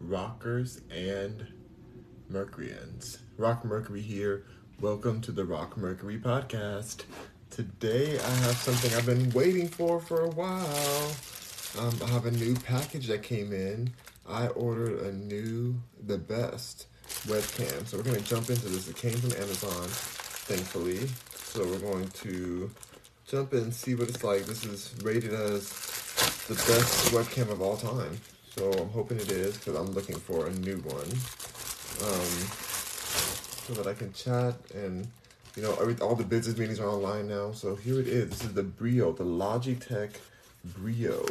Rockers and Mercuryans. Rock Mercury here. Welcome to the Rock Mercury podcast. Today I have something I've been waiting for for a while. Um, I have a new package that came in. I ordered a new, the best webcam. So we're going to jump into this. It came from Amazon, thankfully. So we're going to jump in and see what it's like. This is rated as the best webcam of all time. So I'm hoping it is because I'm looking for a new one. Um, so that I can chat and, you know, every, all the business meetings are online now. So here it is. This is the Brio, the Logitech Brio.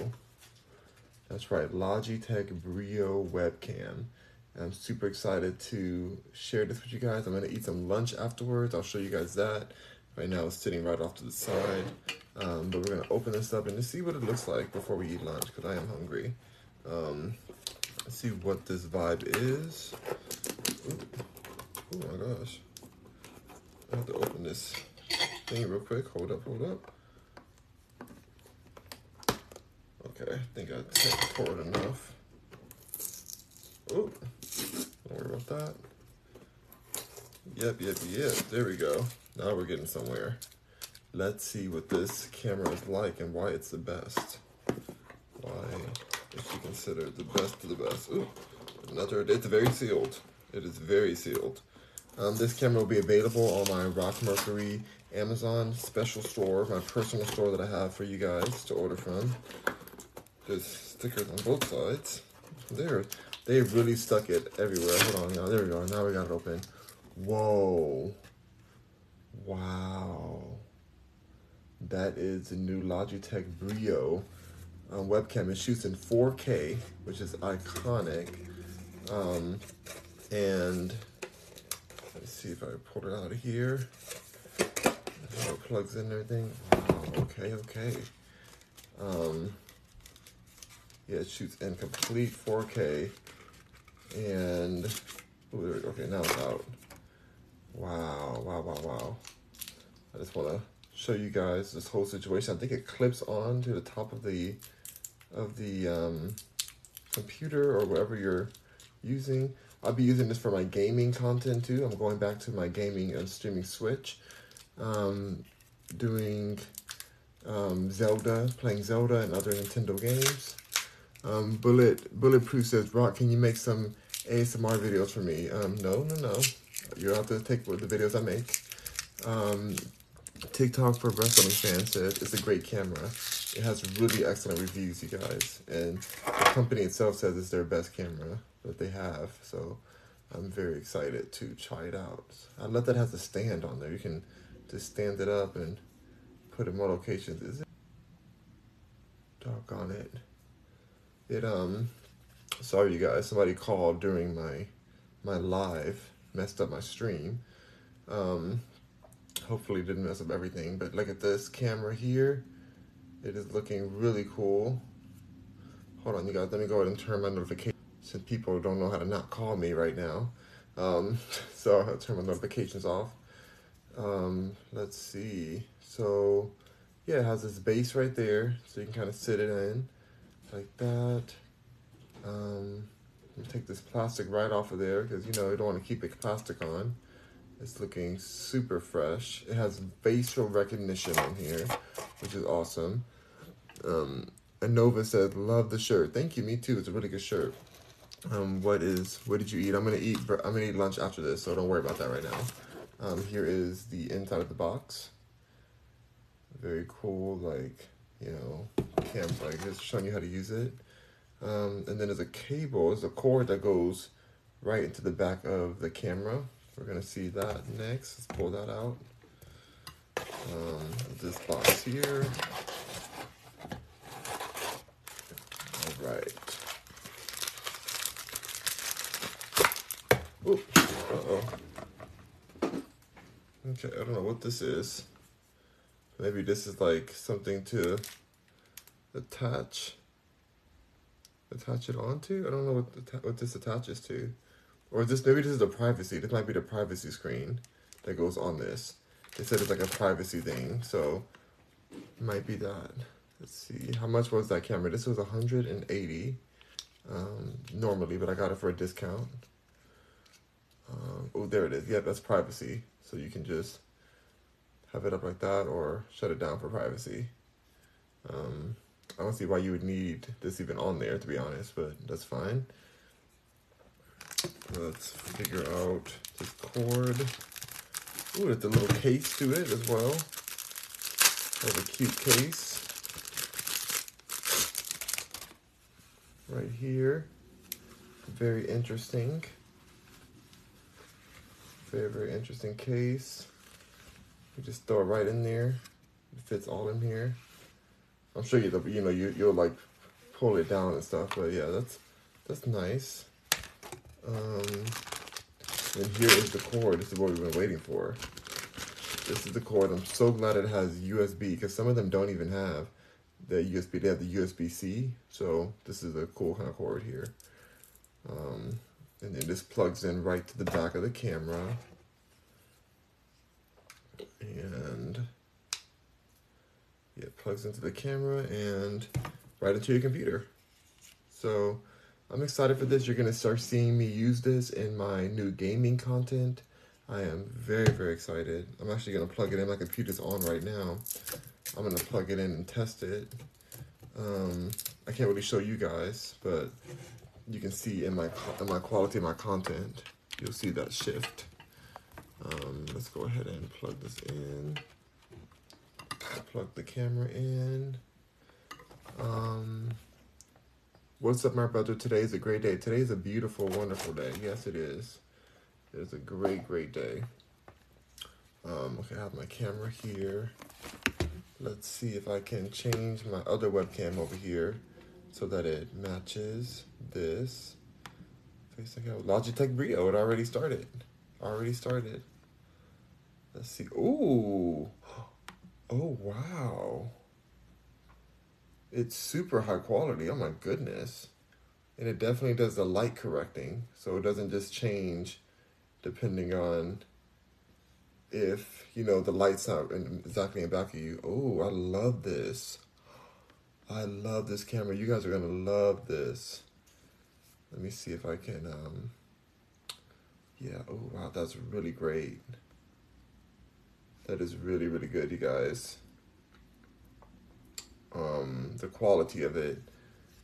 That's right, Logitech Brio webcam. I'm super excited to share this with you guys. I'm gonna eat some lunch afterwards. I'll show you guys that. Right now it's sitting right off to the side. Um, but we're gonna open this up and just see what it looks like before we eat lunch because I am hungry. Um, let's see what this vibe is. Ooh. Oh my gosh. I have to open this thing real quick. Hold up, hold up. Okay, I think I set forward enough. Oh, don't worry about that. Yep, yep, yep. There we go. Now we're getting somewhere. Let's see what this camera is like and why it's the best. Why is she considered the best of the best? Ooh, another, it's very sealed. It is very sealed. Um, this camera will be available on my Rock Mercury Amazon special store, my personal store that I have for you guys to order from. There's stickers on both sides. There, they really stuck it everywhere. Hold on, now there we go. Now we got it open. Whoa. Wow. That is the new Logitech Brio um, webcam. It shoots in 4K, which is iconic. Um, and let's see if I pull it out of here. How it plugs in and everything. Wow, okay, okay. Um, yeah, it shoots in complete 4K. And, ooh, okay, now it's out. Wow, wow, wow, wow. I just want to show you guys this whole situation. I think it clips on to the top of the of the um, computer or whatever you're using. I'll be using this for my gaming content too. I'm going back to my gaming and streaming Switch, um, doing um, Zelda, playing Zelda and other Nintendo games. Um, Bullet Bulletproof says, Rock, can you make some ASMR videos for me? Um, no, no, no. You'll have to take the videos I make. Um, TikTok for wrestling fans said it's a great camera. It has really excellent reviews, you guys. And the company itself says it's their best camera that they have. So I'm very excited to try it out. I love that it has a stand on there. You can just stand it up and put it in more locations. Is it? Doggone it. It, um, sorry you guys, somebody called during my, my live, messed up my stream. Um, hopefully didn't mess up everything, but look at this camera here. It is looking really cool. Hold on, you guys, let me go ahead and turn my notification since people don't know how to not call me right now. Um, so I'll turn my notifications off. Um, let's see. So, yeah, it has this base right there, so you can kind of sit it in like that. Um, take this plastic right off of there because, you know, you don't want to keep it plastic on. It's looking super fresh. It has facial recognition on here, which is awesome. Um, Anova said, "Love the shirt." Thank you. Me too. It's a really good shirt. Um, what is? What did you eat? I'm gonna eat. I'm gonna eat lunch after this, so don't worry about that right now. Um, here is the inside of the box. Very cool, like you know, cam like just showing you how to use it. Um, and then there's a cable. There's a cord that goes right into the back of the camera. We're gonna see that next. Let's pull that out. Um, this box here. All right. Uh-oh. Okay, I don't know what this is. Maybe this is like something to attach attach it onto. I don't know what what this attaches to. Or this maybe this is the privacy. This might be the privacy screen that goes on this. They said it's like a privacy thing, so might be that. Let's see. How much was that camera? This was 180. Um, normally, but I got it for a discount. Um, oh, there it is. Yeah, that's privacy. So you can just have it up like that or shut it down for privacy. Um, I don't see why you would need this even on there, to be honest, but that's fine. Let's figure out this cord. Ooh, it's a little case to it as well. Have a cute case. Right here. Very interesting. Very, very interesting case. You just throw it right in there. It fits all in here. I'm sure you, you know, you, you'll like pull it down and stuff, but yeah, that's, that's nice. Um, and here is the cord. This is what we've been waiting for. This is the cord. I'm so glad it has USB because some of them don't even have the USB. They have the USB-C. So this is a cool kind of cord here. Um, and then this plugs in right to the back of the camera. And yeah, it plugs into the camera and right into your computer. So I'm excited for this. You're going to start seeing me use this in my new gaming content. I am very, very excited. I'm actually going to plug it in. My computer's on right now. I'm to plug it in and test it. Um, I can't really show you guys, but you can see in my in my quality my content, you'll see that shift. Um, let's go ahead and plug this in. Plug the camera in. Um, What's up, my brother? Today is a great day. Today is a beautiful, wonderful day. Yes, it is. It is a great, great day. Um, okay, I have my camera here. Let's see if I can change my other webcam over here so that it matches this. Logitech Brio, it already started. Already started. Let's see. Ooh. Oh, wow. It's super high quality. Oh my goodness. And it definitely does the light correcting. So it doesn't just change depending on if, you know, the light's not exactly in back of you. Oh, I love this. I love this camera. You guys are to love this. Let me see if I can, um, yeah, oh wow, that's really great. That is really, really good, you guys um, the quality of it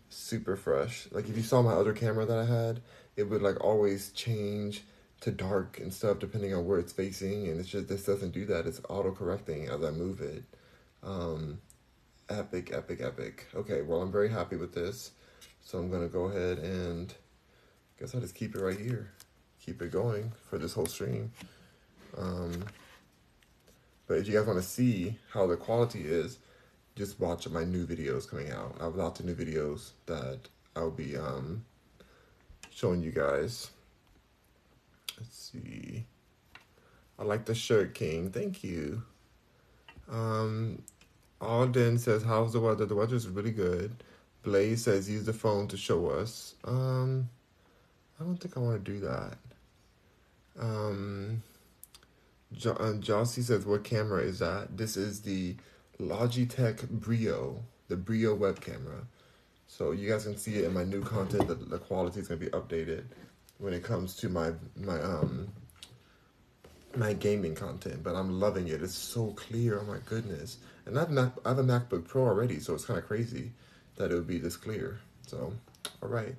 super fresh. Like if you saw my other camera that I had, it would like always change to dark and stuff depending on where it's facing, and it's just this doesn't do that. It's auto correcting as I move it. Um, epic, epic, epic. Okay, well I'm very happy with this, so I'm gonna go ahead and I guess I'll just keep it right here, keep it going for this whole stream. Um, but if you guys want to see how the quality is, just watch my new videos coming out. I have lots of new videos that I'll be um, showing you guys. Let's see. I like the shirt, King. Thank you. Um, Alden says, how's the weather? The weather is really good. Blaze says, use the phone to show us. Um, I don't think I want to do that. Um, jo- uh, Jossie says, what camera is that? This is the Logitech Brio, the Brio web camera. So you guys can see it in my new content. The, the quality is gonna be updated when it comes to my my um my gaming content. But I'm loving it. It's so clear. Oh my goodness! And I've Mac, I have a MacBook Pro already, so it's kind of crazy that it would be this clear. So, all right,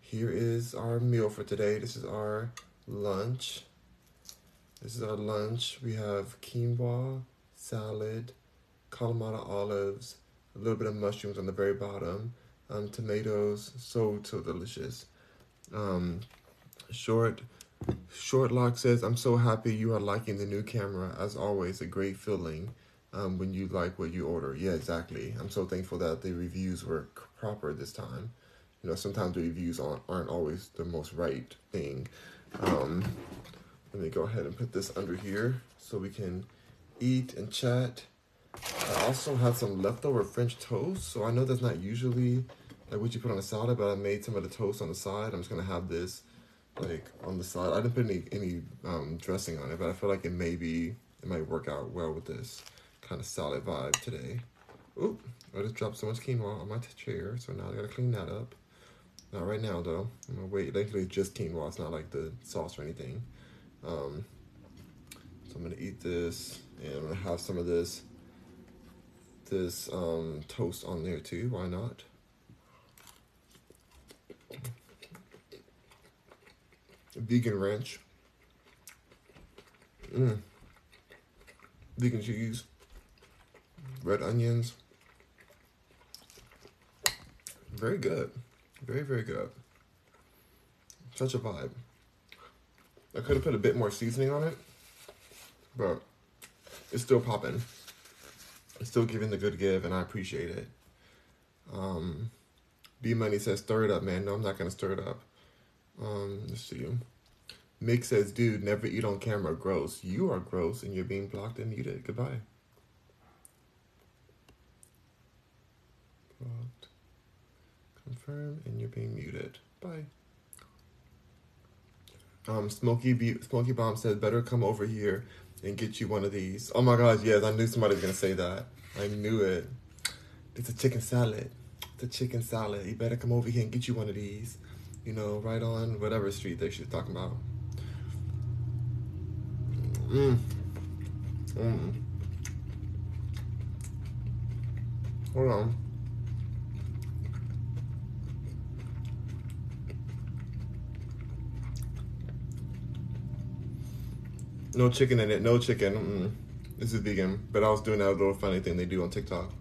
here is our meal for today. This is our lunch. This is our lunch. We have quinoa, salad, Kalamata olives, a little bit of mushrooms on the very bottom, um, tomatoes, so, so delicious. Um, short, short lock says, I'm so happy you are liking the new camera. As always, a great feeling um, when you like what you order. Yeah, exactly. I'm so thankful that the reviews were proper this time. You know, sometimes the reviews aren't, aren't always the most right thing. Um, let me go ahead and put this under here so we can eat and chat. I also had some leftover French toast, so I know that's not usually like what you put on a salad, but I made some of the toast on the side. I'm just gonna have this like on the side. I didn't put any any um, dressing on it, but I feel like it may be it might work out well with this kind of salad vibe today. Oop, I just dropped so much quinoa on my chair, so now I gotta clean that up. Not right now though. I'm gonna wait. Thankfully, it's just quinoa. It's not like the sauce or anything. Um, so I'm gonna eat this, and I'm gonna have some of this this um, toast on there too. Why not? Vegan ranch. Mm. Vegan cheese. Red onions. Very good. Very, very good. Such a vibe. I could have put a bit more seasoning on it, but it's still popping. It's still giving the good give, and I appreciate it. Um, B Money says, stir it up, man. No, I'm not going to stir it up. Um, let's see. Mick says, dude, never eat on camera. Gross. You are gross, and you're being blocked and muted. Goodbye. Blocked. Confirm, and you're being muted. Bye. Um, Smoky B- Smoky Bomb says, better come over here and get you one of these. Oh my gosh, yes, I knew somebody was gonna say that. I knew it. It's a chicken salad. It's a chicken salad. You better come over here and get you one of these. You know, right on whatever street they should talking about. Mmm. Mmm. Hold on. No chicken in it. No chicken. Mm-mm. This is vegan, but I was doing that little funny thing they do on TikTok.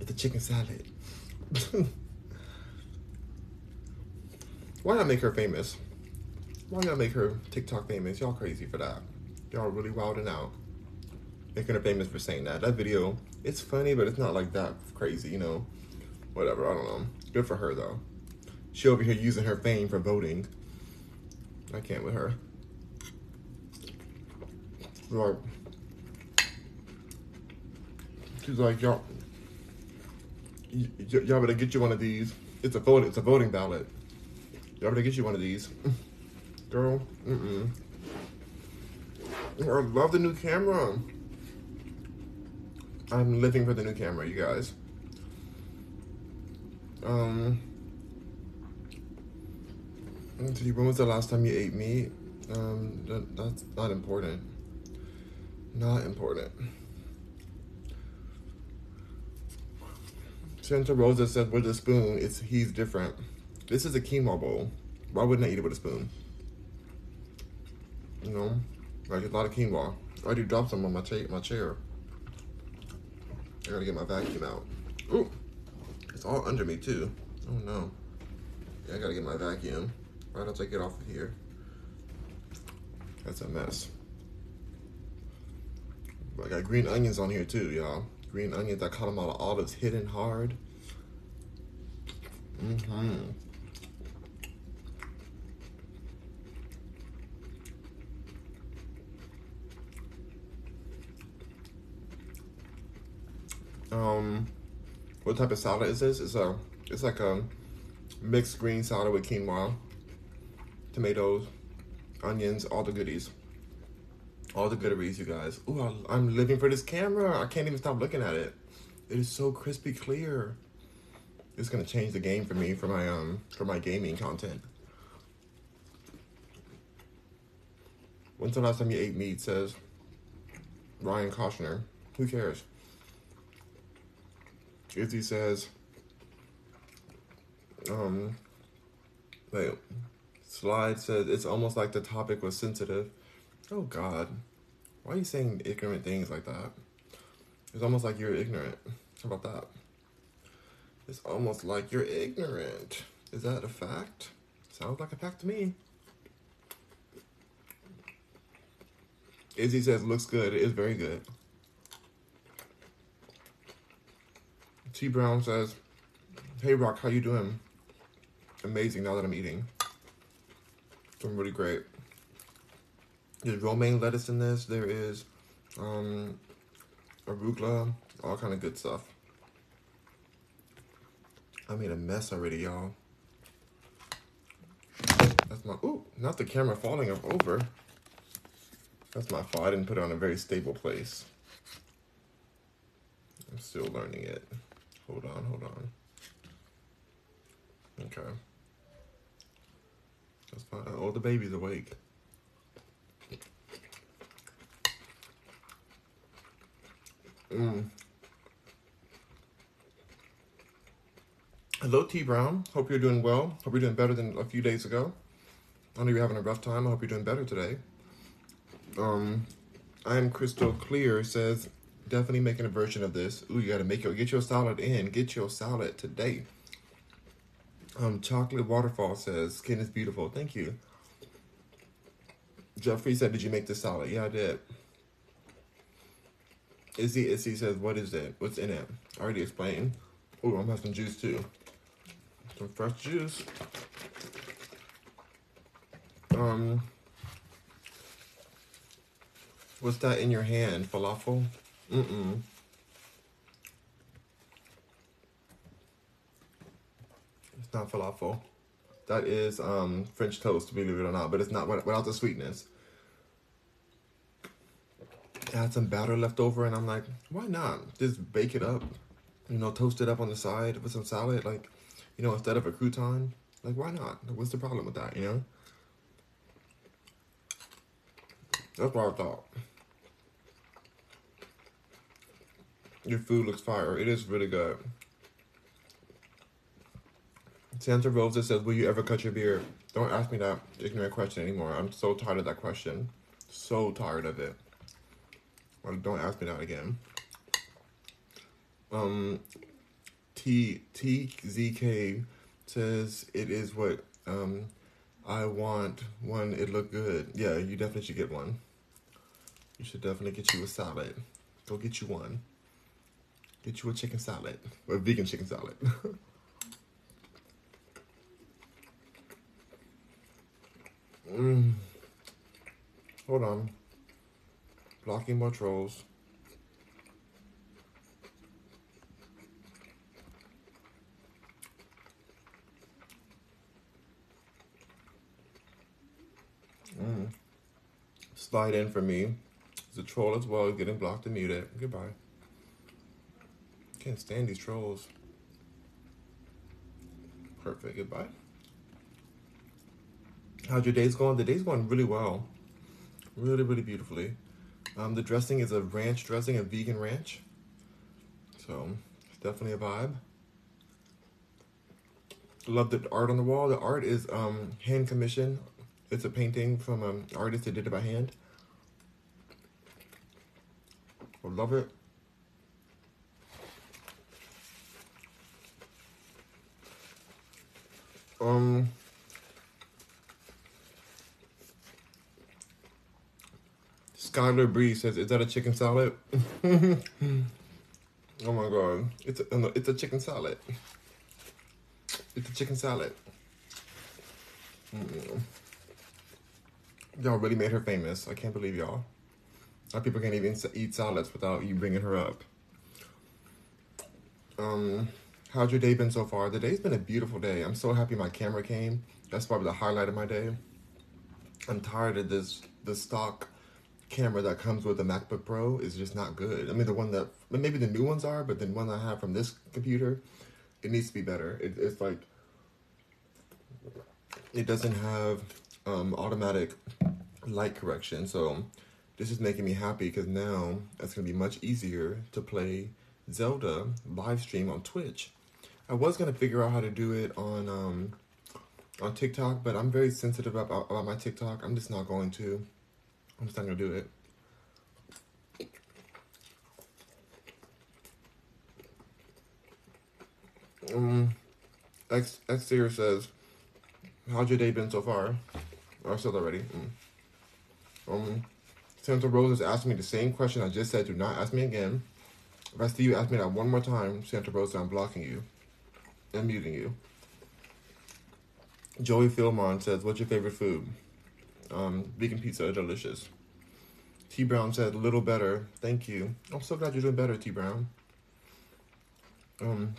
It's a chicken salad. Why not make her famous? Why not make her TikTok famous? Y'all crazy for that. Y'all really wilding out. Making her famous for saying that. That video, it's funny, but it's not like that crazy, you know. Whatever, I don't know. Good for her though. She over here using her fame for voting. I can't with her. Like, she's like, y'all, y'all better get you one of these. It's a vote. It's a voting ballot. Y'all better get you one of these, girl. Mm-mm. I love the new camera. I'm living for the new camera, you guys. Um, when was the last time you ate meat? Um, that, that's not important. Not important. Santa Rosa said with a spoon, it's he's different. This is a quinoa bowl. Why wouldn't I eat it with a spoon? You know, like a lot of quinoa. I already dropped some on my, my chair. I gotta get my vacuum out. Ooh, it's all under me too. Oh no. Yeah, I gotta get my vacuum. Right, I'll take it off of here. That's a mess. I got green onions on here too, y'all. Green onions. I call them out of olives hidden hard. Mm-hmm. Um, what type of salad is this? It's a, it's like a mixed green salad with quinoa, tomatoes, onions, all the goodies. All the gooderies, you guys. Ooh, I- I'm living for this camera. I can't even stop looking at it. It is so crispy clear. It's gonna change the game for me for my um for my gaming content. When's the last time you ate meat? Says Ryan Koshner. Who cares? Izzy says, um, wait, Slide says it's almost like the topic was sensitive. Oh God, why are you saying ignorant things like that? It's almost like you're ignorant. How about that? It's almost like you're ignorant. Is that a fact? Sounds like a fact to me. Izzy says looks good. It is very good. T Brown says, "Hey Rock, how you doing? Amazing. Now that I'm eating, doing really great. There's romaine lettuce in this. There is um, arugula, all kind of good stuff. I made a mess already, y'all. That's my ooh, not the camera falling over. That's my fault. I didn't put it on a very stable place. I'm still learning it. Hold on, hold on. Okay. That's fine. Oh, the baby's awake. Mm. Hello, T Brown. Hope you're doing well. Hope you're doing better than a few days ago. I know you're having a rough time. I hope you're doing better today. Um, I am crystal clear. Says definitely making a version of this. Ooh, you got to make your get your salad in. Get your salad today. Um, chocolate waterfall says skin is beautiful. Thank you. Jeffrey said, "Did you make the salad?" Yeah, I did. Izzy Izzy says, "What is it? What's in it?" I already explained. Oh, I'm having some juice too. Some fresh juice. Um, what's that in your hand? Falafel? Mm-mm. It's not falafel. That is um French toast, believe it or not, but it's not without the sweetness. I had some batter left over, and I'm like, why not? Just bake it up, you know, toast it up on the side with some salad, like, you know, instead of a crouton. Like, why not? What's the problem with that, you know? That's what I thought. Your food looks fire. It is really good. Santa Rosa says, Will you ever cut your beard? Don't ask me that ignorant question anymore. I'm so tired of that question. So tired of it. Well, don't ask me that again. Um, T T Z K says it is what um I want one. It look good. Yeah, you definitely should get one. You should definitely get you a salad. Go get you one. Get you a chicken salad, or a vegan chicken salad. mm. Hold on. Blocking more trolls. Mm. Slide in for me. A troll as well, getting blocked and muted. Goodbye. Can't stand these trolls. Perfect. Goodbye. How's your days going? The day's going really well. Really, really beautifully. Um, the dressing is a ranch dressing, a vegan ranch. So, it's definitely a vibe. Love the art on the wall. The art is um, hand commissioned. It's a painting from an artist that did it by hand. I love it. Um, Skylar Bree says, "Is that a chicken salad?" oh my god, it's a, it's a chicken salad. It's a chicken salad. Mm. Y'all really made her famous. I can't believe y'all. Our people can't even eat salads without you bringing her up. Um, how's your day been so far? The day's been a beautiful day. I'm so happy my camera came. That's probably the highlight of my day. I'm tired of this the stock camera that comes with the MacBook Pro is just not good. I mean, the one that maybe the new ones are, but the one I have from this computer, it needs to be better. It, it's like it doesn't have um, automatic light correction, so this is making me happy because now it's gonna be much easier to play Zelda live stream on Twitch. I was gonna figure out how to do it on um, on TikTok, but I'm very sensitive about, about my TikTok. I'm just not going to. I'm just not gonna do it. Um, X X says, "How's your day been so far?" I said already. Mm. Um, Santa Rose is asking me the same question I just said. Do not ask me again. If I see you ask me that one more time, Santa Rosa, I'm blocking you and muting you. Joey Philmon says, "What's your favorite food?" Um, vegan pizza, delicious. T Brown said, "Little better, thank you." I'm so glad you're doing better, T Brown. Um,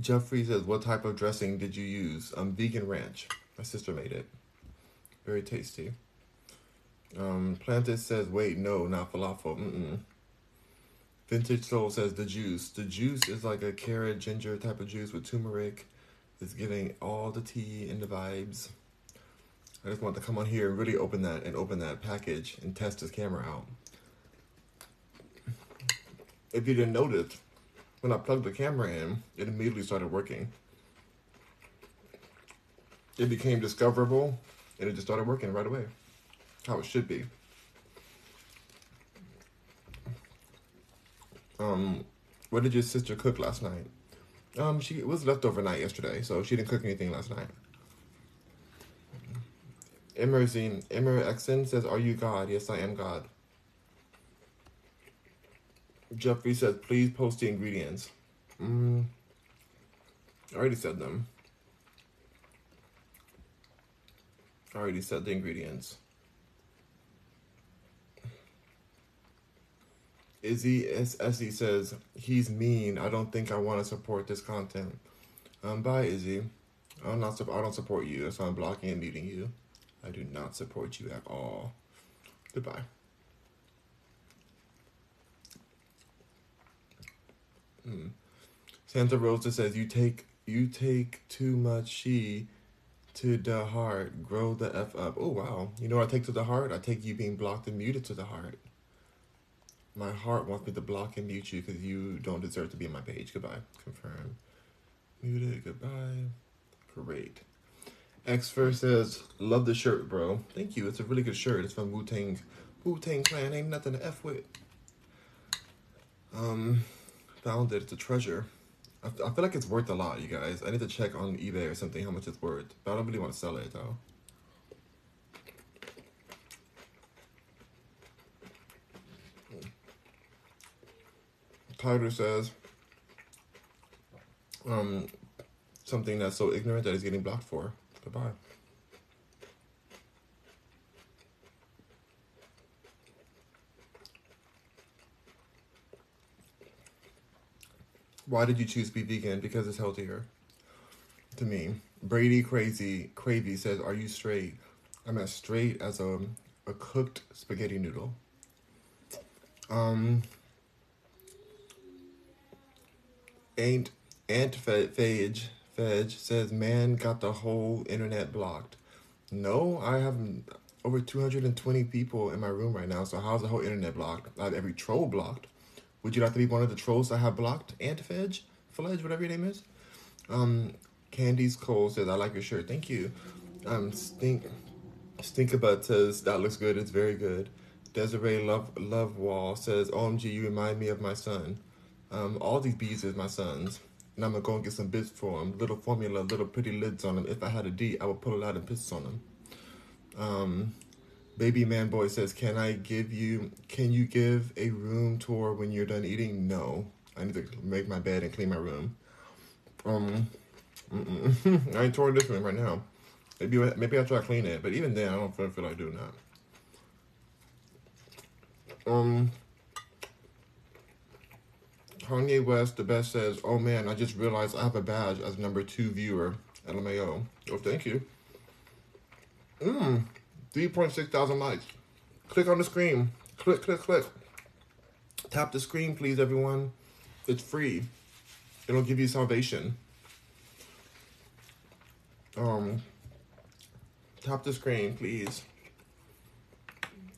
Jeffrey says, "What type of dressing did you use?" Um, vegan ranch. My sister made it. Very tasty. Um, Planted says, wait, no, not falafel. Mm-mm. Vintage Soul says the juice. The juice is like a carrot ginger type of juice with turmeric It's giving all the tea and the vibes. I just want to come on here and really open that and open that package and test this camera out. If you didn't notice, when I plugged the camera in, it immediately started working. It became discoverable and it just started working right away. How it should be. Um, what did your sister cook last night? Um, she was leftover night yesterday, so she didn't cook anything last night. Emerzine, Emer Exon says, Are you God? Yes, I am God. Jeffrey says, Please post the ingredients. Mm, I already said them. I already said the ingredients. Izzy. Essie says, He's mean. I don't think I want to support this content. Um, bye, Izzy. I'm not, I don't support you, so I'm blocking and muting you. I do not support you at all. Goodbye. Hmm. Santa Rosa says you take you take too much she to the heart. Grow the F up. Oh wow. You know I take to the heart? I take you being blocked and muted to the heart. My heart wants me to block and mute you because you don't deserve to be on my page. Goodbye. Confirm. Muted. Goodbye. Great. X first says, "Love the shirt, bro. Thank you. It's a really good shirt. It's from Wu Tang. Wu Tang Clan. Ain't nothing to f with. Um, found it. It's a treasure. I, I feel like it's worth a lot, you guys. I need to check on eBay or something how much it's worth, but I don't really want to sell it though. Tyler says, um, something that's so ignorant that he's getting blocked for. Goodbye. Why did you choose to be vegan? Because it's healthier. To me. Brady Crazy Cravy says, Are you straight? I'm as straight as a, a cooked spaghetti noodle. Um Ain't Ant Phage Fedge says, Man got the whole internet blocked. No, I have over 220 people in my room right now, so how's the whole internet blocked? I have every troll blocked. Would you like to be one of the trolls I have blocked? Ant Fedge? Fledge, whatever your name is. Um, Candy's Cole says, I like your shirt. Thank you. Um, Stink Stinkabutt says, that looks good. It's very good. Desiree Love Love Wall says, OMG, you remind me of my son. Um, all these bees is my sons. And I'm gonna go and get some bits for them. Little formula, little pretty lids on them. If I had a D, I would pull it out and piss on them. Um, Baby Man Boy says, "Can I give you? Can you give a room tour when you're done eating?" No, I need to make my bed and clean my room. Um, I ain't touring this room right now. Maybe maybe I'll try to clean it, but even then, I don't feel, feel like doing that. Um, Kanye West, the best says, "Oh man, I just realized I have a badge as number two viewer." LMAO. Oh, thank you. Mmm. 3.6 thousand likes. Click on the screen. Click, click, click. Tap the screen, please, everyone. It's free. It'll give you salvation. Um, tap the screen, please.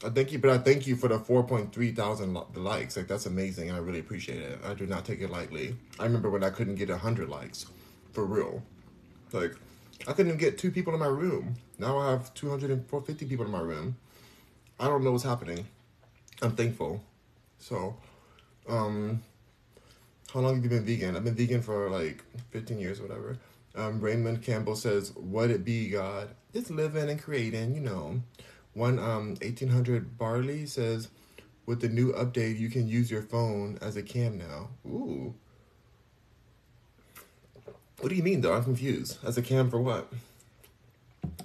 I thank you, but I thank you for the 4.3 thousand likes. Like that's amazing. I really appreciate it. I do not take it lightly. I remember when I couldn't get 100 likes, for real. Like I couldn't even get two people in my room. Now I have 250 people in my room. I don't know what's happening. I'm thankful. So, um, how long have you been vegan? I've been vegan for like 15 years whatever. Um, Raymond Campbell says, What it be, God? It's living and creating, you know. One um 1800 Barley says, With the new update, you can use your phone as a cam now. Ooh. What do you mean, though? I'm confused. As a cam for what?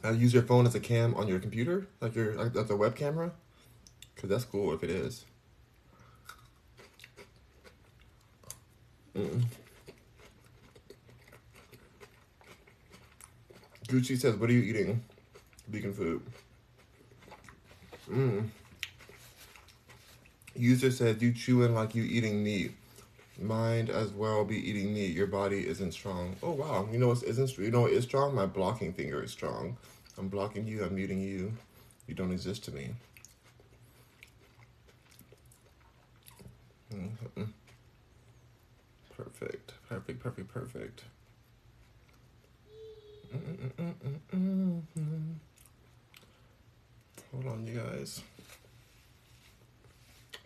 I use your phone as a cam on your computer, like your like, as a web camera, because that's cool if it is. Mm. Gucci says, "What are you eating? Vegan food." Mm. User says, "You chewing like you eating meat." mind as well be eating meat. Your body isn't strong. Oh wow, you know what isn't you know what is strong? My blocking finger is strong. I'm blocking you. I'm muting you. You don't exist to me. Mm-hmm. Perfect. Perfect. Perfect. Perfect. Mm-mm-mm-mm-mm. Hold on, you guys.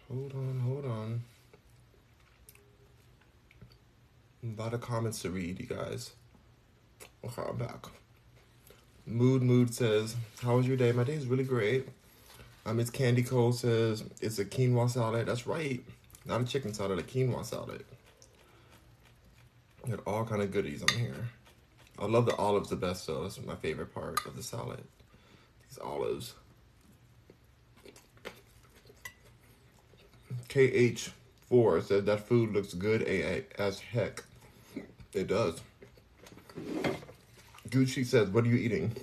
Hold on, hold on. A lot of comments to read, you guys. Okay, I'm back. Mood Mood says, How was your day? My day is really great. Um, it's Candy Cole says, It's a quinoa salad. That's right. Not a chicken salad, a quinoa salad. Got all kind of goodies on here. I love the olives the best though. That's my favorite part of the salad. These olives. KH4 said that food looks good as heck. It does. Gucci says, "What are you eating?"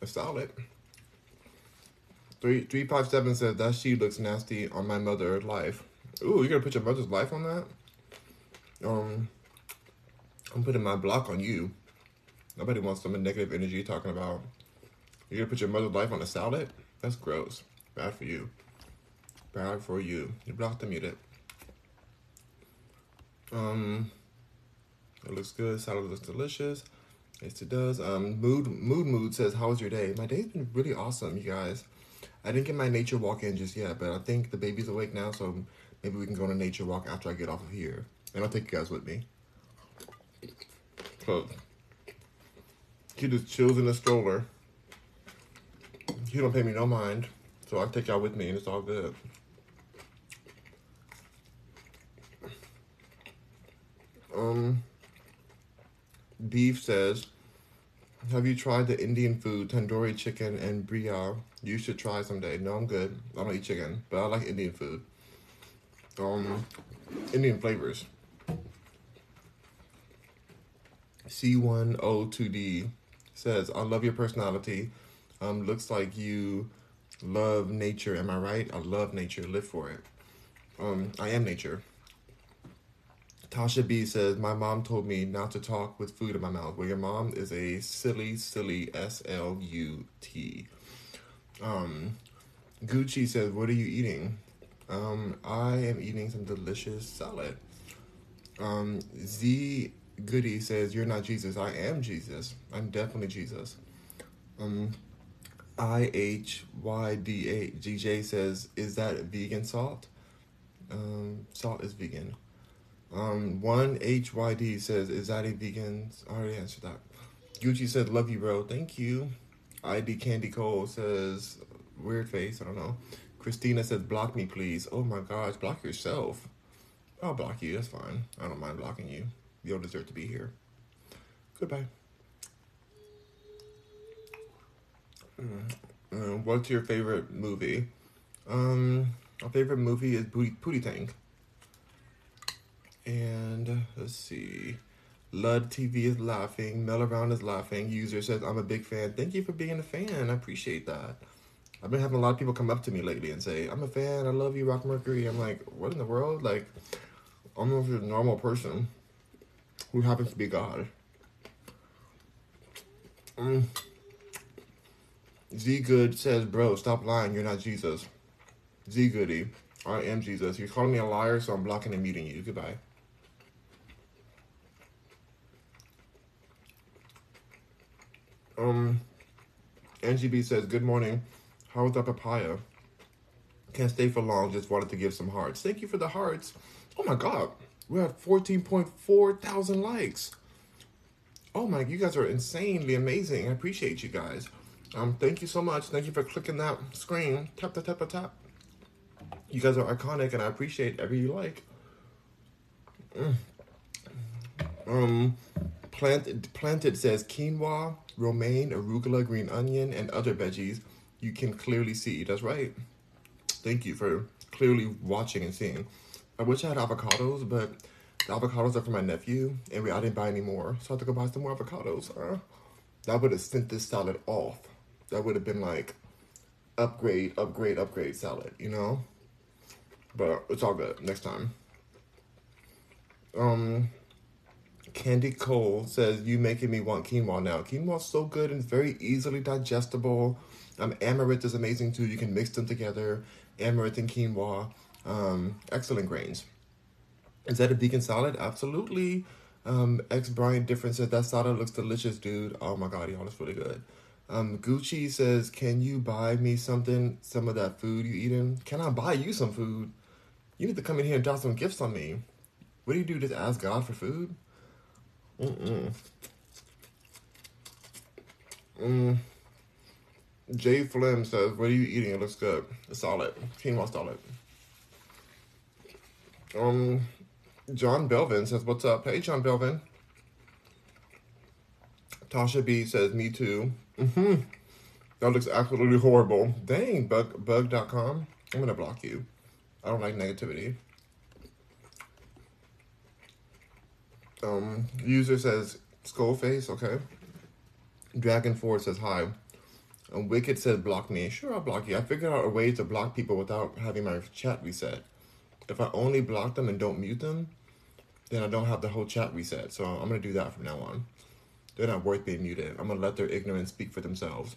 A salad. Three three five seven says that she looks nasty on my mother's life. Ooh, you're gonna put your mother's life on that? Um, I'm putting my block on you. Nobody wants some negative energy talking about. You're gonna put your mother's life on a salad? That's gross. Bad for you. Bad for you. You blocked the mute Um, it looks good. Salad looks delicious. Yes, it does. Um, mood mood mood says, "How was your day?" My day's been really awesome, you guys. I didn't get my nature walk in just yet, but I think the baby's awake now, so maybe we can go on a nature walk after I get off of here, and I'll take you guys with me. So he just chills in the stroller. He don't pay me no mind, so I take y'all with me, and it's all good. Um, Beef says, have you tried the Indian food, tandoori chicken and bria? You should try someday. No, I'm good. I don't eat chicken, but I like Indian food. Um, Indian flavors. C102D says, I love your personality. Um, looks like you love nature. Am I right? I love nature. Live for it. Um, I am nature. Tasha B says, My mom told me not to talk with food in my mouth. Well, your mom is a silly, silly S L U T. Um, Gucci says, What are you eating? Um, I am eating some delicious salad. Um, Z Goody says, You're not Jesus. I am Jesus. I'm definitely Jesus. Um, I H Y D A G J says, Is that vegan salt? Um, salt is vegan. Um, one HYD says, "Is that a vegan?" I already answered that. Gucci said, "Love you, bro. Thank you." ID Candy Cole says, "Weird face. I don't know." Christina says, "Block me, please." Oh my gosh, block yourself. I'll block you. That's fine. I don't mind blocking you. You don't deserve to be here. Goodbye. Uh, what's your favorite movie? Um, my favorite movie is Booty Booty Tank. And let's see. Lud TV is laughing. Mel around is laughing. User says, I'm a big fan. Thank you for being a fan. I appreciate that. I've been having a lot of people come up to me lately and say, I'm a fan. I love you, Rock Mercury. I'm like, what in the world? Like, I'm a normal person who happens to be God. Mm. Z Good says, bro, stop lying. You're not Jesus. Z Goody, I am Jesus. You're calling me a liar, so I'm blocking and muting you. Goodbye. Um, NGB says, Good morning. How was that papaya? Can't stay for long. Just wanted to give some hearts. Thank you for the hearts. Oh my God. We're at 14.4 thousand likes. Oh my, you guys are insanely amazing. I appreciate you guys. Um, thank you so much. Thank you for clicking that screen. Tap, tap, tap, tap, tap. You guys are iconic and I appreciate every you like. Mm. Um, planted, planted says quinoa romaine, arugula, green onion, and other veggies you can clearly see. That's right. Thank you for clearly watching and seeing. I wish I had avocados, but the avocados are for my nephew, and we, I didn't buy any more, so I had to go buy some more avocados. Uh, that would have sent this salad off. That would have been like upgrade, upgrade, upgrade salad, you know? But it's all good. Next time. Um, Candy Cole says, You making me want quinoa now. Quinoa's so good and very easily digestible. Um, amaranth is amazing too. You can mix them together. Amaranth and quinoa. Um, excellent grains. Is that a vegan salad? Absolutely. Um, X Brian Different says, That salad looks delicious, dude. Oh my god, y'all, it's really good. Um, Gucci says, Can you buy me something, some of that food you eating? Can I buy you some food? You need to come in here and drop some gifts on me. What do you do? Just ask God for food? Mm-mm. Mm. Jay Flynn says, What are you eating? It looks good. It's solid. Quinoa solid. Um, John Belvin says, What's up? Hey, John Belvin. Tasha B says, Me too. Mm-hmm. That looks absolutely horrible. Dang, bug, bug.com. I'm going to block you. I don't like negativity. Um, user says skull face. Okay. Dragon Ford says hi. And Wicked says block me. Sure, I'll block you. I figured out a way to block people without having my chat reset. If I only block them and don't mute them, then I don't have the whole chat reset. So I'm gonna do that from now on. They're not worth being muted. I'm gonna let their ignorance speak for themselves.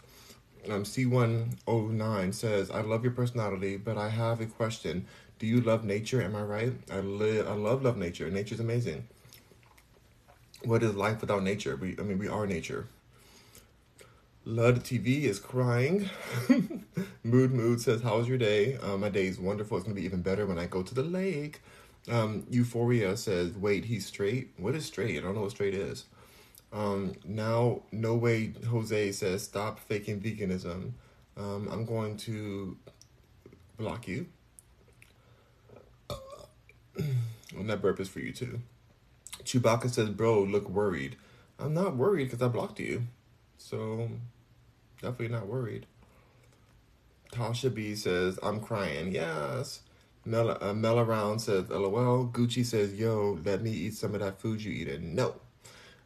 Um, C109 says, I love your personality, but I have a question. Do you love nature? Am I right? I live. I love love nature. Nature's amazing what is life without nature? We, I mean, we are nature. Lud TV is crying. Mood Mood says, "How was your day? Uh, my day is wonderful. It's gonna be even better when I go to the lake." Um, Euphoria says, "Wait, he's straight. What is straight? I don't know what straight is." Um, now, no way. Jose says, "Stop faking veganism." Um, I'm going to block you. and that burp is for you too. Chewbacca says, Bro, look worried. I'm not worried because I blocked you. So, definitely not worried. Tasha B says, I'm crying. Yes. Mel, uh, Mel around says, LOL. Gucci says, Yo, let me eat some of that food you eating. No.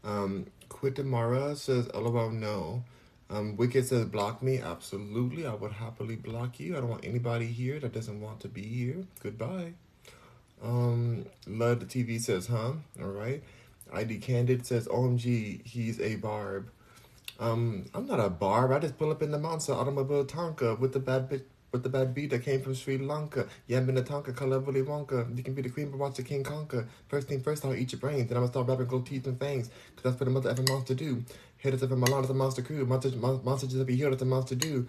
Um, Quitamara says, LOL, no. Um, Wicked says, block me. Absolutely. I would happily block you. I don't want anybody here that doesn't want to be here. Goodbye. Um, Love the TV says, huh? All right. ID Candid says, OMG, he's a barb. Um, I'm not a barb. I just pull up in the monster automobile Tonka with the bad bitch with the bad beat that came from Sri Lanka. Yeah, I'm in the Tonka, color Willy Wonka. You can be the queen, but watch the king conquer. First thing first, I'll eat your brains. Then I'm gonna start rapping gold teeth and fangs. Cause that's what a mother ever monster to do. Hit us up in Milan, it's a monster crew. Monster, monster just be here, it's a monster do.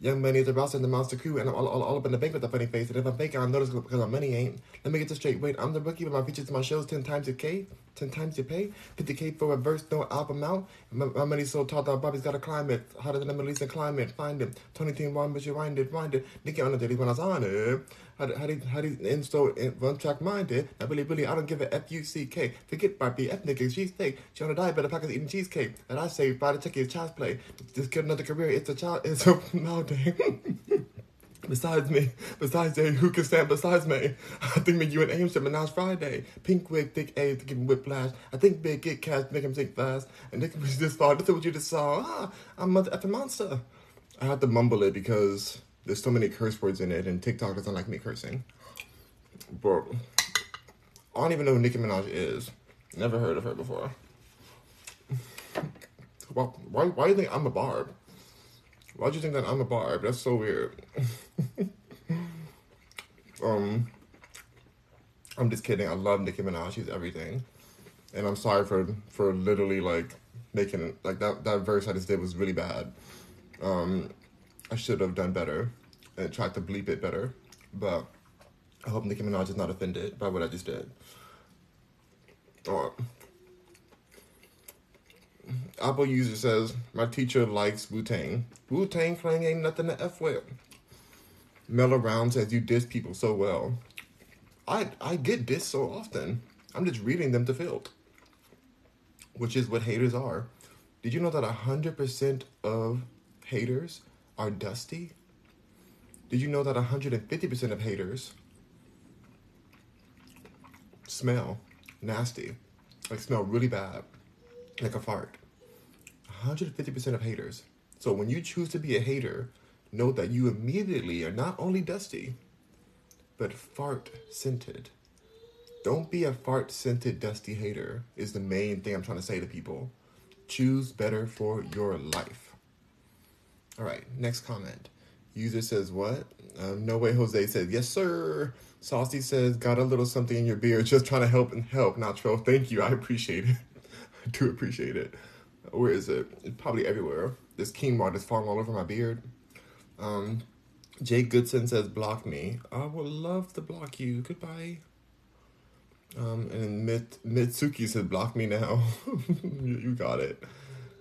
Young money is the roster in the monster crew, and I'm all, all, all up in the bank with a funny face. And if I'm fake, I'm noticeable because my money ain't. Let me get this straight. Wait, I'm the rookie, but my features to my shows 10 times a K. 10 times your pay. 50K for a verse, no album out. My, my money's so tall that Bobby's got to climb it. Hotter than the Middle Eastern climate. Find it. Tony Team One, but you wind it, wind it. Nicky on the daily when I was on it. How do, how do, how do, and so one track minded. Now, really, really, I don't give a F U C K. Forget Barbie, ethnic, and cheesesteak. She on a diet, but pack is eating cheesecake. And I say, buy the ticket, child's play. Just get another career. It's a child, it's a, dang. Besides me, besides Jay, who can stand besides me? I think me, you and Ames should menage Friday. Pink wig, thick A to give him whiplash. I think big get cash, make him think fast. And Nick was this far. This is what you just saw. Ah, I'm mother effing monster. I had to mumble it because there's so many curse words in it, and TikTok doesn't like me cursing. But I don't even know who Nicki Minaj is. Never heard of her before. why, why, why do you think I'm a barb? Why do you think that I'm a barb? That's so weird. um, I'm just kidding. I love Nicki Minaj. She's everything, and I'm sorry for for literally like making like that that verse I just did was really bad. Um, I should have done better and tried to bleep it better, but I hope Nicki Minaj is not offended by what I just did. Oh. Apple user says, My teacher likes Wu Tang. Wu Tang ain't nothing to F with. Mel around says, You diss people so well. I, I get dissed so often. I'm just reading them to filth, which is what haters are. Did you know that 100% of haters are dusty? Did you know that 150% of haters smell nasty? Like, smell really bad, like a fart? 150% of haters. So when you choose to be a hater, know that you immediately are not only dusty, but fart scented. Don't be a fart scented dusty hater, is the main thing I'm trying to say to people. Choose better for your life. All right, next comment. User says, What? Um, no way Jose says, Yes, sir. Saucy says, Got a little something in your beard, just trying to help and help, troll. Thank you, I appreciate it. I do appreciate it. Where is it? It's probably everywhere. This quinoa is falling all over my beard. Um, Jake Goodson says, Block me. I would love to block you. Goodbye. Um, and Mit- Mitsuki said, "Block me now." you got it.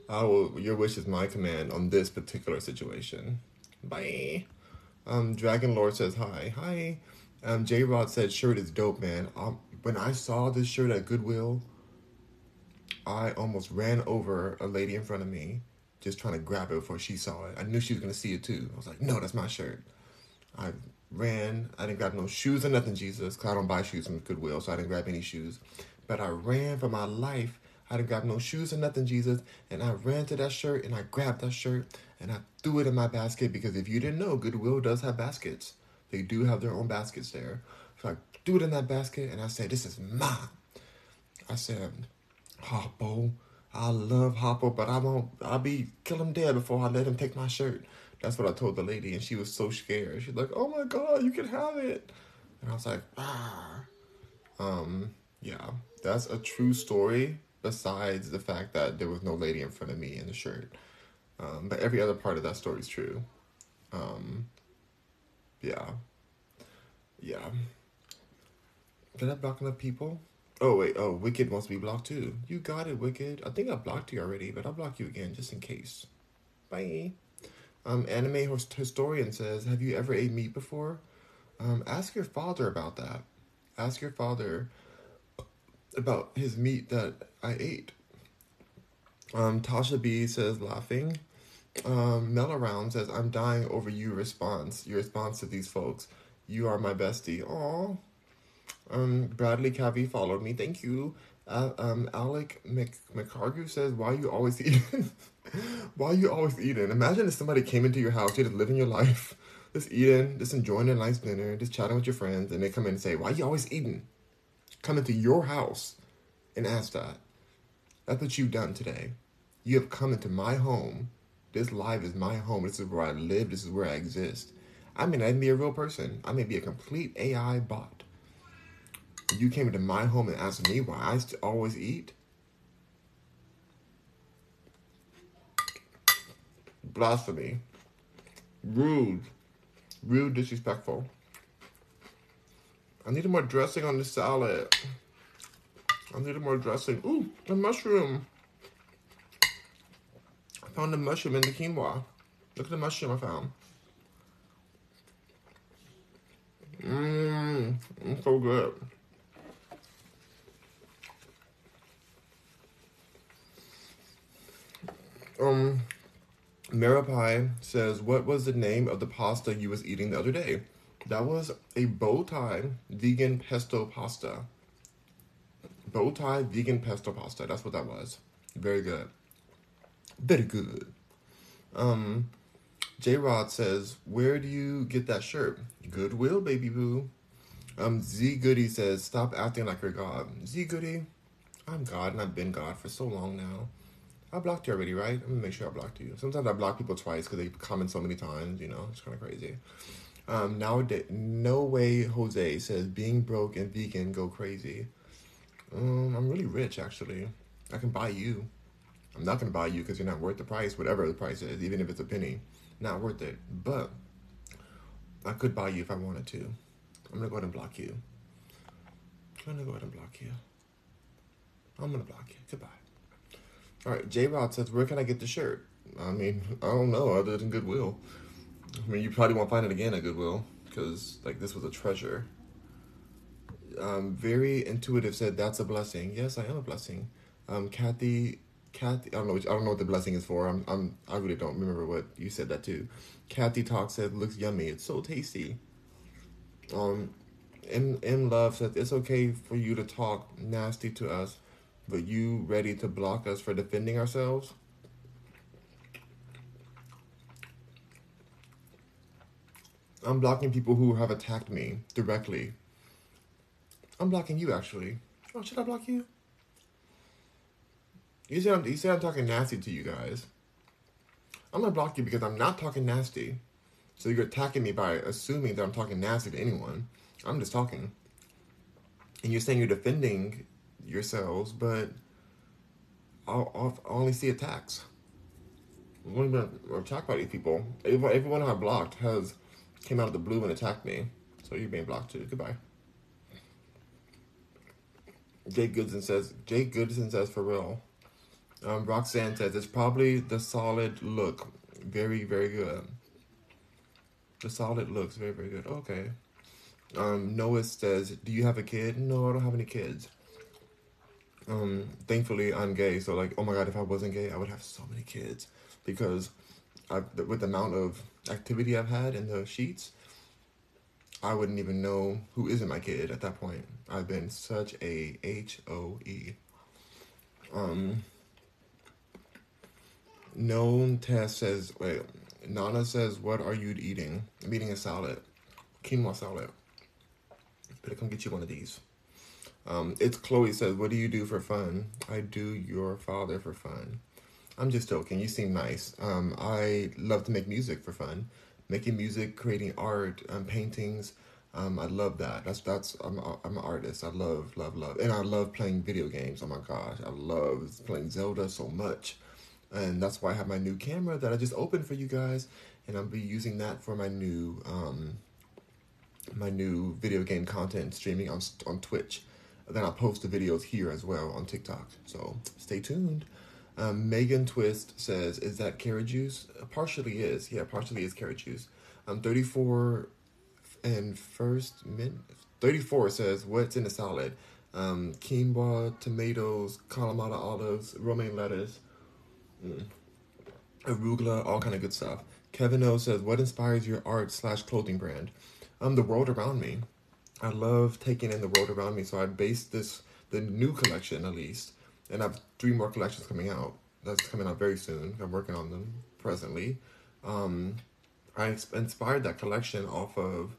I will. Your wish is my command on this particular situation. Bye. Um, Dragon Lord says hi. Hi. Um, J Rod said, "Shirt is dope, man." Um, when I saw this shirt at Goodwill, I almost ran over a lady in front of me, just trying to grab it before she saw it. I knew she was gonna see it too. I was like, "No, that's my shirt." I ran. I didn't grab no shoes or nothing, Jesus, because I don't buy shoes from Goodwill, so I didn't grab any shoes. But I ran for my life. I didn't grab no shoes or nothing, Jesus. And I ran to that shirt and I grabbed that shirt and I threw it in my basket because if you didn't know, Goodwill does have baskets. They do have their own baskets there. So I threw it in that basket and I said, This is mine. I said, Hoppo, I love Hoppo, but I won't, I'll be kill him dead before I let him take my shirt. That's what I told the lady, and she was so scared. She's like, "Oh my god, you can have it," and I was like, "Ah." Um, yeah, that's a true story. Besides the fact that there was no lady in front of me in the shirt, um, but every other part of that story is true. Um, yeah, yeah. Did I block enough people? Oh wait, oh Wicked wants to be blocked too. You got it, Wicked. I think I blocked you already, but I'll block you again just in case. Bye. Um, anime historian says, "Have you ever ate meat before? Um, ask your father about that. Ask your father about his meat that I ate." Um, Tasha B says, laughing. Um, Mel around says, "I'm dying over you." Response, your response to these folks. You are my bestie. Aw. Um, Bradley Cavi followed me. Thank you. Uh, um, Alec Mc- McCargu says, "Why you always eating? Why you always eating? Imagine if somebody came into your house, you're just living your life, just eating, just enjoying a nice dinner, just chatting with your friends, and they come in and say, "Why you always eating?" Come into your house and ask that. That's what you've done today. You have come into my home. This life is my home. This is where I live. This is where I exist. I mean, I may be a real person. I may be a complete AI bot you came into my home and asked me why I always eat? Blasphemy. Rude. Rude, disrespectful. I needed more dressing on the salad. I needed more dressing. Ooh, the mushroom. I found a mushroom in the quinoa. Look at the mushroom I found. Mmm, it's so good. Um, Marapai says, "What was the name of the pasta you was eating the other day?" That was a bow tie vegan pesto pasta. Bow tie vegan pesto pasta. That's what that was. Very good. Very good. Um, J Rod says, "Where do you get that shirt?" Goodwill, baby boo. Um, Z Goody says, "Stop acting like you're God." Z Goody, I'm God, and I've been God for so long now. I blocked you already, right? I'm gonna make sure I blocked you. Sometimes I block people twice because they comment so many times. You know, it's kind of crazy. Um, nowadays, no way. Jose says being broke and vegan go crazy. Um, I'm really rich actually. I can buy you. I'm not gonna buy you because you're not worth the price, whatever the price is, even if it's a penny. Not worth it. But I could buy you if I wanted to. I'm gonna go ahead and block you. I'm gonna go ahead and block you. I'm gonna block you. Goodbye. All right, J Rod says, where can I get the shirt? I mean, I don't know, other than Goodwill. I mean, you probably won't find it again at Goodwill because, like, this was a treasure. Um, very intuitive said, that's a blessing. Yes, I am a blessing. Um, Kathy, Kathy, I don't know, which, I don't know what the blessing is for. I'm, I'm, I really don't remember what you said that too. Kathy Talk said, looks yummy. It's so tasty. Um, M, M Love says, it's okay for you to talk nasty to us but you ready to block us for defending ourselves? I'm blocking people who have attacked me directly. I'm blocking you actually. Oh, should I block you? You say I'm, you I'm talking nasty to you guys. I'm gonna block you because I'm not talking nasty. So you're attacking me by assuming that I'm talking nasty to anyone. I'm just talking. And you're saying you're defending yourselves, but I'll, I'll only see attacks. I'm going to attack by these people. Everyone, everyone I blocked has came out of the blue and attacked me. So you're being blocked too. Goodbye. Jake Goodson says, Jake Goodson says for real. Um, Roxanne says it's probably the solid look. Very, very good. The solid looks very, very good. Okay. Um, Noah says, Do you have a kid? No, I don't have any kids. Um, thankfully, I'm gay. So, like, oh my God, if I wasn't gay, I would have so many kids. Because I've, with the amount of activity I've had in the sheets, I wouldn't even know who isn't my kid at that point. I've been such a H O E. Um, known test says, wait, Nana says, what are you eating? I'm eating a salad, quinoa salad. Better come get you one of these. Um, it's Chloe says, what do you do for fun? I do your father for fun. I'm just joking. You seem nice. Um, I love to make music for fun. Making music, creating art, um, paintings. Um, I love that. That's that's. I'm I'm an artist. I love love love, and I love playing video games. Oh my gosh, I love playing Zelda so much and that's why I have my new camera that I just opened for you guys, and I'll be using that for my new um, my new video game content streaming on on Twitch. Then I'll post the videos here as well on TikTok. So stay tuned. Um, Megan Twist says, "Is that carrot juice?" Uh, partially is. Yeah, partially is carrot juice. Um, thirty four and first mint. Thirty four says, "What's in the salad?" Um, quinoa, tomatoes, Kalamata olives, romaine lettuce, Mm. Arugula, all kind of good stuff. Kevin O says, "What inspires your art slash clothing brand?" Um, the world around me. I love taking in the world around me, so I base this the new collection at least, and I have three more collections coming out. That's coming out very soon. I'm working on them presently. Um, I inspired that collection off of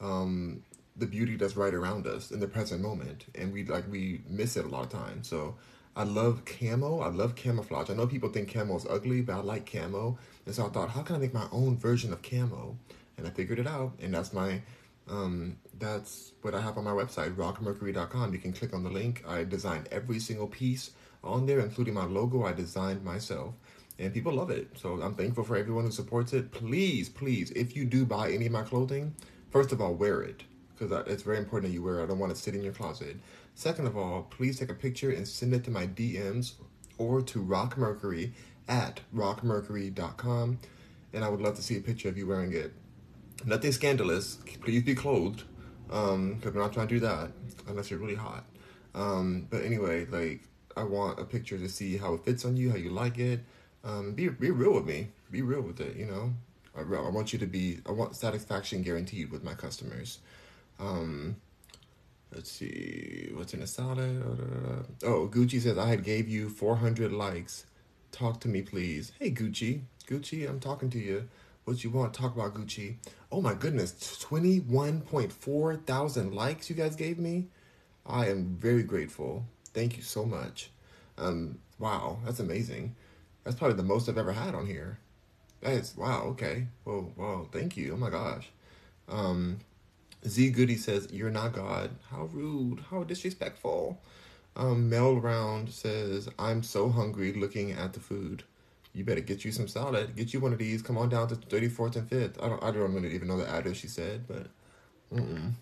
um, the beauty that's right around us in the present moment, and we like we miss it a lot of times. So I love camo. I love camouflage. I know people think camo is ugly, but I like camo. And so I thought, how can I make my own version of camo? And I figured it out. And that's my, um, that's what I have on my website, rockmercury.com. You can click on the link. I designed every single piece on there, including my logo. I designed myself. And people love it. So I'm thankful for everyone who supports it. Please, please, if you do buy any of my clothing, first of all, wear it. Because it's very important that you wear it. I don't want it sitting in your closet. Second of all, please take a picture and send it to my DMs or to Rock Mercury at rockmercury.com. And I would love to see a picture of you wearing it. Nothing scandalous. Please be clothed. Um, because we're not trying to do that unless you're really hot. Um, but anyway, like I want a picture to see how it fits on you, how you like it. Um, be be real with me. Be real with it. You know, I, I want you to be. I want satisfaction guaranteed with my customers. Um, Let's see what's in a salad. Oh, Gucci says I had gave you 400 likes. Talk to me, please. Hey, Gucci. Gucci, I'm talking to you. What you want? To talk about Gucci. Oh my goodness, 21.4 thousand likes you guys gave me. I am very grateful. Thank you so much. Um, wow, that's amazing. That's probably the most I've ever had on here. That is wow. Okay. Well, well, thank you. Oh my gosh. Um, Z Goody says, You're not God. How rude. How disrespectful. Um, Mel Round says, I'm so hungry looking at the food. You better get you some salad. Get you one of these. Come on down to 34th and 5th. I don't, I don't really even know the address she said, but. Mm-mm.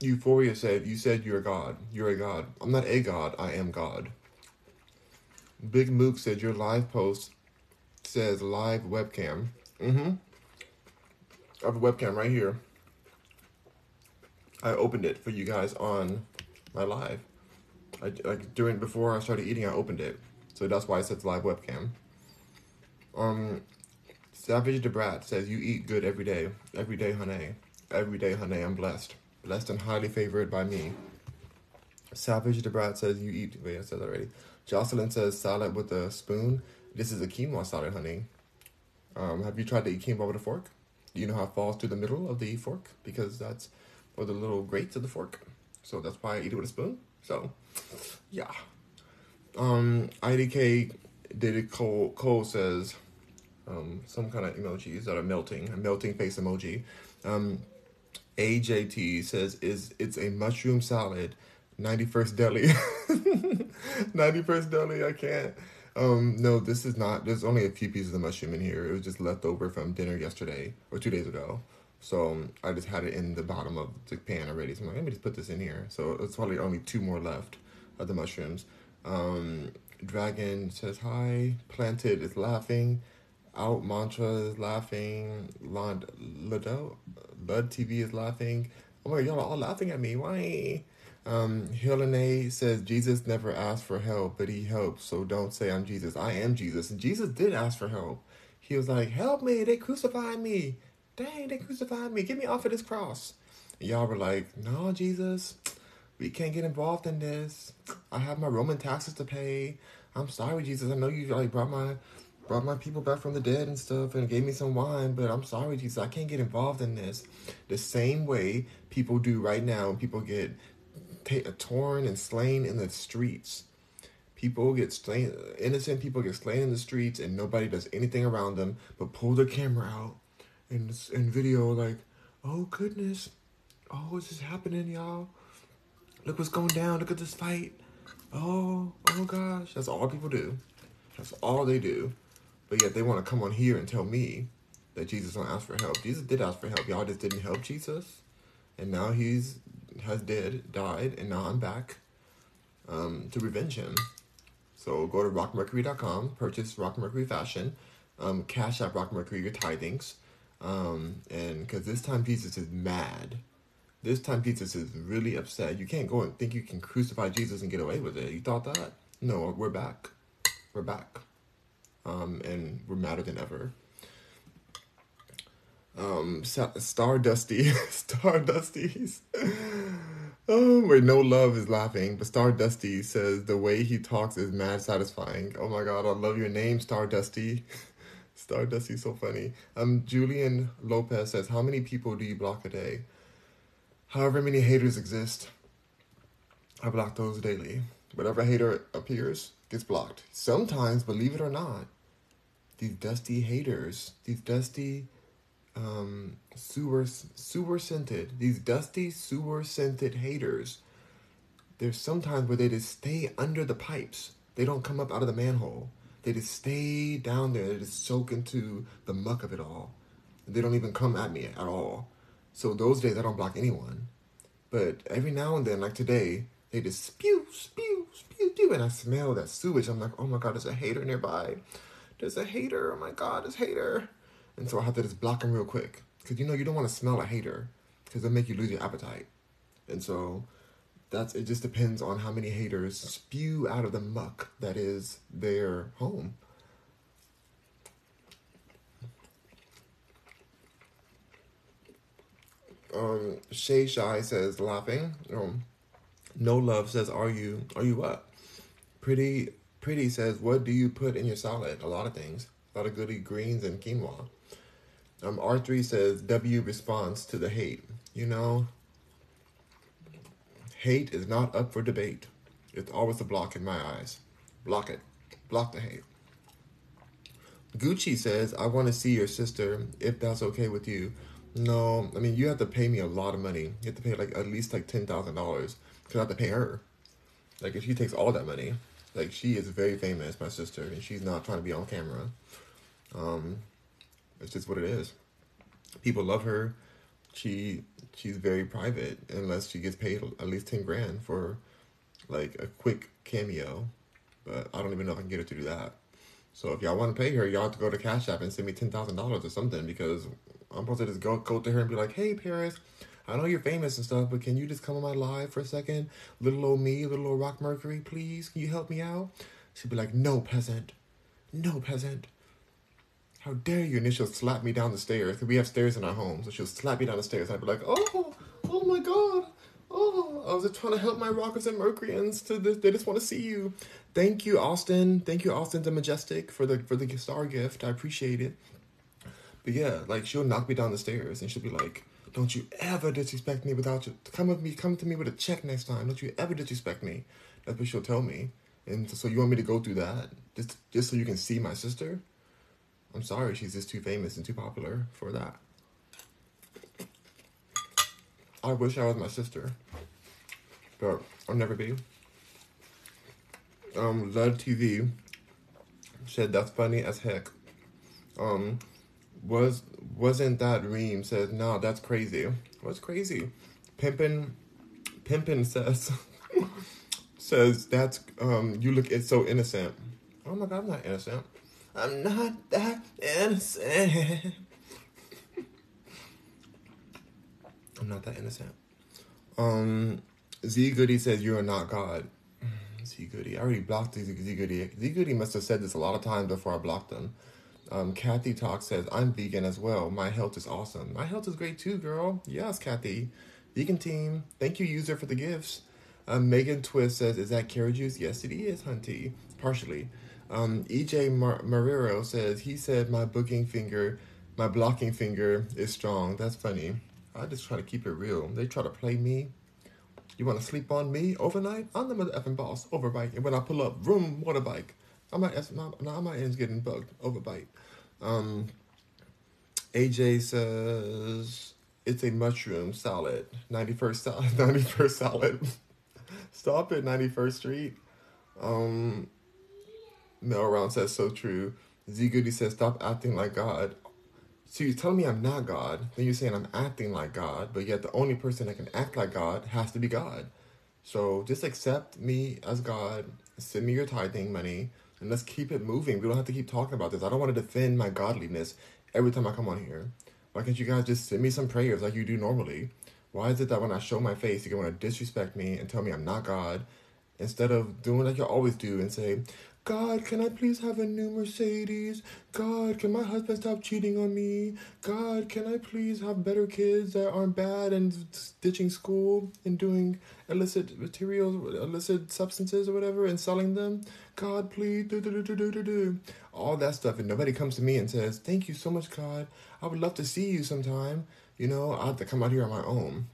Euphoria said, You said you're a God. You're a God. I'm not a God. I am God. Big Mook said, Your live post says live webcam. Mm hmm. I have a webcam right here. I opened it for you guys on my live. I, like during before I started eating, I opened it, so that's why it says live webcam. Um, Savage Debrat says you eat good every day, every day, honey, every day, honey. I'm blessed, blessed and highly favored by me. Savage Debrat says you eat. Wait, I said already. Jocelyn says salad with a spoon. This is a quinoa salad, honey. Um, have you tried to eat quinoa with a fork? you know how it falls to the middle of the fork because that's or the little grates of the fork. So that's why I eat it with a spoon. So, yeah. Um, IDK Diddy Cole Cole says um, some kind of emojis that are melting, a melting face emoji. Um, AJT says is it's a mushroom salad. 91st deli 91st deli i can't um no this is not there's only a few pieces of mushroom in here it was just left over from dinner yesterday or two days ago so um, i just had it in the bottom of the pan already so i'm like let me just put this in here so it's probably only two more left of the mushrooms um dragon says hi planted is laughing out mantra is laughing lud ludo lud tv is laughing oh my god y'all are all laughing at me why um, Helene says Jesus never asked for help, but he helps. So don't say I'm Jesus. I am Jesus. And Jesus did ask for help. He was like, Help me, they crucified me. Dang, they crucified me. Get me off of this cross. And y'all were like, No, Jesus, we can't get involved in this. I have my Roman taxes to pay. I'm sorry, Jesus. I know you like brought my brought my people back from the dead and stuff and gave me some wine, but I'm sorry, Jesus. I can't get involved in this. The same way people do right now. People get uh, torn and slain in the streets. People get slain, innocent people get slain in the streets, and nobody does anything around them but pull their camera out and and video like, oh goodness, oh what's this happening, y'all? Look what's going down. Look at this fight. Oh, oh gosh, that's all people do. That's all they do. But yet they want to come on here and tell me that Jesus don't ask for help. Jesus did ask for help. Y'all just didn't help Jesus, and now he's has dead, died, and now I'm back um, to revenge him. So go to rockmercury.com, purchase Rock Mercury Fashion, um, cash out Rock Mercury your tithings, um, and because this time Jesus is mad. This time Jesus is really upset. You can't go and think you can crucify Jesus and get away with it. You thought that? No, we're back. We're back. Um, and we're madder than ever um Star Dusty Star Dusty's oh wait no love is laughing but Star Dusty says the way he talks is mad satisfying oh my god I love your name Star Dusty Star Dusty so funny um Julian Lopez says how many people do you block a day however many haters exist I block those daily whatever hater appears gets blocked sometimes believe it or not these dusty haters these dusty um, sewer sewer scented. These dusty sewer scented haters. There's sometimes where they just stay under the pipes. They don't come up out of the manhole. They just stay down there. They just soak into the muck of it all. They don't even come at me at all. So those days I don't block anyone. But every now and then, like today, they just spew, spew, spew, spew, and I smell that sewage. I'm like, oh my god, there's a hater nearby. There's a hater. Oh my god, there's a hater. And so I have to just block them real quick. Because you know, you don't want to smell a hater because it'll make you lose your appetite. And so that's it just depends on how many haters spew out of the muck that is their home. Um, Shay Shy says laughing. Um, no love says are you are you what? Pretty pretty says what do you put in your salad? A lot of things. A lot of goody greens and quinoa. Um, R3 says W responds to the hate. You know, hate is not up for debate. It's always a block in my eyes. Block it. Block the hate. Gucci says, I want to see your sister if that's okay with you. No, I mean, you have to pay me a lot of money. You have to pay like at least like $10,000 because I have to pay her. Like, if she takes all that money, like, she is very famous, my sister, and she's not trying to be on camera. Um, it's just what it is. People love her. She she's very private unless she gets paid at least ten grand for like a quick cameo. But I don't even know if I can get her to do that. So if y'all want to pay her, y'all have to go to Cash App and send me ten thousand dollars or something because I'm supposed to just go go to her and be like, "Hey, Paris, I know you're famous and stuff, but can you just come on my live for a second? Little old me, little old Rock Mercury, please. Can you help me out?" She'd be like, "No, peasant, no peasant." How dare you? And she'll slap me down the stairs. We have stairs in our home. So she'll slap me down the stairs. I'd be like, oh, oh my God. Oh, I was just trying to help my rockers and Mercuryans to this. They just want to see you. Thank you, Austin. Thank you, Austin the Majestic, for the for the star gift. I appreciate it. But yeah, like she'll knock me down the stairs and she'll be like, "Don't you ever disrespect me without you. Come with me. Come to me with a check next time. Don't you ever disrespect me." That's what she'll tell me. And so you want me to go through that just just so you can see my sister? I'm sorry, she's just too famous and too popular for that. I wish I was my sister, but I'll never be. Um, Lud TV said that's funny as heck. Um, was wasn't that Reem says no, that's crazy. What's crazy? Pimpin, Pimpin says says that's um you look it's so innocent. Oh my god, I'm not innocent. I'm not that innocent. I'm not that innocent. Um, Z Goody says you are not God. Z Goody, I already blocked Z Goody. Z Goody must have said this a lot of times before I blocked them. Um, Kathy Talk says I'm vegan as well. My health is awesome. My health is great too, girl. Yes, Kathy. Vegan team. Thank you, user, for the gifts. Um, Megan Twist says, "Is that carrot juice?" Yes, it is, Hunty. Partially. Um, EJ Mar- Marrero says he said my booking finger, my blocking finger is strong. That's funny. I just try to keep it real. They try to play me. You want to sleep on me overnight? I'm the mother effing boss. Overbite. And when I pull up, room, water bike. I might, now my end's getting bugged. Overbite. Um, AJ says it's a mushroom salad. 91st salad. 91st salad. Stop at 91st Street. Um, Mel Round says so true. Z Goody says stop acting like God. So you're telling me I'm not God, then you're saying I'm acting like God, but yet the only person that can act like God has to be God. So just accept me as God, send me your tithing money, and let's keep it moving. We don't have to keep talking about this. I don't want to defend my godliness every time I come on here. Why can't you guys just send me some prayers like you do normally? Why is it that when I show my face, you want to disrespect me and tell me I'm not God, instead of doing like you always do and say, God, can I please have a new Mercedes? God, can my husband stop cheating on me? God, can I please have better kids that aren't bad and ditching school and doing illicit materials, illicit substances or whatever and selling them? God, please, do, do, do, do, do, do. All that stuff. And nobody comes to me and says, Thank you so much, God. I would love to see you sometime. You know, I have to come out here on my own.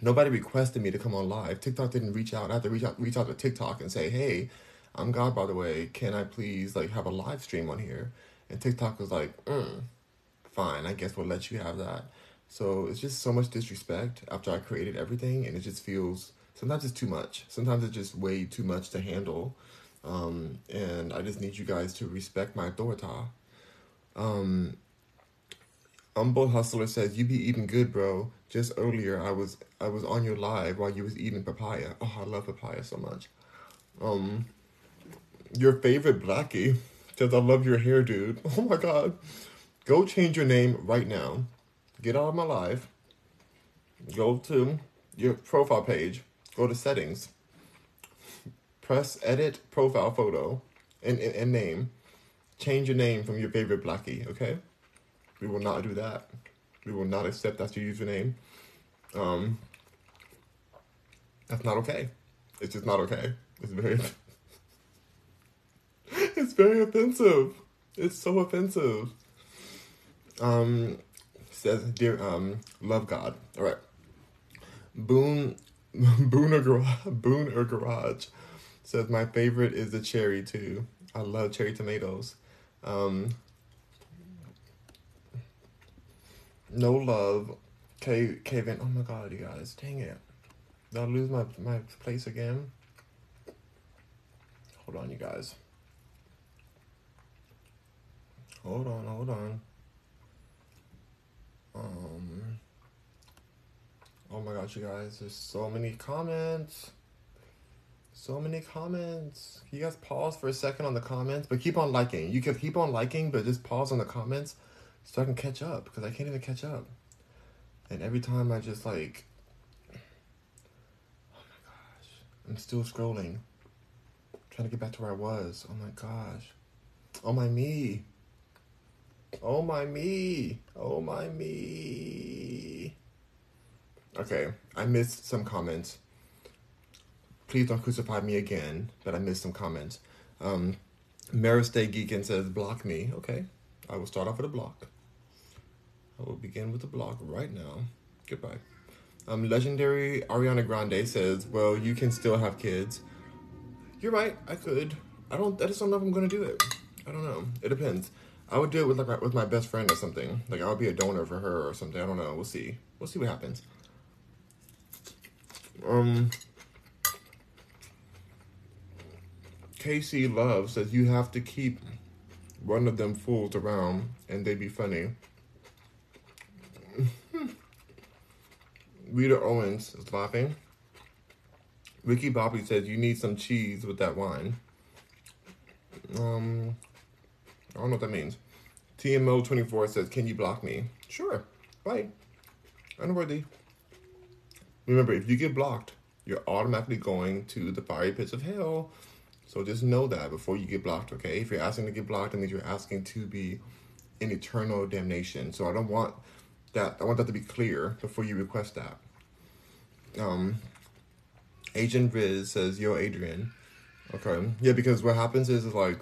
Nobody requested me to come on live. TikTok didn't reach out. I had to reach out, reach out to TikTok and say, Hey, I'm God, by the way. Can I please like have a live stream on here? And TikTok was like, mm, fine. I guess we'll let you have that. So it's just so much disrespect after I created everything, and it just feels sometimes it's too much. Sometimes it's just way too much to handle. Um, and I just need you guys to respect my authority. Um, Humble Hustler says, "You be eating good, bro. Just earlier, I was I was on your live while you was eating papaya. Oh, I love papaya so much. Um, your favorite Blackie says, I love your hair, dude. Oh my God. Go change your name right now. Get out of my life. Go to your profile page. Go to settings. Press edit profile photo and, and, and name. Change your name from your favorite Blackie, okay? We will not do that. We will not accept that's your username. Um, that's not okay. It's just not okay. It's very it's very offensive. It's so offensive. Um, says dear um, love God. All right. Boone Booner Garage Booner Garage says my favorite is the cherry too. I love cherry tomatoes. Um, no love. K Kevin. Oh my god, you guys. Dang it. Did I lose my my place again? Hold on, you guys. Hold on, hold on. Um. Oh my gosh, you guys, there's so many comments. So many comments. Can you guys pause for a second on the comments? But keep on liking. You can keep on liking, but just pause on the comments so I can catch up because I can't even catch up. And every time I just like. Oh my gosh. I'm still scrolling. Trying to get back to where I was. Oh my gosh. Oh my me. Oh my me. Oh my me. Okay, I missed some comments. Please don't crucify me again, but I missed some comments. Um, Maris Day Geekin says, block me. Okay, I will start off with a block. I will begin with a block right now. Goodbye. Um, legendary Ariana Grande says, "Well, you can still have kids." You're right. I could. I don't. I just don't know if I'm gonna do it. I don't know. It depends. I would do it with like with my best friend or something. Like I'll be a donor for her or something. I don't know. We'll see. We'll see what happens. Um. Casey Love says you have to keep one of them fools around and they be funny. Rita Owens is laughing. Ricky Bobby says you need some cheese with that wine. Um, I don't know what that means. TMO24 says, Can you block me? Sure. Bye. Unworthy. Remember, if you get blocked, you're automatically going to the fiery pits of hell. So just know that before you get blocked, okay? If you're asking to get blocked, that means you're asking to be in eternal damnation. So I don't want that. I want that to be clear before you request that. Um, Agent Riz says, Yo, Adrian. Okay. Yeah, because what happens is, is like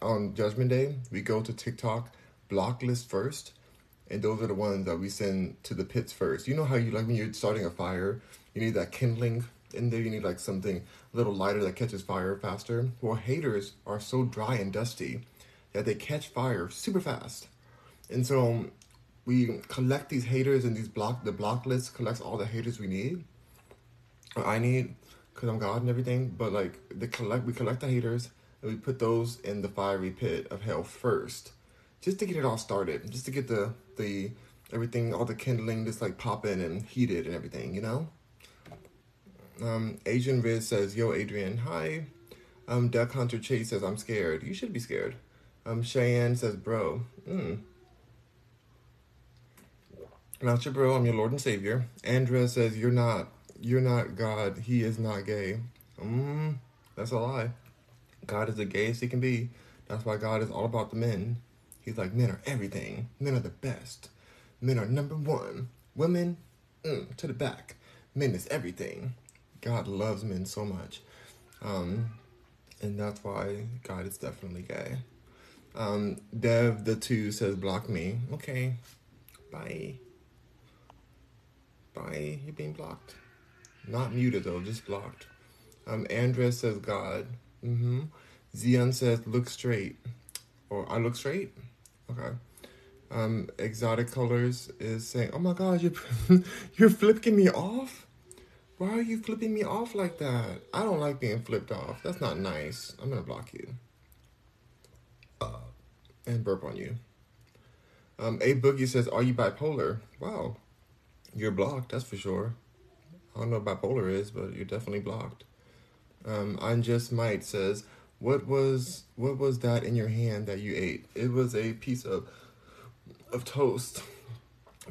on Judgment Day, we go to TikTok block list first, and those are the ones that we send to the pits first. You know how you like when you're starting a fire, you need that kindling in there. You need like something a little lighter that catches fire faster. Well, haters are so dry and dusty that they catch fire super fast, and so um, we collect these haters and these block. The block list collects all the haters we need, I need, because I'm God and everything. But like the collect, we collect the haters and we put those in the fiery pit of hell first just to get it all started, just to get the the everything, all the kindling just like popping and heated and everything, you know. Um, Asian Riz says, "Yo, Adrian, hi." Um, Duck Hunter Chase says, "I'm scared. You should be scared." Um, Cheyenne says, "Bro, mm. not your bro. I'm your Lord and Savior." Andrea says, "You're not. You're not God. He is not gay." Mm, that's a lie. God is the gayest he can be. That's why God is all about the men. He's like, men are everything. Men are the best. Men are number one. Women, mm, to the back. Men is everything. God loves men so much. Um, and that's why God is definitely gay. Um, Dev the two says block me. Okay. Bye. Bye. You're being blocked. Not muted though, just blocked. Um, Andres says God. Mm-hmm. Zion says look straight. Or I look straight? Okay. Um, exotic colors is saying, "Oh my God, you're you're flipping me off. Why are you flipping me off like that? I don't like being flipped off. That's not nice. I'm gonna block you uh, and burp on you." Um, a boogie says, "Are you bipolar?" Wow, you're blocked. That's for sure. I don't know what bipolar is, but you're definitely blocked. Um, Unjust Might says, what was what was that in your hand that you ate? It was a piece of of toast,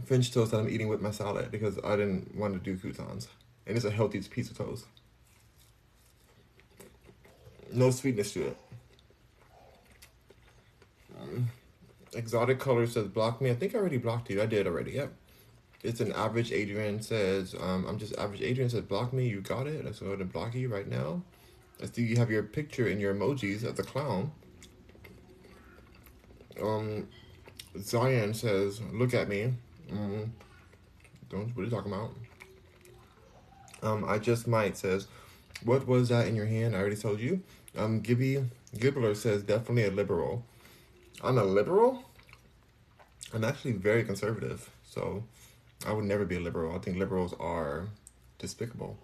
French toast that I'm eating with my salad because I didn't want to do croutons, and it's a healthy piece of toast. No sweetness to it. Um, exotic color says block me. I think I already blocked you. I did already. Yep. It's an average Adrian says, um, I'm just average Adrian says block me. You got it. Let's go and block you right now. I see you have your picture and your emojis of the clown. Um, Zion says, "Look at me." Mm, don't what are you talking about? Um, I just might says, "What was that in your hand?" I already told you. Um, Gibby Gibbler says, "Definitely a liberal." I'm a liberal. I'm actually very conservative, so I would never be a liberal. I think liberals are despicable.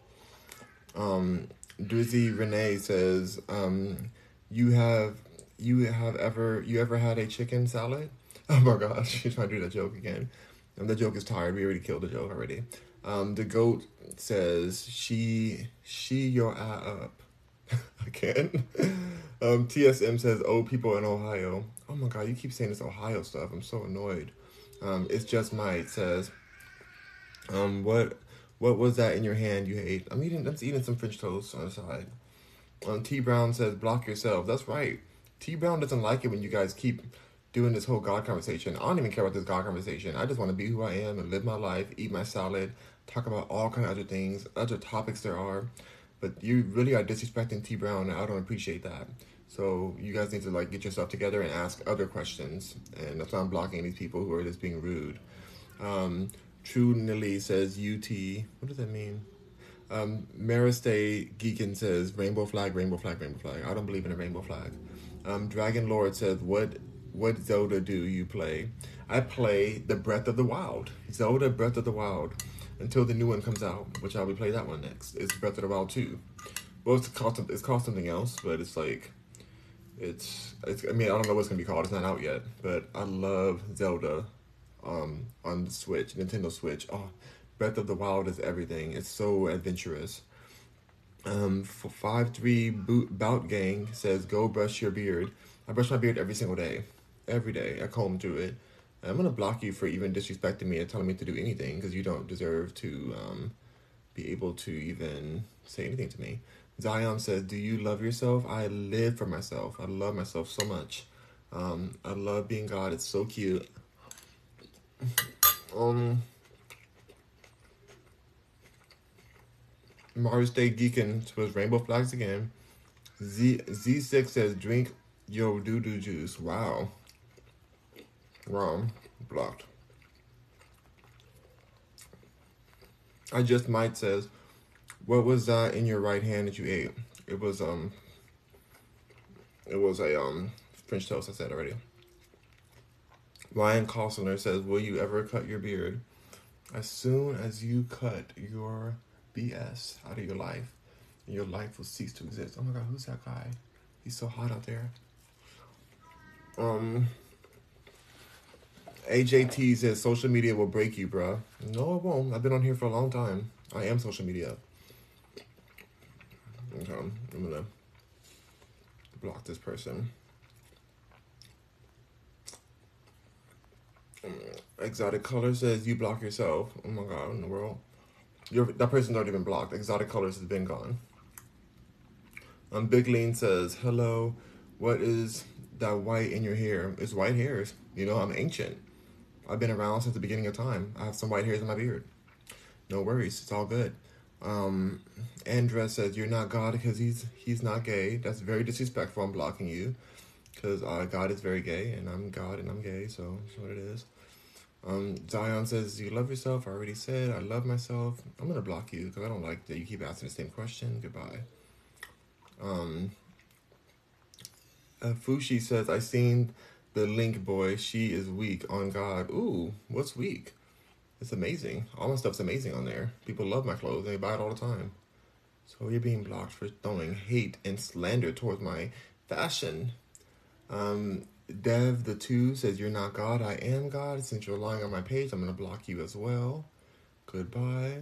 Um, Drizzy Renee says, um, "You have you have ever you ever had a chicken salad?" Oh my gosh, she's trying to do that joke again. And the joke is tired. We already killed the joke already. Um, the goat says, "She she your eye up." Again. Um, TSM says, "Oh, people in Ohio." Oh my god, you keep saying this Ohio stuff. I'm so annoyed. Um, it's just my says, um, what what was that in your hand you ate? I'm eating. I'm eating some French toast on the side. Um, T Brown says, "Block yourself." That's right. T Brown doesn't like it when you guys keep doing this whole God conversation. I don't even care about this God conversation. I just want to be who I am and live my life, eat my salad, talk about all kind of other things, other topics there are. But you really are disrespecting T Brown, and I don't appreciate that. So you guys need to like get yourself together and ask other questions. And that's why I'm blocking these people who are just being rude. Um, True Nilly says UT. What does that mean? Um, Maristay Geekin says rainbow flag, rainbow flag, rainbow flag. I don't believe in a rainbow flag. Um, Dragon Lord says what what Zelda do you play? I play the Breath of the Wild. Zelda Breath of the Wild until the new one comes out, which I will be play that one next. It's Breath of the Wild 2. Well, it's called, it's called something else, but it's like, it's, it's, I mean, I don't know what's going to be called. It's not out yet, but I love Zelda um, on the Switch, Nintendo Switch. Oh, Breath of the Wild is everything. It's so adventurous. Um, for five three boot bout gang says go brush your beard. I brush my beard every single day, every day. I comb through it. I'm gonna block you for even disrespecting me and telling me to do anything because you don't deserve to um, be able to even say anything to me. Zion says, "Do you love yourself? I live for myself. I love myself so much. Um, I love being God. It's so cute." Um, Mars Day Geekin was rainbow flags again. Z Z6 says drink your doo doo juice. Wow. Wrong. Blocked. I just might says, what was that in your right hand that you ate? It was um it was a um French toast, I said already. Ryan Costner says, Will you ever cut your beard? As soon as you cut your BS out of your life, your life will cease to exist. Oh my god, who's that guy? He's so hot out there. Um AJT says social media will break you, bruh. No, it won't. I've been on here for a long time. I am social media. Okay, I'm gonna block this person. Exotic Color says you block yourself. Oh my god, in the world. You're, that person's already been blocked. Exotic Colors has been gone. Um, Big Lean says, hello, what is that white in your hair? It's white hairs. You know, I'm ancient. I've been around since the beginning of time. I have some white hairs in my beard. No worries, it's all good. Um, Andra says you're not God because he's he's not gay. That's very disrespectful. I'm blocking you because uh, God is very gay and I'm God and I'm gay, so that's what it is. Um, Zion says you love yourself. I already said I love myself. I'm gonna block you because I don't like that you keep asking the same question. Goodbye. Um, uh, Fushi says I seen the link boy. She is weak on God. Ooh, what's weak? It's amazing. All my stuff's amazing on there. People love my clothes. They buy it all the time. So you're being blocked for throwing hate and slander towards my fashion. Um, Dev the two says you're not God. I am God. Since you're lying on my page, I'm gonna block you as well. Goodbye.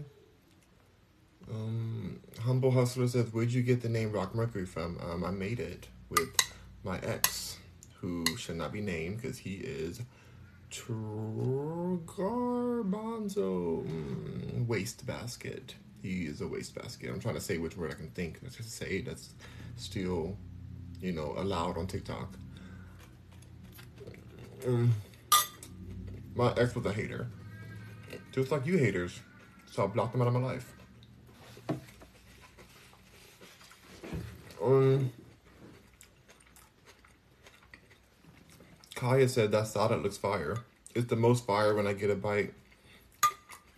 Um, Humble Hustler says, Where'd you get the name Rock Mercury from? Um, I made it with my ex, who should not be named because he is Garbanzo mm, waste basket. He is a waste basket. I'm trying to say which word I can think. Let's just say that's still, you know, allowed on TikTok. Um, my ex was a hater, just like you haters. So I blocked them out of my life. Um, Kaya said that salad looks fire. It's the most fire when I get a bite.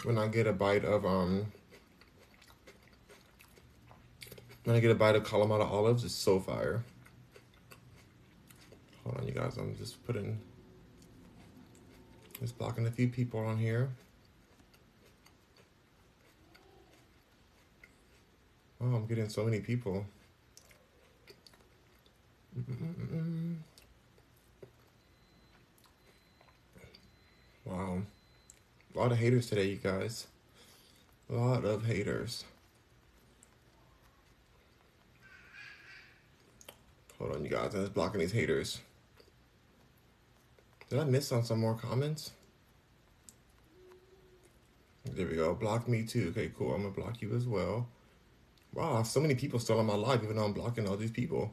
When I get a bite of um. When I get a bite of Kalamata olives, it's so fire. Hold on, you guys. I'm just putting. Just blocking a few people on here. Oh, I'm getting so many people. Mm-mm-mm. Wow. A lot of haters today, you guys. A lot of haters. Hold on, you guys. I'm just blocking these haters. Did I miss on some more comments? There we go. Block me too. Okay, cool. I'm gonna block you as well. Wow, so many people still on my live, even though I'm blocking all these people.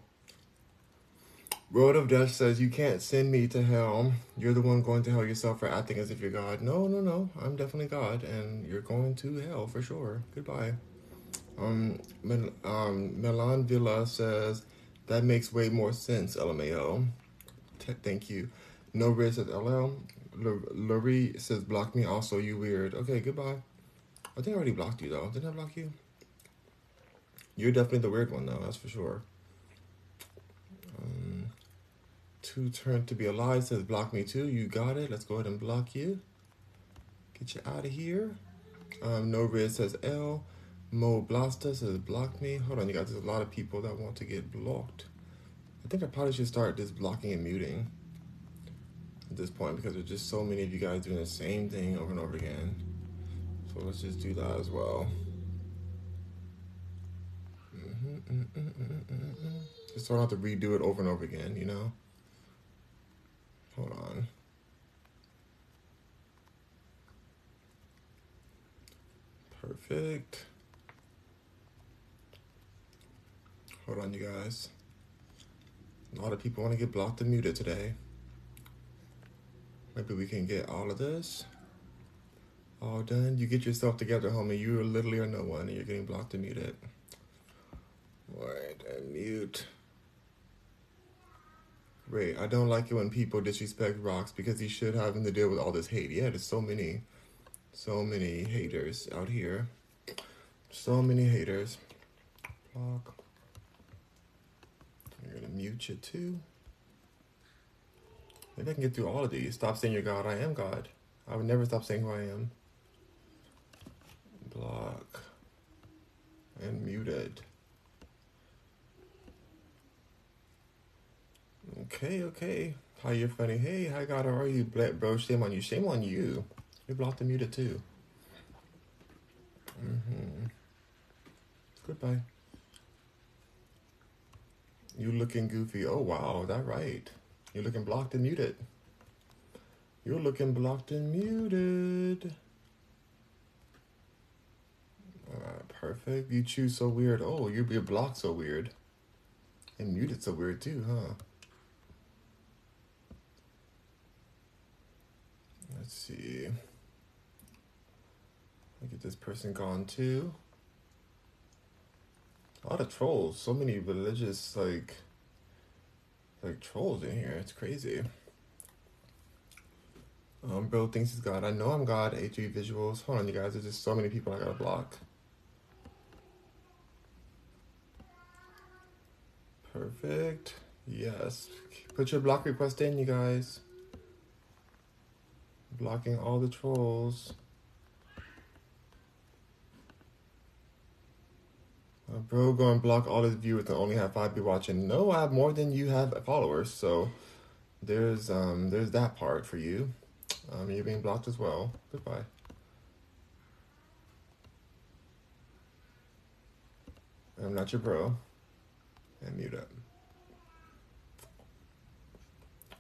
Road of Death says, You can't send me to hell. You're the one going to hell yourself for acting as if you're God. No, no, no. I'm definitely God, and you're going to hell for sure. Goodbye. Um, Mel- um, Milan Villa says, That makes way more sense, LMAO. T- thank you. No risk says LL. Lori says, block me also, you weird. Okay, goodbye. I think I already blocked you, though. Didn't I block you? You're definitely the weird one, though, that's for sure. Um, two turn to be alive says, block me too. You got it. Let's go ahead and block you. Get you out of here. Um, no red says L. Mo Blaster says, block me. Hold on, you guys. There's a lot of people that want to get blocked. I think I probably should start just blocking and muting at this point because there's just so many of you guys doing the same thing over and over again. So let's just do that as well. Mm-hmm, mm-hmm, mm-hmm, just so I don't have to redo it over and over again, you know? Hold on. Perfect. Hold on, you guys. A lot of people want to get blocked and muted today. Maybe we can get all of this all done. You get yourself together, homie. You are literally are no one, and you're getting blocked and muted. All right, and mute. Great. I don't like it when people disrespect Rocks because he should have to deal with all this hate. Yeah, there's so many, so many haters out here. So many haters. Block. You're gonna mute you too. Maybe I can get through all of these. Stop saying you're God. I am God. I would never stop saying who I am. Block. And muted. Okay, okay. Hi, you're funny. Hey, hi, God, how are you, bro? Shame on you. Shame on you. You blocked and muted too. Mm-hmm. Goodbye. You looking goofy. Oh, wow, that right. You're looking blocked and muted. You're looking blocked and muted. Alright, perfect. You choose so weird. Oh, you're, blocked so weird. And muted so weird too, huh? Let's see. Look at this person gone too. A lot of trolls. So many religious, like, like trolls in here. It's crazy. Um, bro thinks he's God. I know I'm God. H3 visuals. Hold on, you guys. There's just so many people I gotta block. Perfect. Yes. Put your block request in, you guys. Blocking all the trolls. Uh, bro, go and block all his viewers and only have five people watching. No, I have more than you have followers, so there's um there's that part for you. Um, you're being blocked as well. Goodbye. I'm not your bro. And mute up.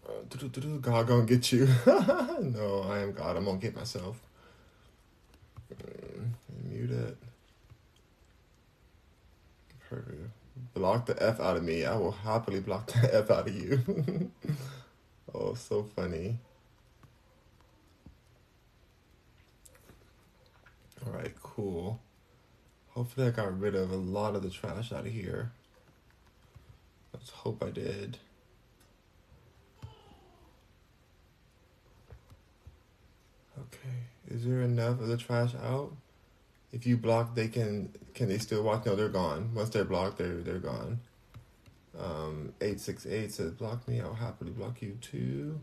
Uh, God gonna get you. no, I am God. I'm gonna get myself. Mm, mute it. Block the F out of me. I will happily block the F out of you. oh, so funny. All right, cool. Hopefully I got rid of a lot of the trash out of here. Let's hope I did. Okay, is there enough of the trash out? If you block, they can can they still watch? No, they're gone. Once they're blocked, they're they're gone. Um, eight six eight says block me. I'll happily block you too.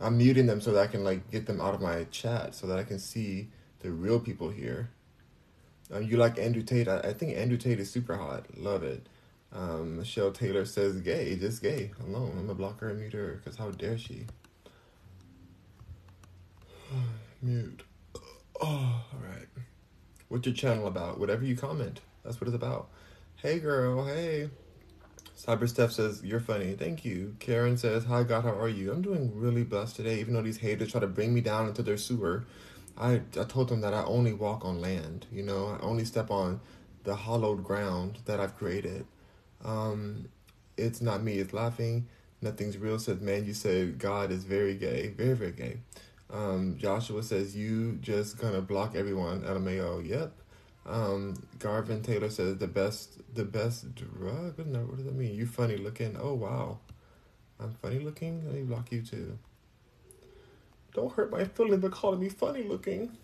I'm muting them so that I can like get them out of my chat so that I can see the real people here. Um, you like Andrew Tate? I, I, think Andrew Tate is super hot. Love it. Um, Michelle Taylor says gay, just gay alone. I'm gonna block her and mute her because how dare she? mute. Oh, all right. What's your channel about? Whatever you comment, that's what it's about. Hey, girl. Hey. Cyber Steph says, You're funny. Thank you. Karen says, Hi, God, how are you? I'm doing really blessed today, even though these haters try to bring me down into their sewer. I, I told them that I only walk on land, you know, I only step on the hollowed ground that I've created. Um, it's not me, it's laughing. Nothing's real, says, Man, you said God is very gay, very, very gay. Um, Joshua says, You just gonna block everyone. LMAO, yep. Um, Garvin Taylor says, The best, the best drug? What does that mean? You funny looking. Oh, wow. I'm funny looking? Let me block you too. Don't hurt my feelings by calling me funny looking.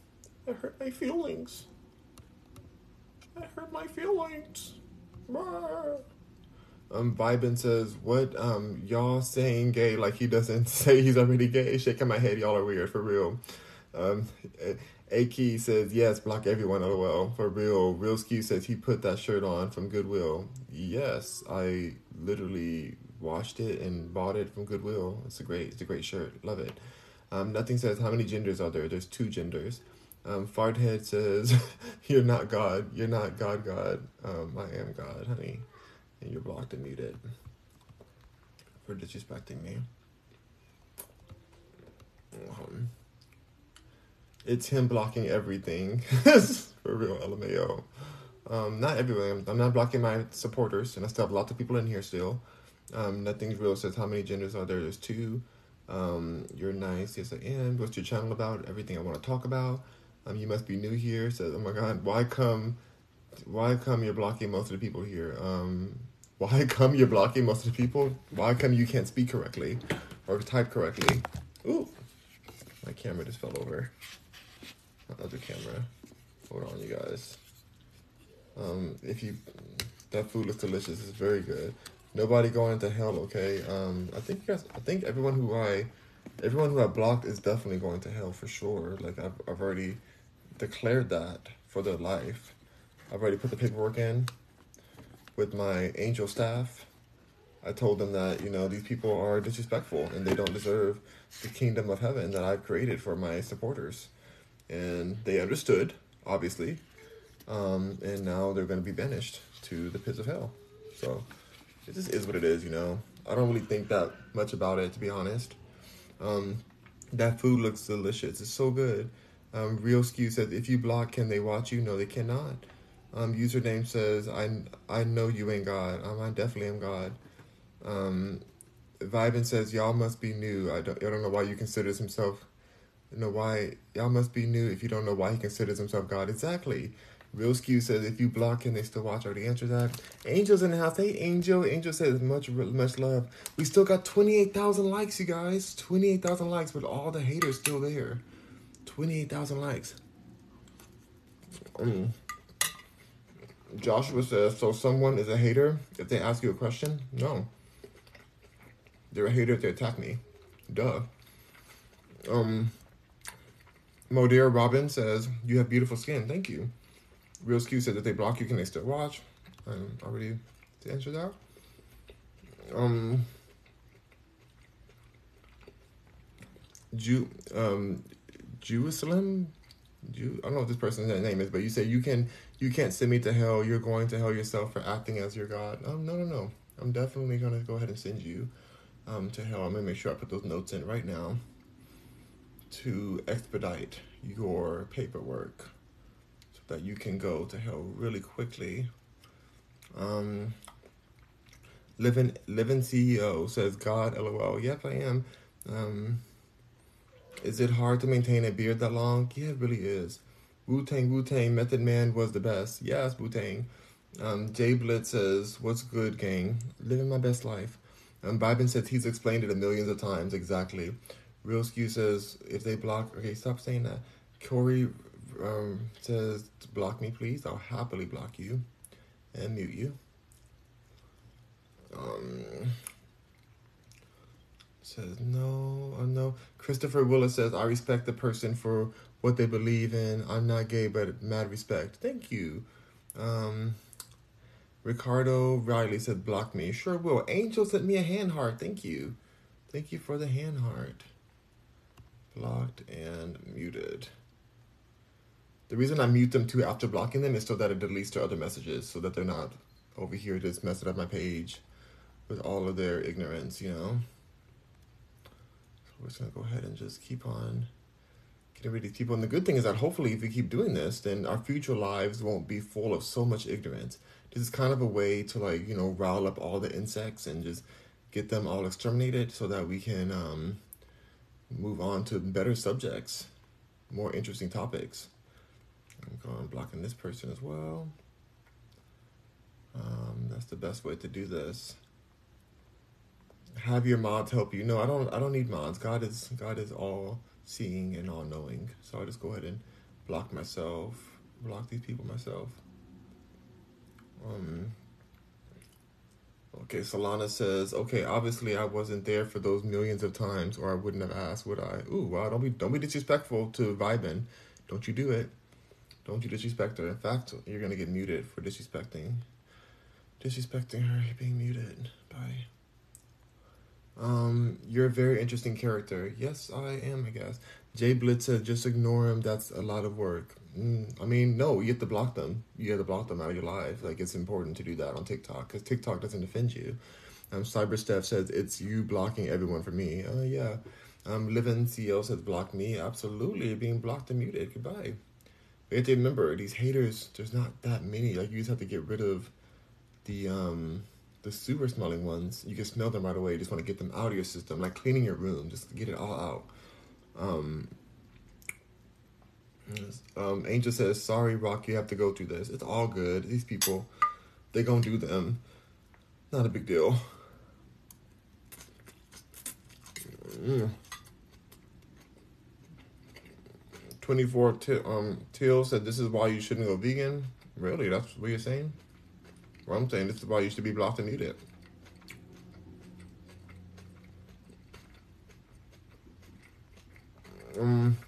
That hurt my feelings. That hurt my feelings. Um, Vibin says, "What um y'all saying gay like he doesn't say he's already gay?" Shaking my head, y'all are weird for real. Um, Aki says, "Yes, block everyone." LOL for real. Real Ski says he put that shirt on from Goodwill. Yes, I literally washed it and bought it from Goodwill. It's a great, it's a great shirt. Love it. Um, nothing says how many genders are there. There's two genders. Um, Farthead says, "You're not God. You're not God. God. Um, I am God, honey." And you're blocked and muted for disrespecting me. Um, it's him blocking everything. for real, LMAO. Um, not everyone. I'm not blocking my supporters, and I still have lots of people in here still. Um, Nothing's real says how many genders are there? There's two. Um, you're nice. Yes, I am. What's your channel about? Everything I want to talk about. Um, you must be new here. Says, oh my God, why come? Why come you're blocking most of the people here? Um, why come you're blocking most of the people? Why come you can't speak correctly or type correctly? Ooh, my camera just fell over. Other camera. Hold on, you guys. Um, if you, that food looks delicious. It's very good. Nobody going to hell, okay? Um, I think you guys, I think everyone who I, everyone who I blocked is definitely going to hell for sure. Like I've, I've already declared that for their life. I've already put the paperwork in with my angel staff. I told them that you know these people are disrespectful and they don't deserve the kingdom of heaven that I've created for my supporters, and they understood, obviously, um, and now they're going to be banished to the pits of hell. So it just is what it is, you know. I don't really think that much about it, to be honest. Um, that food looks delicious. It's so good. Um, Real Skew says, if you block, can they watch you? No, they cannot. Um, username says, I, I know you ain't God. Um, I definitely am God. Um, Vibin says, y'all must be new. I don't, I don't know why you considers himself, you know why, y'all must be new if you don't know why he considers himself God. Exactly. Real Skew says, if you block, him, they still watch? Already answered that. Angel's in the house. Hey, Angel. Angel says, much, much love. We still got 28,000 likes, you guys. 28,000 likes, but all the haters still there. 28,000 likes. Mm. Joshua says, so someone is a hater if they ask you a question? No. They're a hater if they attack me. Duh. Um, Modera Robin says, you have beautiful skin. Thank you. Real Skew said, if they block you, can they still watch? Um, already to answer that. Um, Jew, um, Jerusalem, Jew, I don't know what this person's name is, but you say you can you can't send me to hell. You're going to hell yourself for acting as your God. Um, no, no, no. I'm definitely gonna go ahead and send you um, to hell. I'm gonna make sure I put those notes in right now to expedite your paperwork so that you can go to hell really quickly. Um, living living CEO says God, lol. Yep, I am. Um, is it hard to maintain a beard that long? Yeah, it really is. Wu Tang, Wu Tang, Method Man was the best. Yes, Wu Tang. Um, Jay Blitz says, What's good, gang? Living my best life. Um, Vibin says he's explained it a millions of times, exactly. Real Skew says, If they block, okay, stop saying that. Corey um, says, Block me, please. I'll happily block you and mute you. Um, says no, uh, no. Christopher Willis says I respect the person for what they believe in. I'm not gay, but mad respect. Thank you. Um, Ricardo Riley said block me. Sure will. Angel sent me a hand heart. Thank you. Thank you for the hand heart. Blocked and muted. The reason I mute them too after blocking them is so that it deletes their other messages, so that they're not over here just messing up my page with all of their ignorance, you know. So we're just gonna go ahead and just keep on getting rid of these people. And the good thing is that hopefully, if we keep doing this, then our future lives won't be full of so much ignorance. This is kind of a way to like you know rile up all the insects and just get them all exterminated so that we can um, move on to better subjects, more interesting topics. I'm going blocking this person as well. Um, that's the best way to do this. have your mods help you. No, I don't. I don't need mods. God is God is all seeing and all knowing. So I'll just go ahead and block myself, block these people myself. Um. Okay, Solana says, okay, obviously I wasn't there for those millions of times, or I wouldn't have asked, would I? Ooh, wow, don't be don't be disrespectful to Vibin. Don't you do it. Don't you disrespect her. In fact, you're gonna get muted for disrespecting disrespecting her, being muted. Bye. Um, you're a very interesting character. Yes, I am, I guess. Jay Blitz said, just ignore him. That's a lot of work. Mm, I mean, no, you have to block them. You have to block them out of your life. Like, it's important to do that on TikTok because TikTok doesn't defend you. Um, Cyber Steph says, it's you blocking everyone for me. Uh, yeah. Um, Living CEO says, block me. Absolutely. Being blocked and muted. Goodbye. We have to remember, these haters, there's not that many. Like, you just have to get rid of the, um, the super smelling ones, you can smell them right away. You just want to get them out of your system, like cleaning your room, just get it all out. Um, um, Angel says, "Sorry, Rock, you have to go through this. It's all good. These people, they gonna do them. Not a big deal." Mm. Twenty four. T- um, Till said, "This is why you shouldn't go vegan." Really? That's what you're saying? Well, I'm saying this is why you should be blocked and muted. Um,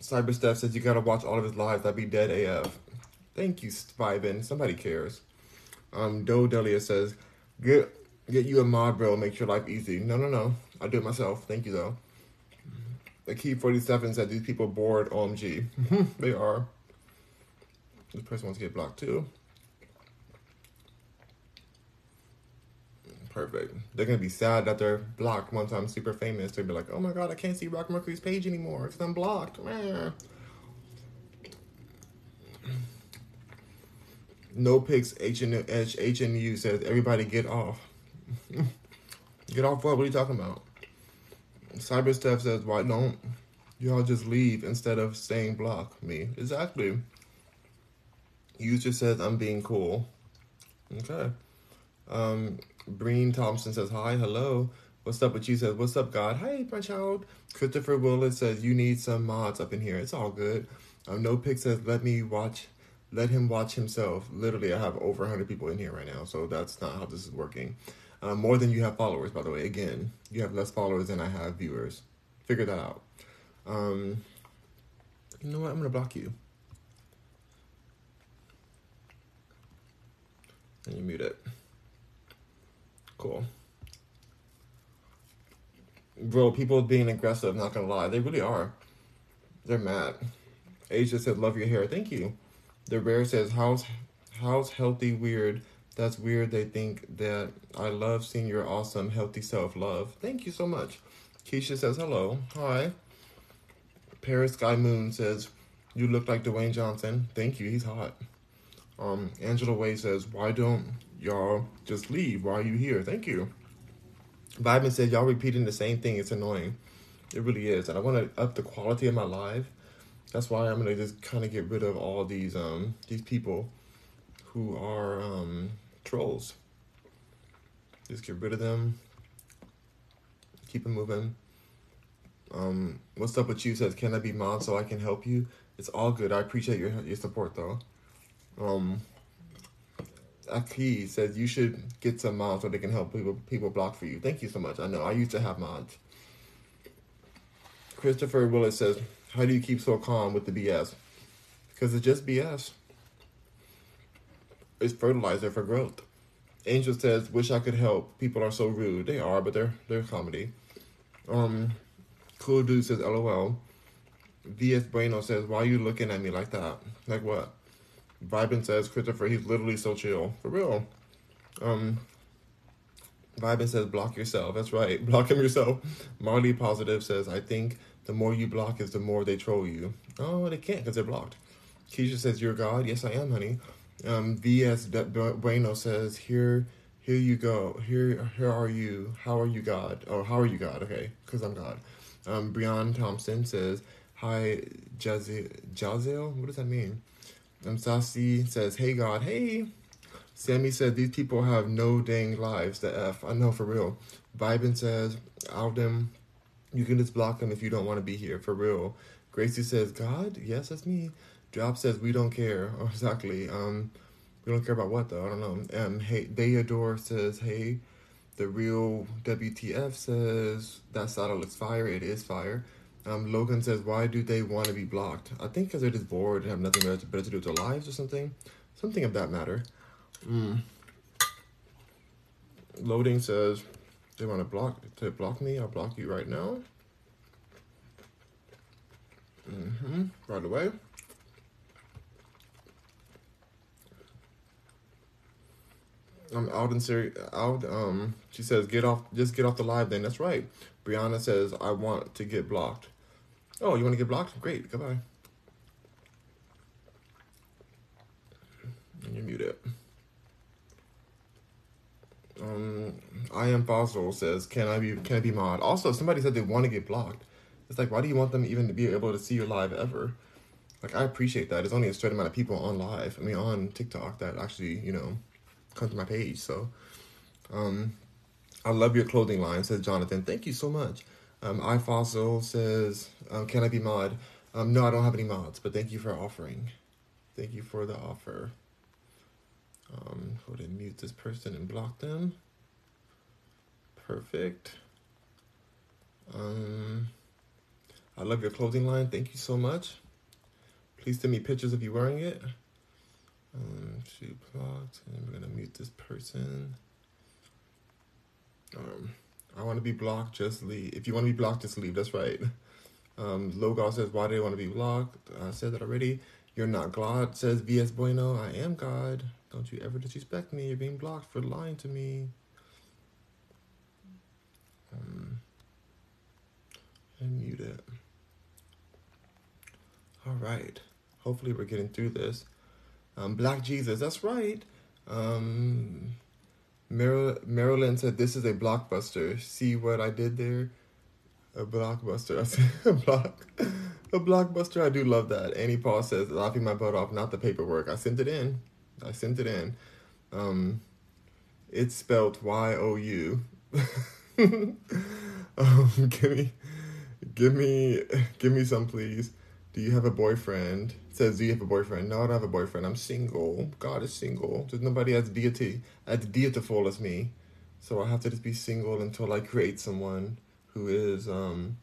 Cyber Steph says you gotta watch all of his lives. I'd be dead AF. Thank you, Vibin. Somebody cares. Um, Doe Delia says, get get you a mod, bro. Makes your life easy. No, no, no. I'll do it myself. Thank you, though. The key 47 said these people bored. OMG. they are. This person wants to get blocked too. Perfect. They're gonna be sad that they're blocked once I'm super famous. They'll be like, "Oh my god, I can't see Rock Mercury's page anymore because I'm blocked." No pics. H and H and U says everybody get off. get off what? What are you talking about? Cyber says, "Why don't y'all just leave instead of staying block me?" Exactly. User says I'm being cool. Okay. Um, Brian Thompson says hi, hello. What's up with you? Says what's up, God? Hi, my child. Christopher Willis says you need some mods up in here. It's all good. Um, no pick says let me watch, let him watch himself. Literally, I have over 100 people in here right now, so that's not how this is working. Um, more than you have followers, by the way. Again, you have less followers than I have viewers. Figure that out. Um, you know what? I'm gonna block you. And you mute it. Cool. Bro, people being aggressive, not gonna lie. They really are. They're mad. Asia said, love your hair. Thank you. The Rare says, how's, how's healthy weird? That's weird. They think that I love seeing your awesome, healthy self. Love. Thank you so much. Keisha says, hello. Hi. Paris Sky Moon says, you look like Dwayne Johnson. Thank you. He's hot. Um, Angela Way says, why don't y'all just leave? Why are you here? Thank you. Vibin says, y'all repeating the same thing. It's annoying. It really is. And I want to up the quality of my life. That's why I'm going to just kind of get rid of all these, um, these people who are, um, trolls. Just get rid of them. Keep it moving. Um, what's up with you? Says, can I be mod so I can help you? It's all good. I appreciate your your support though. Um, Aki says you should get some mods so they can help people people block for you. Thank you so much. I know I used to have mods. Christopher Willis says, "How do you keep so calm with the BS?" Because it's just BS. It's fertilizer for growth. Angel says, "Wish I could help. People are so rude. They are, but they're they're comedy." Um, cool dude says, "LOL." VS Bueno says, "Why are you looking at me like that? Like what?" Vibin says Christopher, he's literally so chill. For real. Um Vibin says block yourself. That's right. Block him yourself. Marley Positive says, I think the more you block is the more they troll you. Oh, they can't because they're blocked. Keisha says, You're God. Yes, I am, honey. Um, VS Bueno says, Here here you go. Here here are you. How are you God? Oh, how are you God? Okay, because I'm God. Um, Brian Thompson says, Hi, Jaziel. Jaziel? What does that mean? Sassy says, Hey God, hey. Sammy said these people have no dang lives. The F. I know for real. Vibin says, Alden, you can just block them if you don't want to be here. For real. Gracie says, God? Yes, that's me. Drop says, we don't care. Oh, exactly. Um, we don't care about what though. I don't know. Um, hey, Deodore says, hey. The real WTF says that saddle looks fire. It is fire. Um, Logan says, why do they want to be blocked? I think because they're just bored and have nothing better to, better to do with their lives or something. Something of that matter. Mm. Loading says, they want to block to block me. I'll block you right now. Mm-hmm. Right away. I'm out in Siri out um she says get off just get off the live then that's right. Brianna says I want to get blocked. Oh, you want to get blocked? Great, goodbye. And you mute it. Um I am fossil says can I be can I be mod? Also somebody said they want to get blocked. It's like why do you want them even to be able to see your live ever? Like I appreciate that. There's only a certain amount of people on live. I mean on TikTok that actually, you know, come to my page. So, um, I love your clothing line, says Jonathan. Thank you so much. Um, iFossil says, um, can I be mod? Um, no, I don't have any mods, but thank you for offering. Thank you for the offer. Um, go and mute this person and block them. Perfect. Um, I love your clothing line. Thank you so much. Please send me pictures of you wearing it. Um, shoot blocked, and we're gonna mute this person. Um, I want to be blocked. Just leave. If you want to be blocked, just leave. That's right. Um, Logan says, "Why do they want to be blocked?" I said that already. You're not God, says VS Bueno. I am God. Don't you ever disrespect me. You're being blocked for lying to me. Um, and mute it. All right. Hopefully, we're getting through this. Um, Black Jesus, that's right. Um, Marilyn said this is a blockbuster. See what I did there? A blockbuster. I said a block, a blockbuster. I do love that. Annie Paul says laughing my butt off, not the paperwork. I sent it in. I sent it in. Um, it's spelled Y O U. um, give me, give me, give me some, please. Do you have a boyfriend? Says, Do you have a boyfriend? No, I don't have a boyfriend. I'm single. God is single. There's nobody as deity as deitiful as me. So I have to just be single until I create someone who is um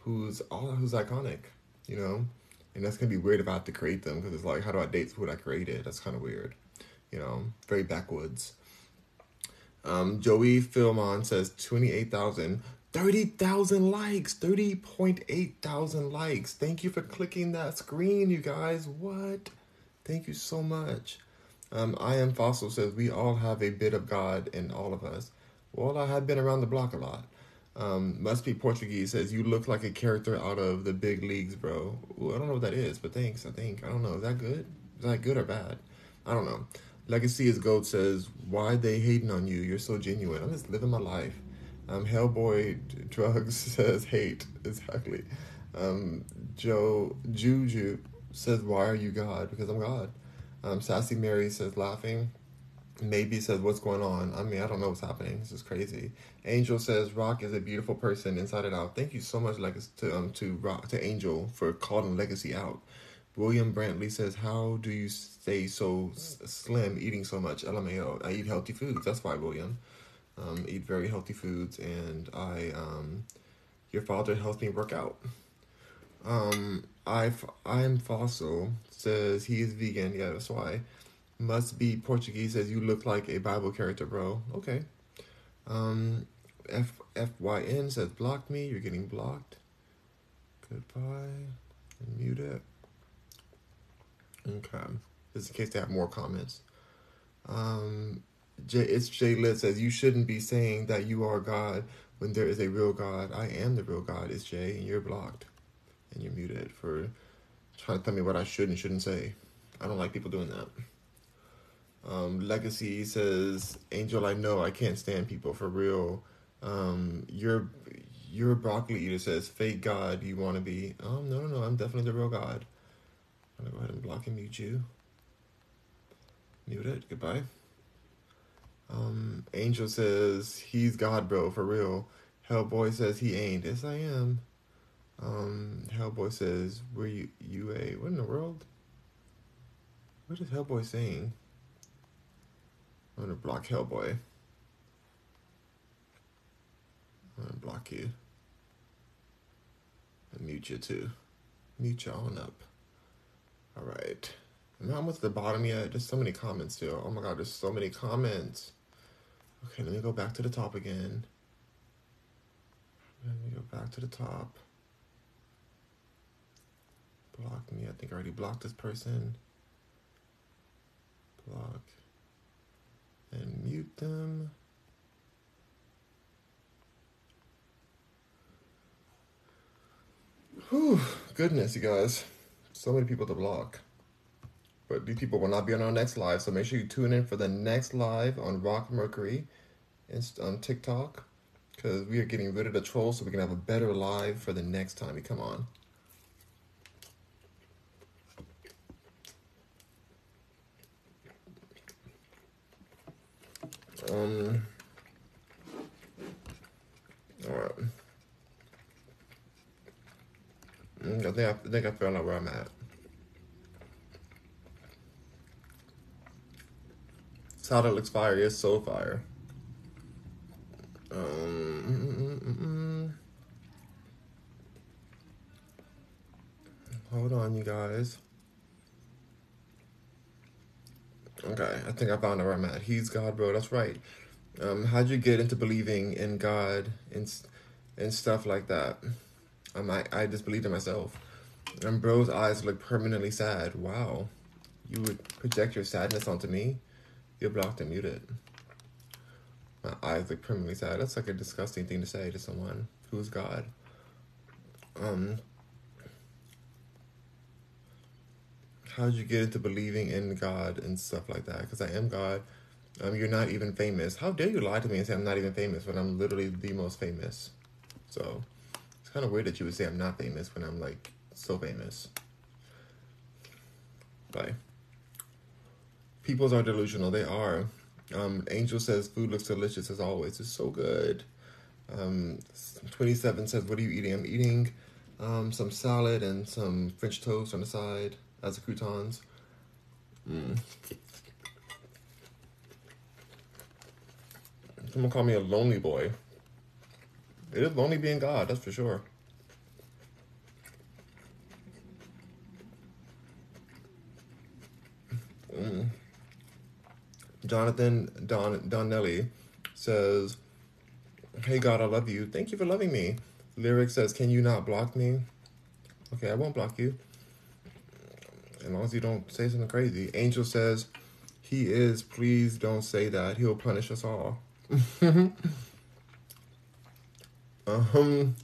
who's all who's iconic, you know? And that's gonna be weird if I have to create them because it's like how do I date who I created? That's kinda weird. You know, very backwoods. Um, Joey Philmon says 28,000. 30,000 likes, 30.8 thousand likes. Thank you for clicking that screen, you guys. What? Thank you so much. Um, I am Fossil says, we all have a bit of God in all of us. Well, I have been around the block a lot. Um, must be Portuguese says, you look like a character out of the big leagues, bro. Ooh, I don't know what that is, but thanks, I think. I don't know. Is that good? Is that good or bad? I don't know. Legacy is Goat says, why they hating on you? You're so genuine. I'm just living my life. Um, Hellboy Drugs says hate exactly. Um, Joe Juju says why are you God? Because I'm God. Um, Sassy Mary says laughing. Maybe says what's going on. I mean I don't know what's happening. This is crazy. Angel says Rock is a beautiful person inside and out. Thank you so much, Legacy, to um to Rock to Angel for calling Legacy out. William Brantley says, "How do you stay so slim eating so much?" LMAO. I eat healthy foods. That's why, William um, eat very healthy foods, and I um, your father helps me work out. Um, I I'm fossil says he is vegan. Yeah, that's why. Must be Portuguese says you look like a Bible character, bro. Okay. Um, F F Y N says blocked me. You're getting blocked. Goodbye. And mute it. Okay. Just in case they have more comments. Um, J, it's Jay Lit says you shouldn't be saying that you are God when there is a real God. I am the real God. It's Jay, and you're blocked, and you're muted for trying to tell me what I should and shouldn't say. I don't like people doing that. Um, Legacy says, Angel, I know I can't stand people for real. Um, your your broccoli eater says, fake God, you want to be? Oh no no no, I'm definitely the real God. I'm gonna go ahead and block and mute you. Muted. Goodbye. Um, Angel says he's God, bro, for real. Hellboy says he ain't. Yes, I am. Um, Hellboy says, "Were you you a what in the world? What is Hellboy saying?" I'm gonna block Hellboy. I'm gonna block you. And mute you too. Mute you on up. All right. I'm not almost at the bottom yet. There's so many comments still. Oh my god, there's so many comments. Okay, let me go back to the top again. Let me go back to the top. Block me. I think I already blocked this person. Block. And mute them. Whew, goodness, you guys. So many people to block. But these people will not be on our next live, so make sure you tune in for the next live on Rock Mercury and on TikTok. Because we are getting rid of the trolls so we can have a better live for the next time we come on. Um. All right. Mm, I think I, I think I found out where I'm at. Sada looks fire. Yes, so fire. Um. mm, mm, mm. Hold on, you guys. Okay, I think I found out where I'm at. He's God, bro. That's right. Um, how'd you get into believing in God and and stuff like that? Um, I, I just believed in myself. And bro's eyes look permanently sad. Wow. You would project your sadness onto me? You're blocked and muted. My eyes look permanently sad. That's like a disgusting thing to say to someone who's God. Um, how did you get into believing in God and stuff like that? Because I am God. Um, you're not even famous. How dare you lie to me and say I'm not even famous when I'm literally the most famous? So it's kind of weird that you would say I'm not famous when I'm like so famous. Bye. Peoples are delusional. They are. Um, Angel says food looks delicious as always. It's so good. Um, 27 says, What are you eating? I'm eating um, some salad and some French toast on the side as the croutons. Mm. Someone call me a lonely boy. It is lonely being God, that's for sure. Mm. Jonathan Don Donnelly says, Hey God, I love you. Thank you for loving me. Lyric says, Can you not block me? Okay, I won't block you. As long as you don't say something crazy. Angel says, He is. Please don't say that. He'll punish us all. um,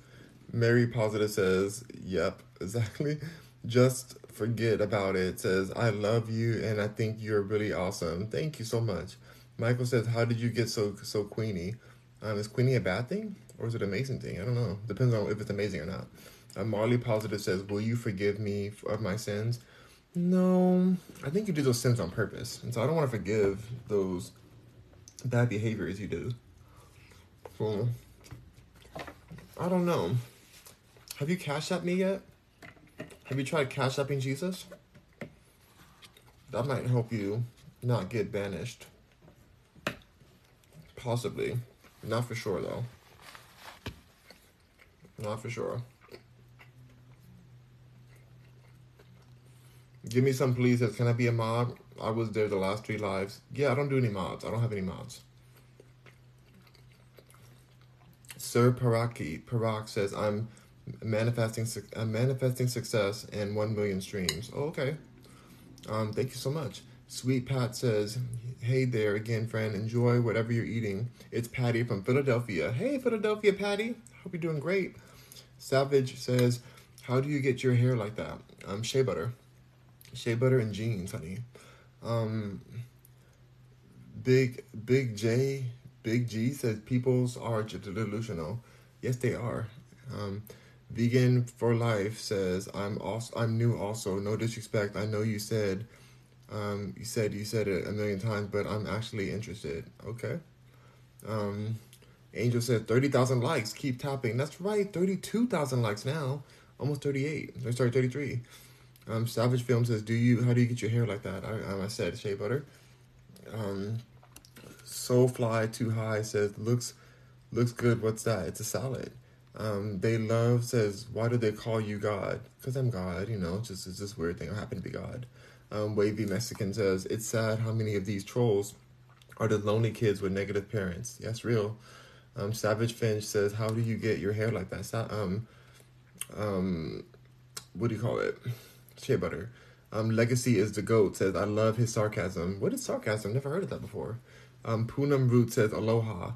Mary Positive says, Yep, exactly. Just forget about it. Says, I love you and I think you're really awesome. Thank you so much. Michael says, How did you get so so queenie? Um, is queenie a bad thing or is it an amazing thing? I don't know. Depends on if it's amazing or not. Uh, Marley Positive says, Will you forgive me of my sins? No, I think you do those sins on purpose. And so I don't want to forgive those bad behaviors you do. So, I don't know. Have you cashed at me yet? Have you tried cash apping Jesus? That might help you not get banished. Possibly. Not for sure, though. Not for sure. Give me some, please. Can I be a mod? I was there the last three lives. Yeah, I don't do any mods. I don't have any mods. Sir Paraki Parak says, "I'm manifesting. suc- manifesting success and one million streams." Oh, okay. Um, thank you so much. Sweet Pat says, "Hey there again, friend. Enjoy whatever you're eating." It's Patty from Philadelphia. Hey, Philadelphia, Patty. Hope you're doing great. Savage says, "How do you get your hair like that?" Um, shea butter, shea butter and jeans, honey. Um, Big Big J Big G says peoples are delusional. Yes, they are. Um, Vegan for life says I'm also I'm new also. No disrespect. I know you said Um, you said you said it a million times, but I'm actually interested. Okay. Um, Angel said thirty thousand likes. Keep tapping. That's right, thirty-two thousand likes now. Almost thirty-eight. I started thirty-three. Um, Savage Film says, "Do you? How do you get your hair like that?" I, I said, "Shea butter." Um, Soulfly Too High says, "Looks, looks good. What's that? It's a salad." Um, they love says, "Why do they call you God?" Because I'm God. You know, just it's this weird thing. I happen to be God. Um, Wavy Mexican says, "It's sad how many of these trolls are the lonely kids with negative parents." That's real. Um, Savage Finch says, "How do you get your hair like that?" Sa- um, um, what do you call it? Shea butter. Um, Legacy is the goat says, "I love his sarcasm." What is sarcasm? Never heard of that before. Um, Poonam Root says, "Aloha."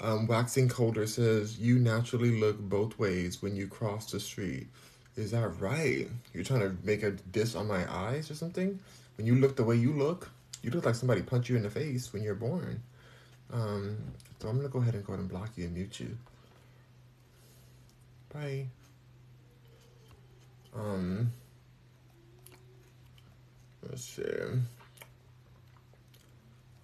Um, Waxing Colder says, "You naturally look both ways when you cross the street." Is that right? You're trying to make a diss on my eyes or something? When you look the way you look, you look like somebody punched you in the face when you're born. Um, so I'm gonna go ahead and go ahead and block you and mute you. Bye. Um, let's see.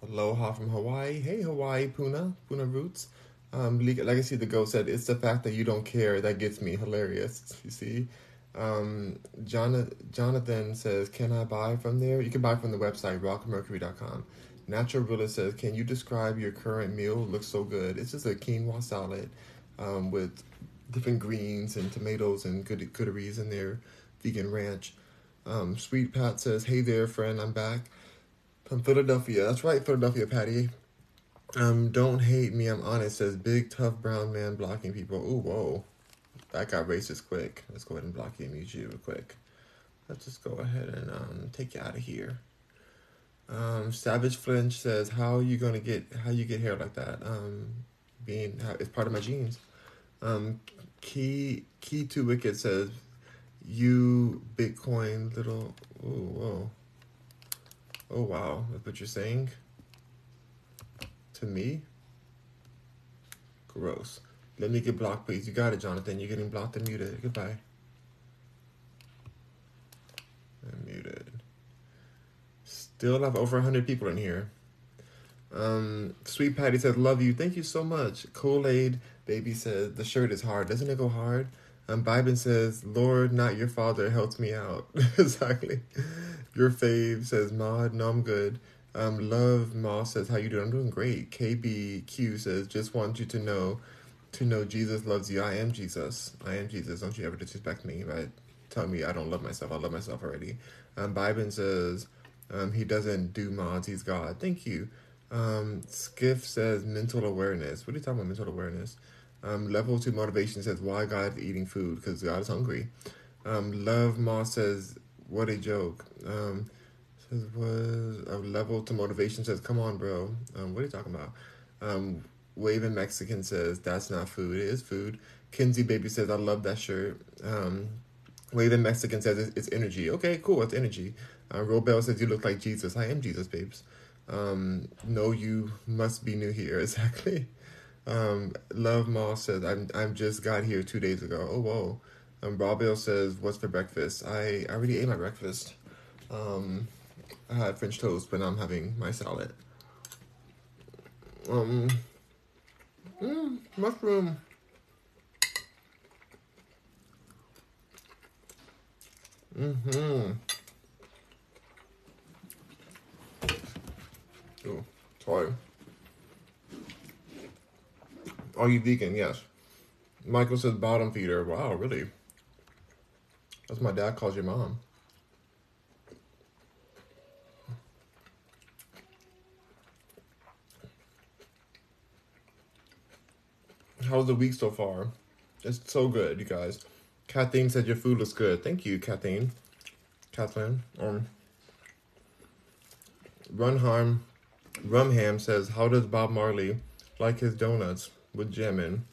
Aloha from Hawaii. Hey, Hawaii, Puna, Puna Roots. Um, Legacy the Ghost said, It's the fact that you don't care that gets me hilarious. You see? Um, Jonathan, says, Can I buy from there? You can buy from the website, rockmercury.com. Natural Realist says, Can you describe your current meal? Looks so good. It's just a quinoa salad um, with different greens and tomatoes and good gooderies in there, vegan ranch. Um, Sweet Pat says, Hey there, friend, I'm back from Philadelphia. That's right, Philadelphia, Patty. Um, don't hate me, I'm honest, says big tough brown man blocking people. Ooh, whoa. That got racist quick. Let's go ahead and block you and mute you real quick. Let's just go ahead and um, take you out of here. Um, Savage Flinch says, "How are you gonna get how you get hair like that? Um, being it's part of my genes." Um, Key Key to Wicked says, "You Bitcoin little oh whoa oh wow that's what you're saying to me. Gross. Let me get blocked, please. You got it, Jonathan. You're getting blocked and muted. Goodbye. And muted. Still have over 100 people in here. Um, Sweet Patty says, Love you. Thank you so much. Kool Aid Baby says, The shirt is hard. Doesn't it go hard? Um, Vibin says, Lord, not your father, helps me out. exactly. Your fave says, Mod, no, I'm good. Um, Love Moss says, How you doing? I'm doing great. KBQ says, Just want you to know to know Jesus loves you. I am Jesus. I am Jesus. Don't you ever disrespect me by telling me I don't love myself. I love myself already. Um, Vibin says, um, He doesn't do mods. He's God. Thank you. Um, Skiff says, Mental awareness. What are you talking about, mental awareness? Um, level two motivation says, Why God is eating food? Because God is hungry. Um, Love Moss says, What a joke. Um, says was a level to motivation says, "Come on, bro. Um, what are you talking about?" Um, Waving Mexican says, "That's not food. It is food." Kinsey Baby says, "I love that shirt." Um, Waving Mexican says, "It's, it's energy." Okay, cool. It's energy. Uh, Robel says, "You look like Jesus." I am Jesus, babes. Um, no, you must be new here. Exactly. Um, Love Moss says, "I'm I'm just got here two days ago." Oh whoa. Um, Robel says, "What's for breakfast?" I, I already ate my breakfast. Um, I had French toast, but now I'm having my salad. Um, mm, mushroom. Mm-hmm. Oh, sorry. Are you vegan? Yes. Michael says bottom feeder. Wow, really? That's my dad calls your mom. How's the week so far? It's so good, you guys. Kathleen said your food looks good. Thank you, Kathleen. Kathleen. Um, Runharm, Rumham says, how does Bob Marley like his donuts with jam in?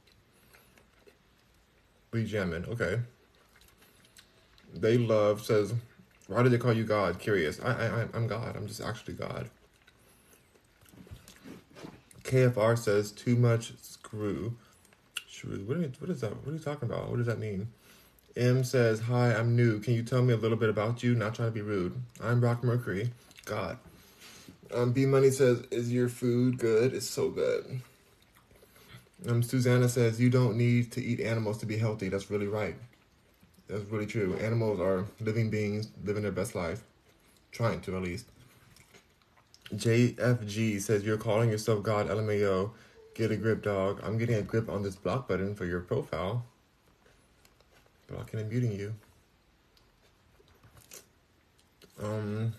We jam in. Okay. They love says, why do they call you God? Curious. I, I, I'm God. I'm just actually God. KFR says, too much screw. What, you, what is that? What are you talking about? What does that mean? M says, Hi, I'm new. Can you tell me a little bit about you? Not trying to be rude. I'm Rock Mercury. God. Um, B Money says, "Is your food good? It's so good." Um, Susanna says, "You don't need to eat animals to be healthy." That's really right. That's really true. Animals are living beings living their best life, trying to at least. JFG says, "You're calling yourself God." LMAO. Get a grip, dog. I'm getting a grip on this block button for your profile. Blocking and muting you. Um,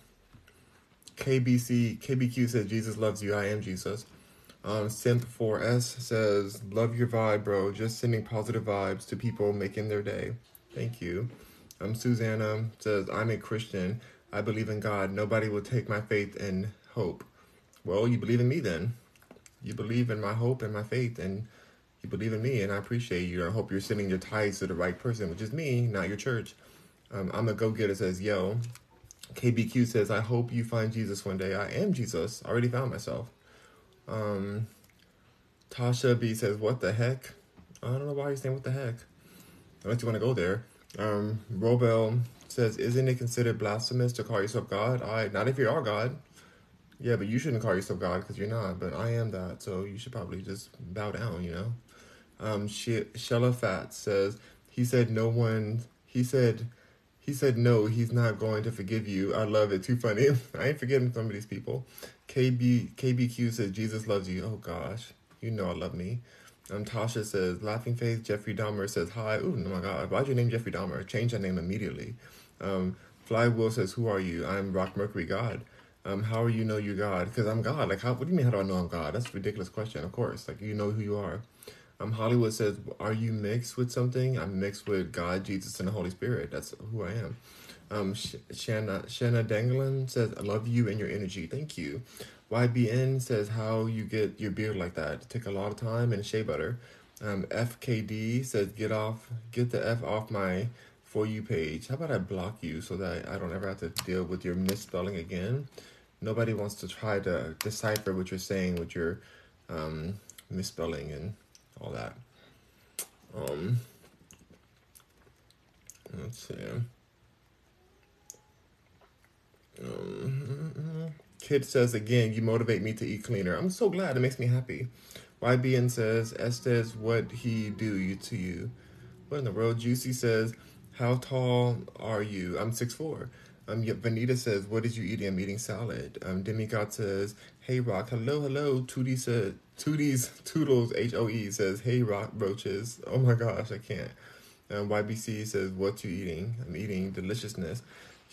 KBC KBQ says Jesus loves you. I am Jesus. Um, Synth4S says love your vibe, bro. Just sending positive vibes to people making their day. Thank you. I'm Susanna says I'm a Christian. I believe in God. Nobody will take my faith and hope. Well, you believe in me then. You believe in my hope and my faith, and you believe in me, and I appreciate you. I hope you're sending your tithes to the right person, which is me, not your church. Um, I'm a go getter. Says yo. KBQ says, I hope you find Jesus one day. I am Jesus. I already found myself. Um, Tasha B says, What the heck? I don't know why you're saying what the heck. Unless you want to go there. Um, Robel says, Isn't it considered blasphemous to call yourself God? I not if you are God. Yeah, but you shouldn't call yourself God because you're not. But I am that, so you should probably just bow down, you know. Um, she, Shella Fat says he said no one. He said he said, No, he's not going to forgive you. I love it. Too funny. I ain't forgetting some of these people. KB KBQ says, Jesus loves you. Oh gosh. You know I love me. Um, Tasha says, Laughing face. Jeffrey Dahmer says, Hi. Ooh, oh my God. Why'd you name Jeffrey Dahmer? Change that name immediately. Um, Will says, Who are you? I'm Rock Mercury God. Um, how are you know you God? Because I'm God. Like, how, what do you mean, how do I know I'm God? That's a ridiculous question, of course. Like, you know who you are. Um, Hollywood says, "Are you mixed with something?" I'm mixed with God, Jesus, and the Holy Spirit. That's who I am. Um, Sh- Shanna Shanna Danglin says, "I love you and your energy. Thank you." YBN says, "How you get your beard like that? It take a lot of time and shea butter." Um, FKD says, "Get off, get the f off my for you page. How about I block you so that I don't ever have to deal with your misspelling again?" Nobody wants to try to decipher what you're saying with your um, misspelling and all that. Um, let's see. Um, Kid says again, you motivate me to eat cleaner. I'm so glad. It makes me happy. YBN says, Estes, what he do you to you? What in the world? Juicy says, how tall are you? I'm six four. Um, yep, Vanita says, "What did you eating?" I'm eating salad. Um, Demigod says, "Hey Rock, hello, hello." Tootie said, "Tootie's Toodles H O E says, "Hey Rock roaches." Oh my gosh, I can't. Um, YBC says, "What you eating?" I'm eating deliciousness.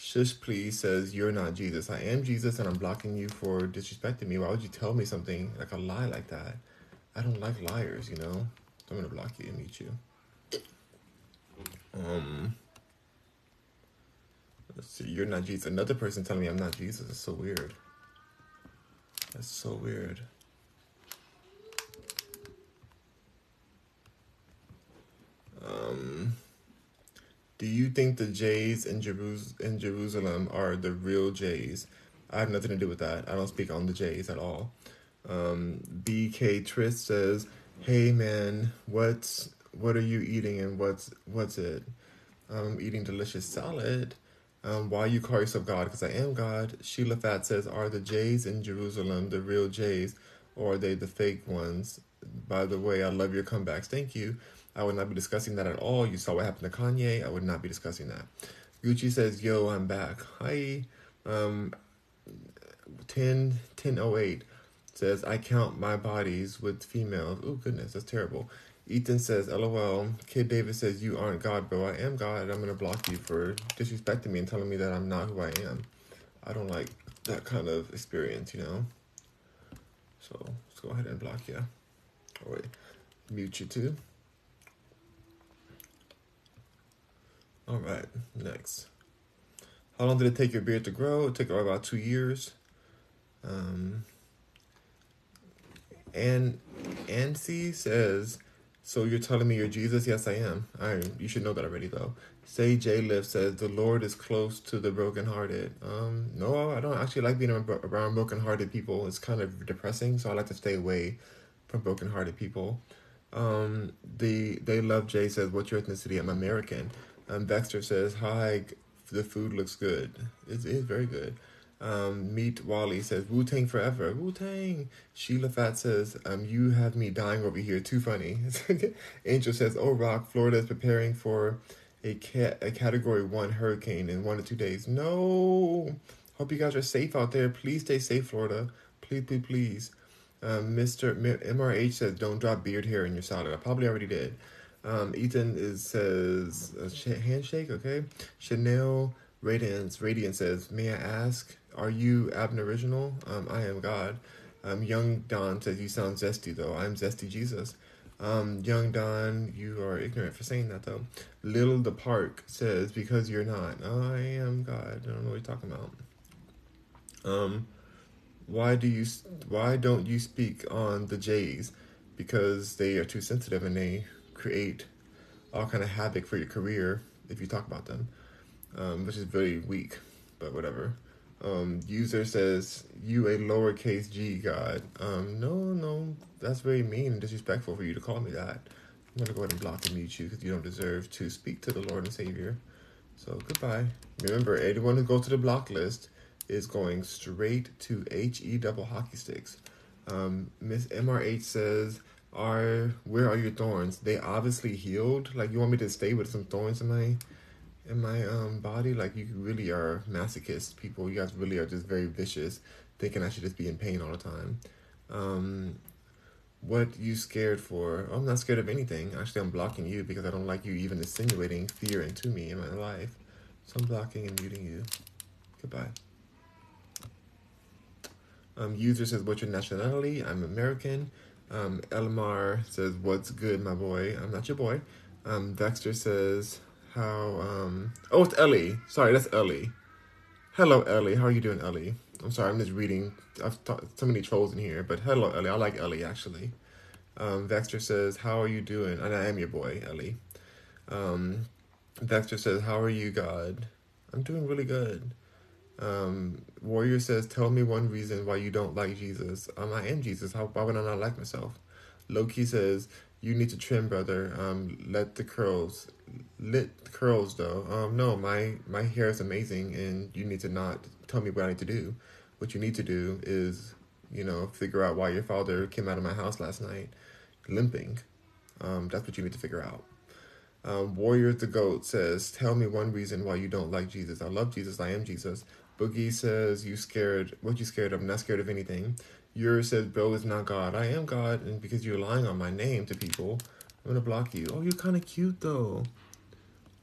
Shush, please says, "You're not Jesus. I am Jesus, and I'm blocking you for disrespecting me. Why would you tell me something like a lie like that? I don't like liars, you know. So I'm gonna block you and mute you." Um. Let's see, you're not Jesus. Another person telling me I'm not Jesus. It's so weird. That's so weird. Um, do you think the Jays in, Jerus- in Jerusalem are the real Jays? I have nothing to do with that. I don't speak on the Jays at all. Um, BK Trist says, "Hey man, what's what are you eating and what's what's it? I'm eating delicious salad. Um, why you call yourself God? Because I am God. Sheila Fat says, Are the Jays in Jerusalem the real Jays or are they the fake ones? By the way, I love your comebacks. Thank you. I would not be discussing that at all. You saw what happened to Kanye. I would not be discussing that. Gucci says, Yo, I'm back. Hi. Um, 10, 1008 says, I count my bodies with females. Oh, goodness, that's terrible. Ethan says, LOL. Kid David says, You aren't God, bro. I am God. I'm going to block you for disrespecting me and telling me that I'm not who I am. I don't like that kind of experience, you know? So let's go ahead and block you. Oh, wait. Mute you too. All right, next. How long did it take your beard to grow? It took about two years. Um, and Ansi says, so you're telling me you're Jesus? Yes, I am. I you should know that already though. Say J Lift says the Lord is close to the brokenhearted. Um, no, I don't actually like being around brokenhearted people. It's kind of depressing, so I like to stay away from brokenhearted people. Um, the they love Jay says, "What's your ethnicity?" I'm American. Um, Dexter says, "Hi, the food looks good. It is very good." Um, Meet Wally says Wu Tang forever. Wu Tang. Sheila Fat says, um, you have me dying over here. Too funny. Angel says, Oh Rock, Florida is preparing for a cat a category one hurricane in one to two days. No. Hope you guys are safe out there. Please stay safe, Florida. Please, please, please. Um, Mr. MRH says, "Don't drop beard hair in your salad." I probably already did. Um, Ethan is says handshake. Okay. Chanel Radiance Radiance says, "May I ask, are you Aboriginal? Um, I am God." Um, Young Don says, "You sound zesty though. I'm zesty Jesus." Um, Young Don, you are ignorant for saying that though. Little the Park says, "Because you're not. I am God." I don't know what you're talking about. Um, why do you why don't you speak on the Jays? Because they are too sensitive and they create all kind of havoc for your career if you talk about them, um, which is very weak. But whatever. Um, user says you a lowercase g god. Um, no, no, that's very mean and disrespectful for you to call me that. I'm gonna go ahead and block and mute you because you don't deserve to speak to the Lord and Savior. So goodbye. Remember, anyone who goes to the block list is going straight to HE double hockey sticks. Um, Miss MRH says, "Are where are your thorns? They obviously healed. Like you want me to stay with some thorns in my in my um body? Like you really are masochist people. You guys really are just very vicious, thinking I should just be in pain all the time. Um, what you scared for? I'm not scared of anything. Actually, I'm blocking you because I don't like you even insinuating fear into me in my life. So I'm blocking and muting you. Goodbye. Um, user says, What's your nationality? I'm American. Um, Elmar says, What's good, my boy? I'm not your boy. Um, Dexter says, How, um, oh, it's Ellie. Sorry, that's Ellie. Hello, Ellie. How are you doing, Ellie? I'm sorry, I'm just reading. I've so many trolls in here, but hello, Ellie. I like Ellie, actually. Um, says, How are you doing? And I am your boy, Ellie. Um, Dexter says, How are you, God? I'm doing really good. Um, Warrior says, "Tell me one reason why you don't like Jesus." Um, I am Jesus. How why would I not like myself? Loki says, "You need to trim, brother. Um, let the curls, lit the curls though. Um, no, my my hair is amazing, and you need to not tell me what I need to do. What you need to do is, you know, figure out why your father came out of my house last night, limping. Um, that's what you need to figure out." Um, Warrior the Goat says, Tell me one reason why you don't like Jesus. I love Jesus. I am Jesus. Boogie says, You scared. What you scared of? I'm not scared of anything. Yours says, Bro is not God. I am God. And because you're lying on my name to people, I'm to block you. Oh, you're kind of cute, though.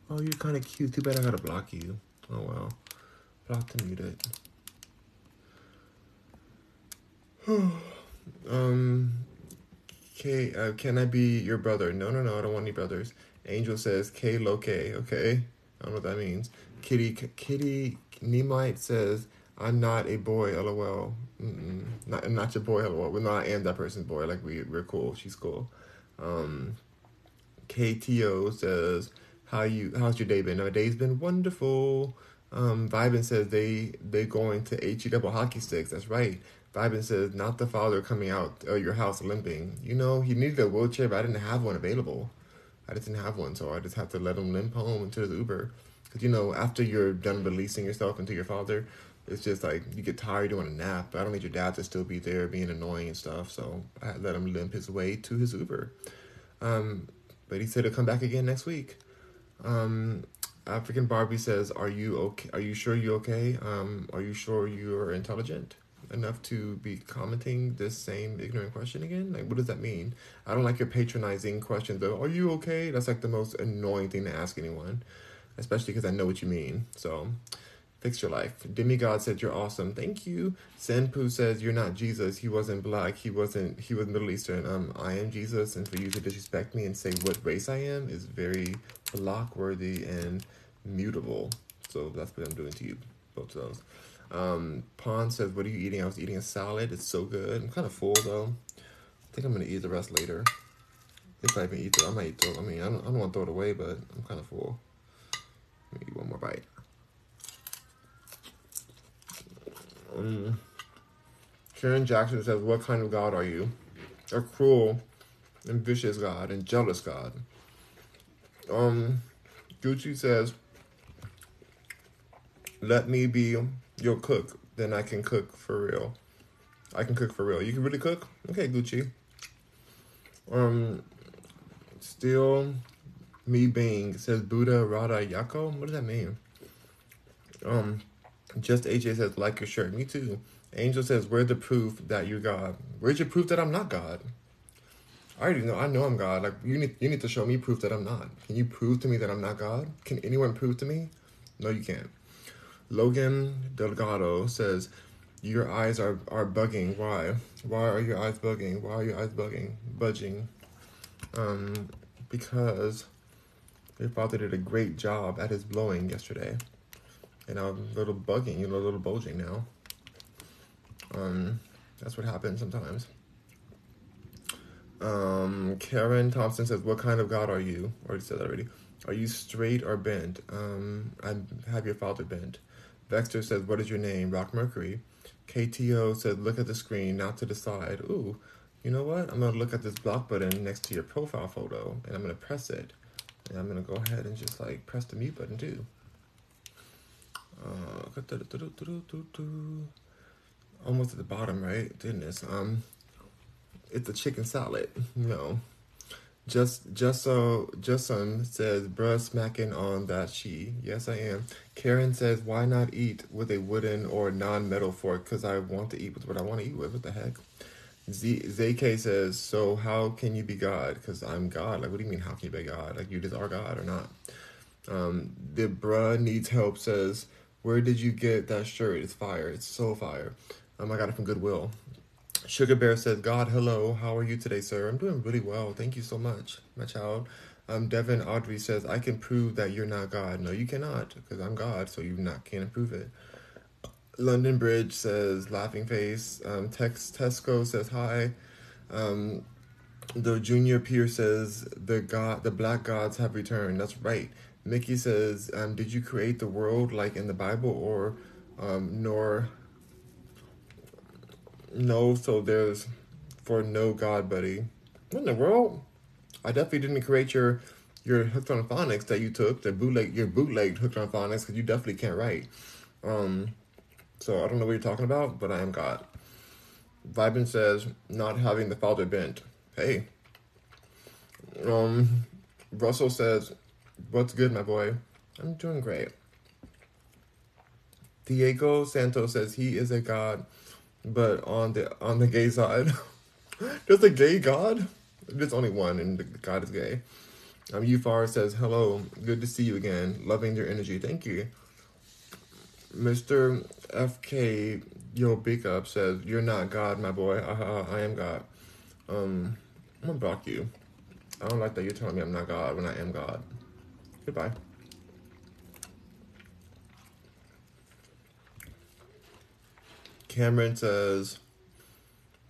Oh, you're kind of cute. Too bad I got to block you. Oh, well. Block to mute it. um, K, uh, can I be your brother? No, no, no. I don't want any brothers. Angel says, K Loke. Okay. I don't know what that means. Kitty, Kitty, Nemite says, I'm not a boy, lol. Not, not your boy, lol. Well, no, I am that person's boy. Like, we, we're cool. She's cool. Um, KTO says, how you, how's your day been? My day's been wonderful. Um, Vibin says they, they going to HE double hockey sticks. That's right. Vibin says, not the father coming out of your house limping. You know, he needed a wheelchair, but I didn't have one available. I just didn't have one, so I just had to let him limp home into his Uber. Because, you know, after you're done releasing yourself into your father, it's just like you get tired, you want a nap. But I don't need your dad to still be there being annoying and stuff. So I let him limp his way to his Uber. Um, but he said he'll come back again next week. Um, African Barbie says, "Are you okay? Are you sure you're okay? Um, are you sure you're intelligent enough to be commenting this same ignorant question again? Like, what does that mean? I don't like your patronizing questions "Are you okay?" That's like the most annoying thing to ask anyone especially because I know what you mean. So, fix your life. Demigod said you're awesome. Thank you. Senpu says you're not Jesus. He wasn't black. He wasn't. He was Middle Eastern. Um, I am Jesus, and for you to disrespect me and say what race I am is very block worthy and mutable. So that's what I'm doing to you. Both of those. Um, Pond says, "What are you eating?" I was eating a salad. It's so good. I'm kind of full though. I think I'm gonna eat the rest later. If I even eat it, I might throw. I mean, I don't, I don't want to throw it away, but I'm kind of full. Maybe one more bite. Um, Sharon Jackson says, What kind of God are you? A cruel and vicious God and jealous God. Um, Gucci says, Let me be your cook. then I can cook for real. I can cook for real. You can really cook? Okay, Gucci. Um, still me being says Buddha Rada Yako. What does that mean? Um, just AJ says like your shirt. Me too. Angel says, "Where's the proof that you're God? Where's your proof that I'm not God?" I already know. I know I'm God. Like you need, you need to show me proof that I'm not. Can you prove to me that I'm not God? Can anyone prove to me? No, you can't. Logan Delgado says, "Your eyes are are bugging. Why? Why are your eyes bugging? Why are your eyes bugging? Budging? Um, because your father did a great job at his blowing yesterday, and I'm a little bugging. You know, a little bulging now. Um, that's what happens sometimes." Um, Karen Thompson says, "What kind of God are you?" Already said that already. Are you straight or bent? Um, I have your father bent. Vexter says, "What is your name?" Rock Mercury. KTO said, "Look at the screen, not to the side." Ooh, you know what? I'm gonna look at this block button next to your profile photo, and I'm gonna press it, and I'm gonna go ahead and just like press the mute button too. Uh, almost at the bottom, right? Goodness. Um, it's a chicken salad. No. Just just so just son says bruh smacking on that she. Yes I am. Karen says why not eat with a wooden or non metal fork? Because I want to eat with what I want to eat with. What the heck? Z ZK says, so how can you be God? Because I'm God. Like, what do you mean, how can you be God? Like, you just are God or not? Um, the bruh needs help says, where did you get that shirt? It's fire. It's so fire. Um, I got it from Goodwill. Sugar Bear says, God, hello. How are you today, sir? I'm doing really well. Thank you so much, my child. Um, Devin Audrey says, I can prove that you're not God. No, you cannot, because I'm God, so you not can't prove it. London Bridge says, laughing face. Um, Tex Tesco says, hi. Um, the junior peer says, the God, the black gods have returned. That's right. Mickey says, um, did you create the world like in the Bible or um, nor no, so there's for no God, buddy. What in the world? I definitely didn't create your your hooked on phonics that you took, the bootleg your bootleg hooked on phonics, because you definitely can't write. Um, so I don't know what you're talking about, but I am God. Vibin says not having the father bent. Hey. Um, Russell says, "What's good, my boy? I'm doing great." Diego Santos says he is a god but on the on the gay side, there's a gay God. There's only one, and the God is gay. Um, Ufar says hello, good to see you again. Loving your energy, thank you. Mr. FK Yo Big Up says you're not God, my boy. Uh, I am God. Um, I'm gonna block you. I don't like that you're telling me I'm not God when I am God. Goodbye. Cameron says,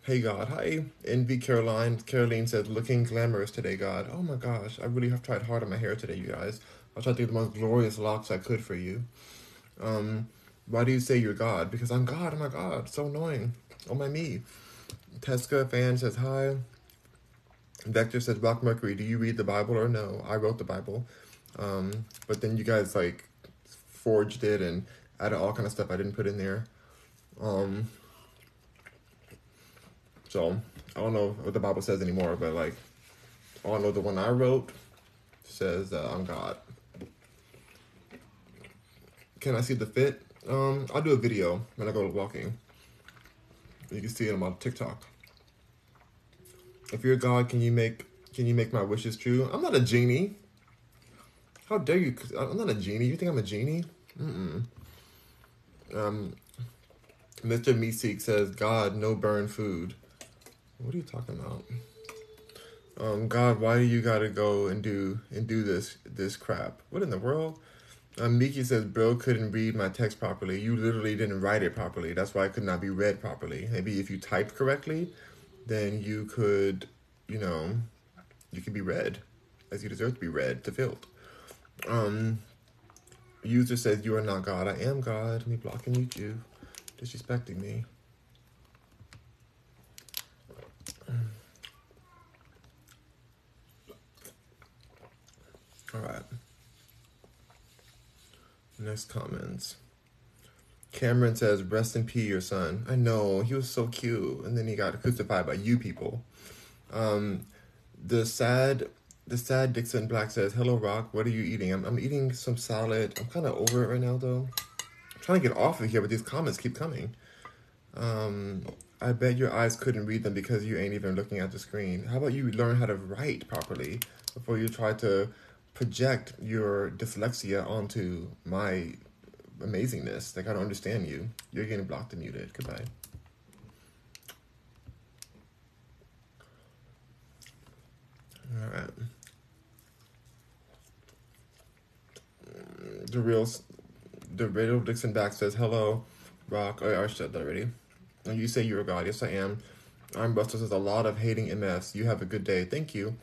Hey God, hi. Envy Caroline. Caroline says, looking glamorous today, God. Oh my gosh, I really have tried hard on my hair today, you guys. I tried to get the most glorious locks I could for you. Um, why do you say you're God? Because I'm God. Oh my God, so annoying. Oh my me. Tesca fan says hi. Vector says, Rock Mercury, do you read the Bible or no? I wrote the Bible. Um, but then you guys like forged it and added all kind of stuff I didn't put in there. Um, so I don't know what the Bible says anymore, but like, I don't know the one I wrote says that I'm God. Can I see the fit? Um, I'll do a video when I go walking. You can see it on my TikTok. If you're God, can you make can you make my wishes true? I'm not a genie. How dare you? I'm not a genie. You think I'm a genie? Mm-mm. Um, Mr. Meeseek says, God, no burn food. What are you talking about? Um, God, why do you gotta go and do and do this this crap? What in the world? Um, Miki says, bro couldn't read my text properly. You literally didn't write it properly. That's why it could not be read properly. Maybe if you typed correctly, then you could, you know, you could be read as you deserve to be read to filled. Um, user says, you are not God. I am God. Me blocking YouTube disrespecting me. All right. Next comments. Cameron says, "Rest in peace, your son." I know he was so cute, and then he got crucified by you people. Um, the sad, the sad Dixon Black says, "Hello, Rock. What are you eating?" I'm, I'm eating some salad. I'm kind of over it right now, though. I'm trying to get off of here, but these comments keep coming. Um, I bet your eyes couldn't read them because you ain't even looking at the screen. How about you learn how to write properly before you try to project your dyslexia onto my amazingness. Like I don't understand you. You're getting blocked and muted. Goodbye. All right. The real, the real Dixon back says hello, Rock. Oh, I said that already. And you say you're a god. Yes, I am. I'm Buster says a lot of hating MS. You have a good day. Thank you.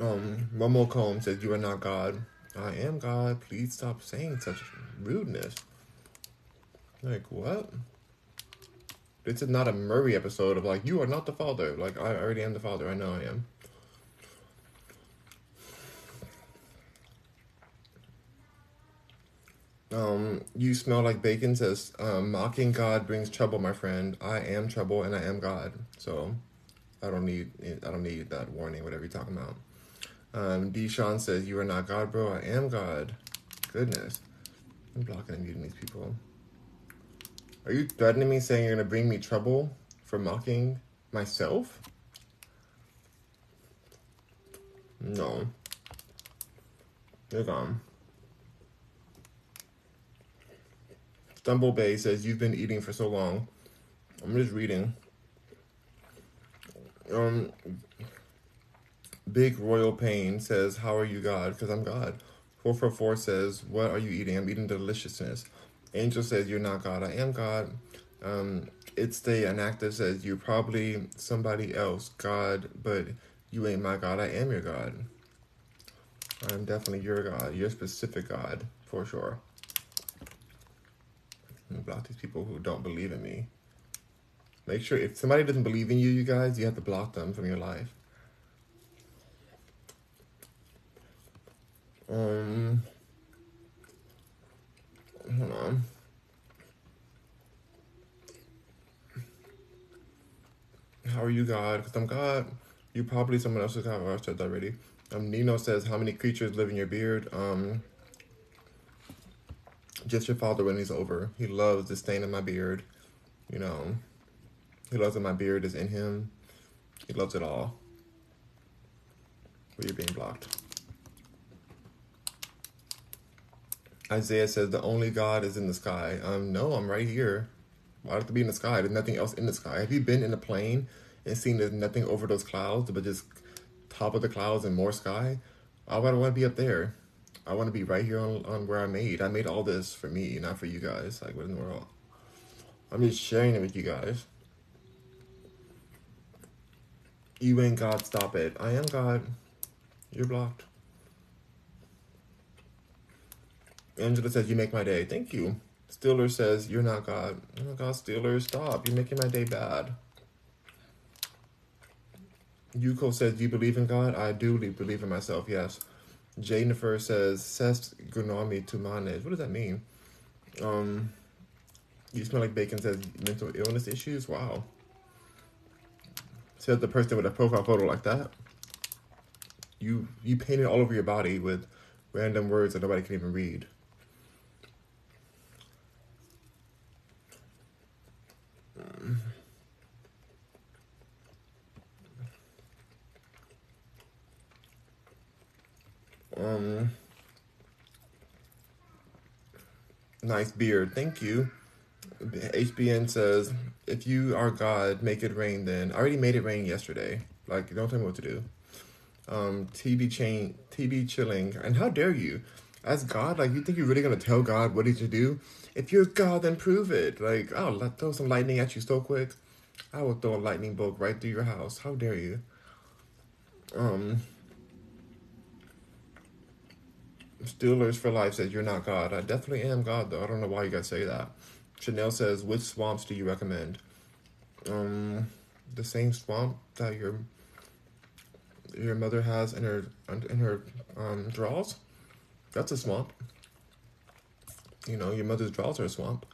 Um, Momo Combe says you are not God. I am God. Please stop saying such rudeness. Like what? This is not a Maury episode of like you are not the father. Like I already am the father. I know I am. Um, you smell like bacon says, um, mocking God brings trouble, my friend. I am trouble and I am God. So I don't need I don't need that warning, whatever you're talking about. Um, Deshaun says, You are not God, bro. I am God. Goodness. I'm blocking and muting these people. Are you threatening me saying you're going to bring me trouble for mocking myself? No. You're gone. Stumble Bay says, You've been eating for so long. I'm just reading. Um, Big Royal Pain says, How are you, God? Because I'm God. 444 says, What are you eating? I'm eating deliciousness. Angel says, You're not God. I am God. Um, it's the inactive says, You're probably somebody else, God, but you ain't my God. I am your God. I'm definitely your God, your specific God, for sure. block these people who don't believe in me. Make sure if somebody doesn't believe in you, you guys, you have to block them from your life. Um, hold on. How are you, God? Because I'm God. You probably someone else's God. I said that already. Um, Nino says, "How many creatures live in your beard?" Um, just your father when he's over. He loves the stain in my beard. You know, he loves that my beard is in him. He loves it all. But you're being blocked. Isaiah says the only God is in the sky. Um, no, I'm right here. Why do I have to be in the sky? There's nothing else in the sky. Have you been in a plane and seen there's nothing over those clouds but just top of the clouds and more sky? I would want to be up there. I want to be right here on, on where I made. I made all this for me, not for you guys. Like, what in the world? I'm just sharing it with you guys. You ain't God, stop it. I am God. You're blocked. Angela says, You make my day. Thank you. Steeler says, You're not God. Oh my God, Steeler, stop. You're making my day bad. Yuko says, Do you believe in God? I do believe in myself, yes. Jennifer says, Ses Gunami to manage. What does that mean? Um, you smell like bacon says mental illness issues. Wow. Says the person with a profile photo like that. You you painted all over your body with random words that nobody can even read. Um, nice beard. Thank you. HBN says, if you are God, make it rain then. I already made it rain yesterday. Like, don't tell me what to do. Um, TD chain, TD chilling. And how dare you? As God, like, you think you're really going to tell God what he should do? If you're God, then prove it. Like, I'll throw some lightning at you so quick. I will throw a lightning bolt right through your house. How dare you? Um, Steelers for life says you're not God. I definitely am God though. I don't know why you guys say that. Chanel says, which swamps do you recommend? Um, the same swamp that your your mother has in her in her um, drawers. That's a swamp. You know, your mother's drawers are a swamp.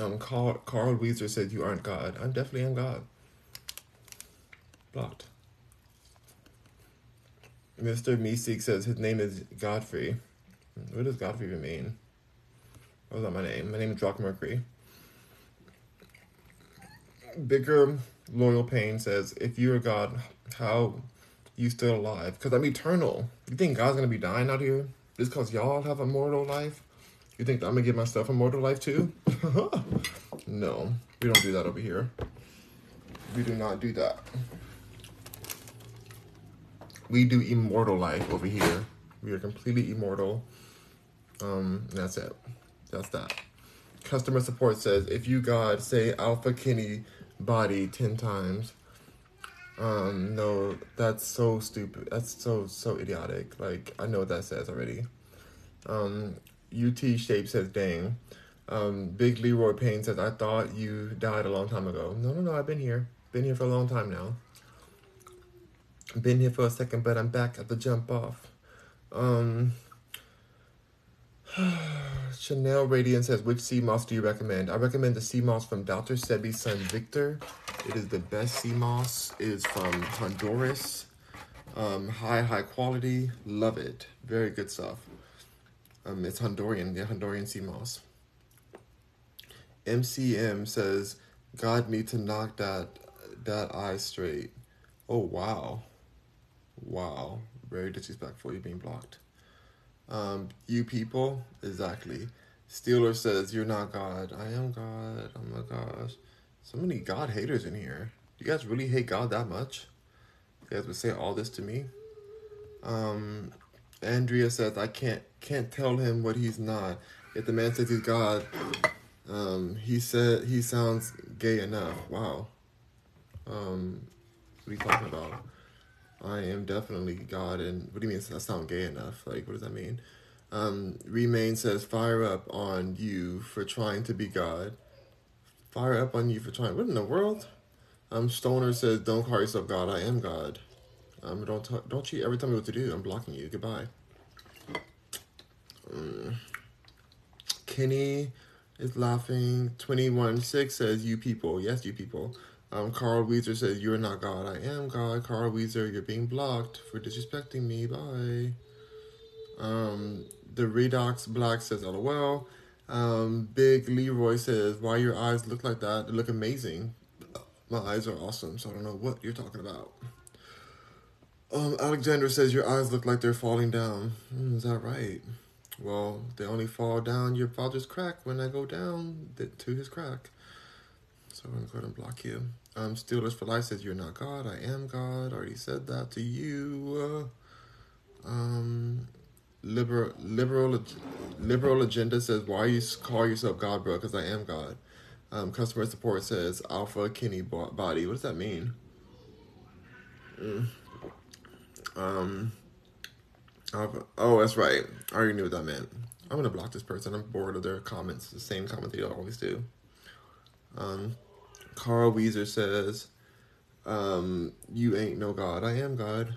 Um, Carl, Carl Weezer said you aren't God. I definitely am God. Blocked. Mr. Meeseek says his name is Godfrey. What does Godfrey even mean? What was that my name? My name is Rock Mercury. Bigger Loyal Pain says, if you're God, how you still alive? Because I'm eternal. You think God's going to be dying out here? Just because y'all have a mortal life? You think I'm going to give myself a mortal life too? no, we don't do that over here. We do not do that. We do immortal life over here. We are completely immortal. Um, that's it. That's that. Customer support says if you God say Alpha Kenny body ten times. Um, no, that's so stupid. That's so so idiotic. Like I know what that says already. Um, UT shape says dang. Um, Big Leroy Payne says I thought you died a long time ago. No, no, no. I've been here. Been here for a long time now. Been here for a second, but I'm back at the jump off. Um, Chanel Radiant says, which sea moss do you recommend? I recommend the sea moss from Dr. Sebi's son Victor. It is the best sea moss. It is from Honduras. Um, high, high quality. Love it. Very good stuff. Um, it's Honduran, the Honduran sea moss. MCM says, God need to knock that that eye straight. Oh wow. Wow. Very disrespectful. You're being blocked. Um, you people, exactly. Steeler says, You're not God. I am God. Oh my gosh. So many God haters in here. You guys really hate God that much? You guys would say all this to me? Um, Andrea says, I can't can't tell him what he's not. If the man says he's God, um, he said he sounds gay enough. Wow. Um, what are you talking about? I am definitely God. And what do you mean I sound gay enough? Like, what does that mean? Um, Remain says, fire up on you for trying to be God. Fire up on you for trying. What in the world? Um, Stoner says, don't call yourself God. I am God. Um, don't t- don't cheat every time you what to do. I'm blocking you. Goodbye. Um, Kenny is laughing. 21 6 says, you people. Yes, you people. Um, Carl Weezer says, You're not God. I am God. Carl Weezer, you're being blocked for disrespecting me. Bye. Um, the Redox Black says, LOL. Um, Big Leroy says, Why your eyes look like that? They look amazing. My eyes are awesome, so I don't know what you're talking about. Um, Alexander says, Your eyes look like they're falling down. Mm, is that right? Well, they only fall down your father's crack when I go down to his crack. So I'm going to go ahead and block you. Um, Steelers for Life says, You're not God, I am God. Already said that to you. Um, liberal, liberal, liberal agenda says, Why you call yourself God, bro? Because I am God. Um, customer support says, Alpha Kenny body. What does that mean? Mm. Um, Alpha, oh, that's right. I already knew what that meant. I'm gonna block this person. I'm bored of their comments. The same comment they always do. Um, Carl Weezer says, um, "You ain't no God. I am God."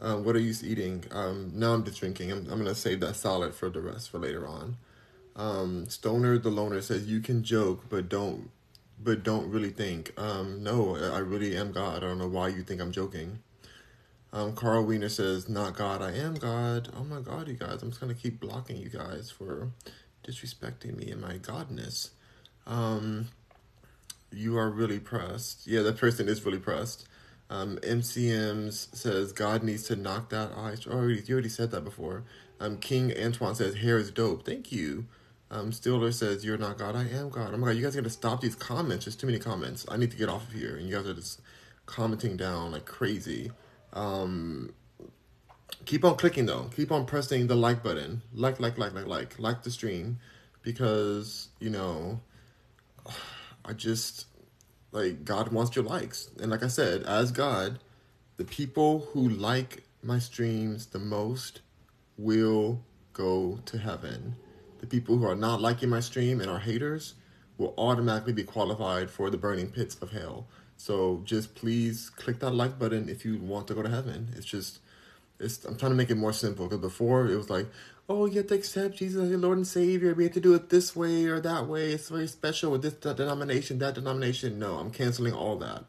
Um, what are you eating? Um, now I'm just drinking. I'm, I'm gonna save that salad for the rest for later on. Um, Stoner the loner says, "You can joke, but don't, but don't really think." Um, no, I really am God. I don't know why you think I'm joking. Um, Carl Wiener says, "Not God. I am God." Oh my God, you guys! I'm just gonna keep blocking you guys for disrespecting me and my godness. Um, you are really pressed. Yeah, that person is really pressed. Um, MCMs says God needs to knock that eye. Oh, already, you already said that before. Um, King Antoine says hair is dope. Thank you. Um, Stiller says you're not God. I am God. Oh my God, you guys gotta stop these comments. There's too many comments. I need to get off of here. And you guys are just commenting down like crazy. Um, keep on clicking though. Keep on pressing the like button. Like, like, like, like, like, like the stream, because you know I just like God wants your likes. And like I said, as God, the people who like my streams the most will go to heaven. The people who are not liking my stream and are haters will automatically be qualified for the burning pits of hell. So just please click that like button if you want to go to heaven. It's just It's, I'm trying to make it more simple because before it was like, oh, you have to accept Jesus as your Lord and Savior. We have to do it this way or that way. It's very special with this denomination, that denomination. No, I'm canceling all that.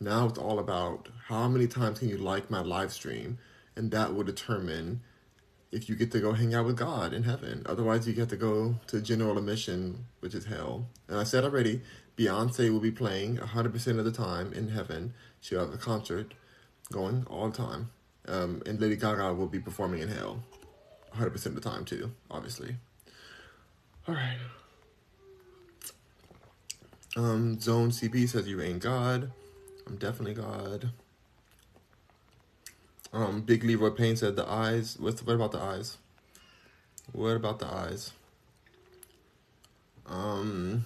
Now it's all about how many times can you like my live stream, and that will determine if you get to go hang out with God in heaven. Otherwise, you get to go to general admission, which is hell. And I said already, Beyonce will be playing 100% of the time in heaven. She'll have a concert going all the time. Um, and Lady Gaga will be performing in hell 100% of the time, too, obviously. All right. Um, Zone CP says you ain't God. I'm definitely God. Um, Big Leroy Payne said the eyes. What's what about the eyes? What about the eyes? Um,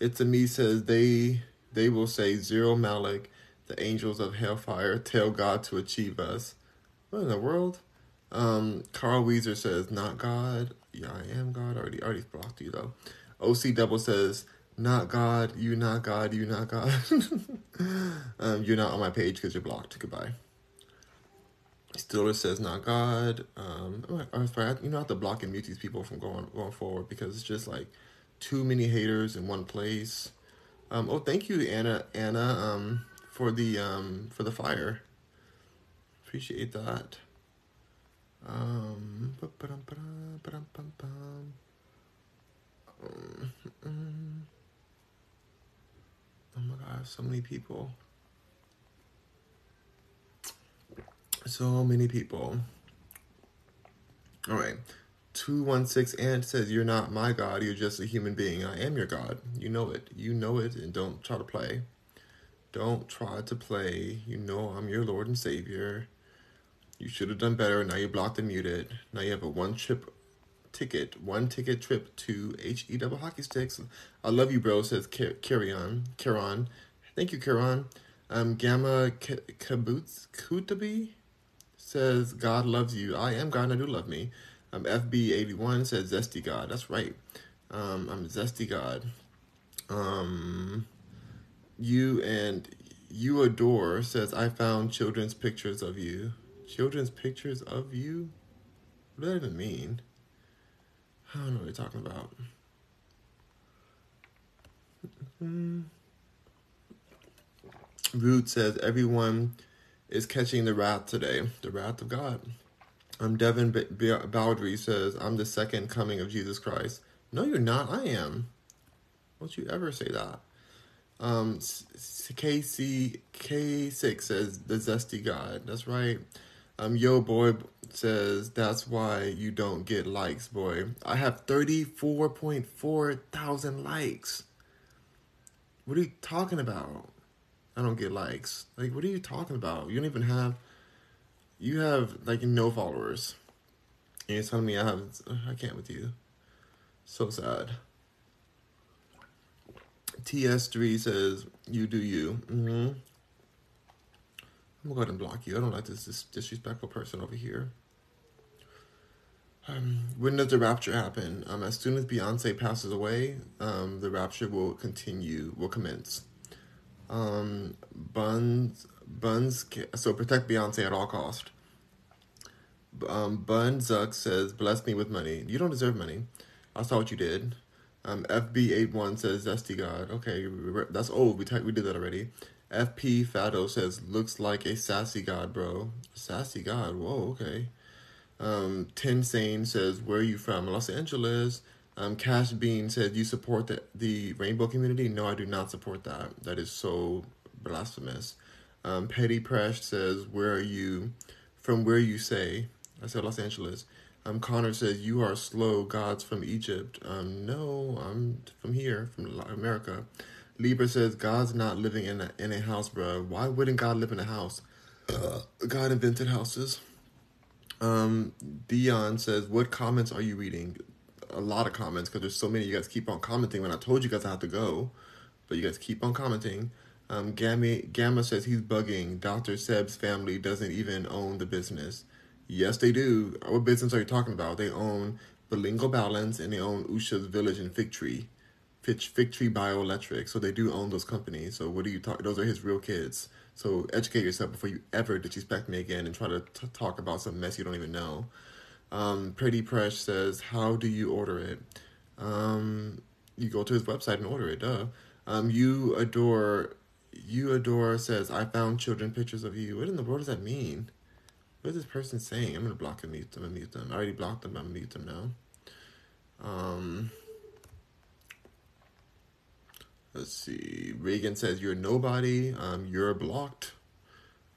it's a me says they they will say zero Malik, the angels of hellfire tell God to achieve us. What in the world? Um, Carl Weezer says not God. Yeah, I am God. Already already blocked you though. OC Double says not God. You not God. You not God. um, you're not on my page because you're blocked. Goodbye. Stiller says not God. Um, I'm sorry. you know, I have to block and mute these people from going going forward because it's just like too many haters in one place. Um, oh, thank you, Anna. Anna, um, for the um for the fire. Appreciate that. Um, oh my God, so many people. So many people. All right. 216 and says, You're not my God. You're just a human being. I am your God. You know it. You know it. And don't try to play. Don't try to play. You know I'm your Lord and Savior. You should have done better. Now you're blocked and muted. Now you have a one trip ticket, one ticket trip to HE double hockey sticks. I love you, bro, says Carry on. Karan. Thank you, Karan. Um, Gamma Kaboots Kutabi says, God loves you. I am God and I do love me. Um, FB81 says, Zesty God. That's right. Um, I'm Zesty God. Um, you and you adore says, I found children's pictures of you. Children's pictures of you? What does that even mean? I don't know what you're talking about. Root says, everyone is catching the wrath today, the wrath of God. Um, Devin B- B- says, I'm the second coming of Jesus Christ. No, you're not. I am. Don't you ever say that. Um, KC K6 says, the zesty God. That's right. Um, Yo Boy says, that's why you don't get likes, boy. I have 34.4 thousand likes. What are you talking about? I don't get likes. Like, what are you talking about? You don't even have. You have like no followers, and you're telling me I have. I can't with you. So sad. TS3 says, "You do you." Mm-hmm. I'm gonna go ahead and block you. I don't like this, this disrespectful person over here. Um, when does the rapture happen? Um, as soon as Beyonce passes away, um, the rapture will continue, will commence. Um, Buns, Buns, so protect Beyonce at all cost. Um, Bun Zuck says, bless me with money. You don't deserve money. I saw what you did. Um, FB81 says, Zesty God. Okay, that's old. We, we did that already. FP Fado says, looks like a sassy God, bro. Sassy God. Whoa, okay. Um, Tin Sane says, where are you from? Los Angeles. Um, Cash Bean said, "You support the the rainbow community?" No, I do not support that. That is so blasphemous. Um, Petty Presh says, "Where are you? From where you say?" I said Los Angeles. Um, Connor says, "You are slow. Gods from Egypt." Um, no, I'm from here, from America. Libra says, "God's not living in a in a house, bro. Why wouldn't God live in a house? God invented houses." Um, Dion says, "What comments are you reading?" a lot of comments because there's so many. You guys keep on commenting when I told you guys I have to go, but you guys keep on commenting. Um, Gamma, Gamma says he's bugging. Dr. Sebi's family doesn't even own the business. Yes, they do. What business are you talking about? They own Bilingual Balance and they own Usha's Village and Fig Tree. Fig, Fig Tree Bioelectric. So they do own those companies. So what are you talking? Those are his real kids. So educate yourself before you ever disrespect me again and try to t- talk about some mess you don't even know. Um, Pretty Presh says, How do you order it? Um, you go to his website and order it, duh. Um, you adore, you adore says, I found children pictures of you. What in the world does that mean? What is this person saying? I'm gonna block and mute them and mute them. I already blocked them, I'm gonna mute them now. Um, let's see. Reagan says, You're nobody. Um, you're blocked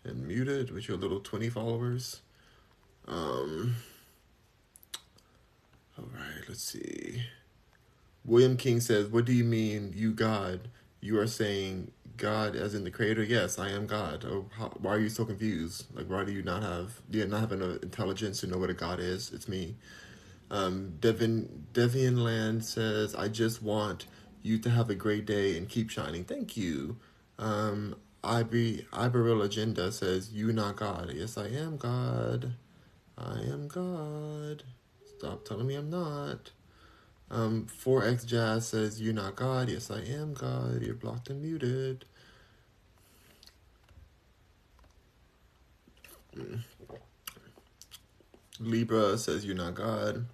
and muted with your little 20 followers. Um, all right, let's see. William King says, What do you mean, you God? You are saying God as in the creator? Yes, I am God. Oh, how, why are you so confused? Like, why do you not have, do you not have enough intelligence to know what a God is? It's me. Um, Devin, Devian Land says, I just want you to have a great day and keep shining. Thank you. Um, Ibe, Iberil Agenda says, You not God. Yes, I am God. I am God. Stop telling me I'm not. Um, 4X Jazz says, You're not God. Yes, I am God. You're blocked and muted. Libra says, You're not God.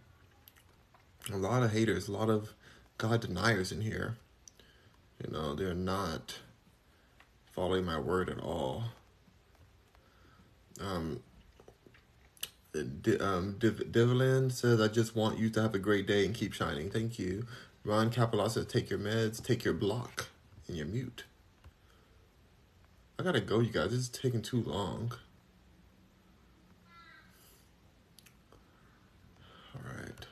A lot of haters, a lot of God deniers in here. You know, they're not following my word at all. Um, um, Div- says, I just want you to have a great day and keep shining. Thank you. Ron Capelot says, take your meds, take your block, and your mute. I gotta go, you guys. This is taking too long. All right.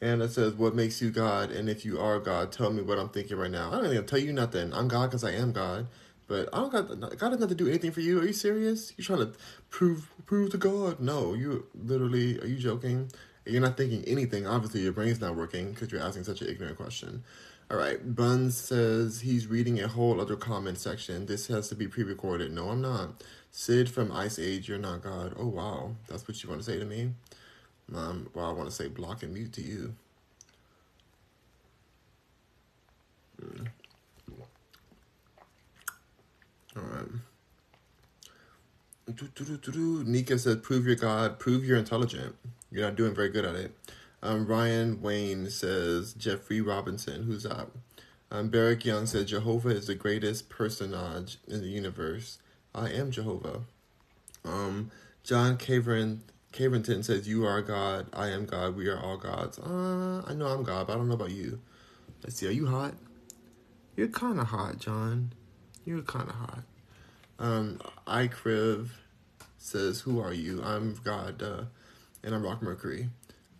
And it says, What makes you God? And if you are God, tell me what I'm thinking right now. I don't even tell you nothing. I'm God because I am God. But I don't got God doesn't have to do anything for you. Are you serious? You trying to prove prove to God? No, you literally are you joking? You're not thinking anything. Obviously, your brain's not working because you're asking such an ignorant question. All right, Buns says he's reading a whole other comment section. This has to be pre-recorded. No, I'm not. Sid from Ice Age, you're not God. Oh wow, that's what you want to say to me? Um, well, I want to say block and mute to you. Hmm. All right. Nika said, "Prove you're God. Prove you're intelligent. You're not doing very good at it." Um, Ryan Wayne says, "Jeffrey Robinson. Who's up? Um, Barrick Young said, "Jehovah is the greatest personage in the universe. I am Jehovah." Um, John Caverin Caverington says, "You are God. I am God. We are all gods." Uh, I know I'm God, but I don't know about you. Let's see. Are you hot? You're kind of hot, John. You're kind of hot. Um, iCriv says, Who are you? I'm God, uh, and I'm Rock Mercury.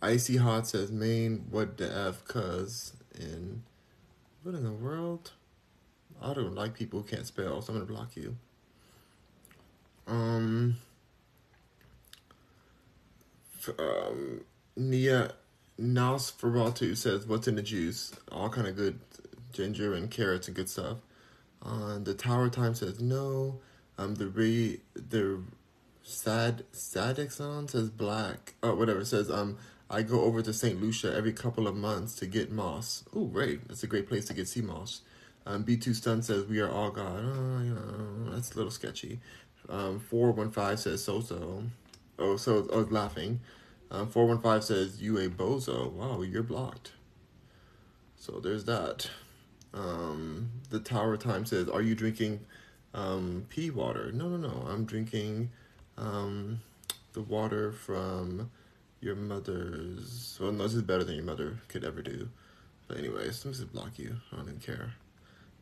Icy Hot says, Main, what the F, cuz, and what in the world? I don't like people who can't spell, so I'm gonna block you. Um, um, Nia Nosferatu says, What's in the juice? All kind of good ginger and carrots and good stuff. Uh, the Tower Time says no. Um, the re the sad Sadixon says black. Oh, whatever says um. I go over to St. Lucia every couple of months to get moss. Oh, great! That's a great place to get sea moss. Um, B2 Stun says we are all God. Oh, you know, that's a little sketchy. Um, 415 says so so. Oh, so oh, laughing. Um, 415 says you a bozo. Wow, you're blocked. So there's that. Um, the Tower Time says, "Are you drinking um, pea water?" No, no, no. I'm drinking um, the water from your mother's. Well, no, this is better than your mother could ever do. But anyways, me just block you. I don't even care.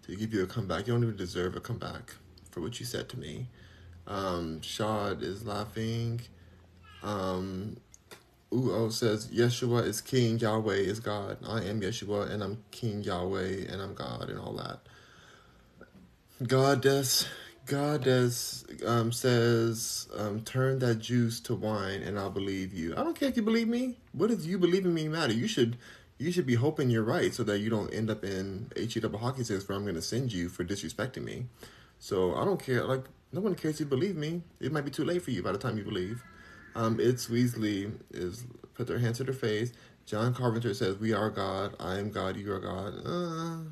To give you a comeback, you don't even deserve a comeback for what you said to me. Um, Shad is laughing. Um, Uo says, Yeshua is King, Yahweh is God. I am Yeshua, and I'm King Yahweh, and I'm God, and all that. Goddess, Goddess um, says, um, turn that juice to wine, and I'll believe you. I don't care if you believe me. What does you believe in me matter? You should, you should be hoping you're right, so that you don't end up in HE double hockey sticks where I'm going to send you for disrespecting me. So I don't care. Like no one cares if you believe me. It might be too late for you by the time you believe. Um, it's Weasley is put their hands to their face. John Carpenter says, "We are God. I am God. You are God." Uh,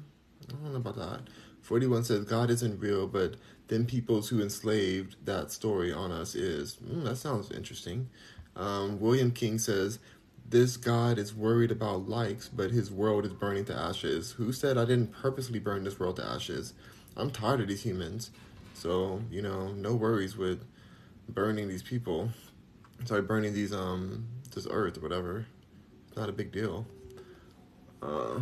I don't know about that. 41 says, God isn't real, but then peoples who enslaved that story on us is. Mm, that sounds interesting. Um, William King says, This God is worried about likes, but his world is burning to ashes. Who said I didn't purposely burn this world to ashes? I'm tired of these humans. So, you know, no worries with burning these people. Sorry, burning these, um, this earth or whatever. It's not a big deal. Uh,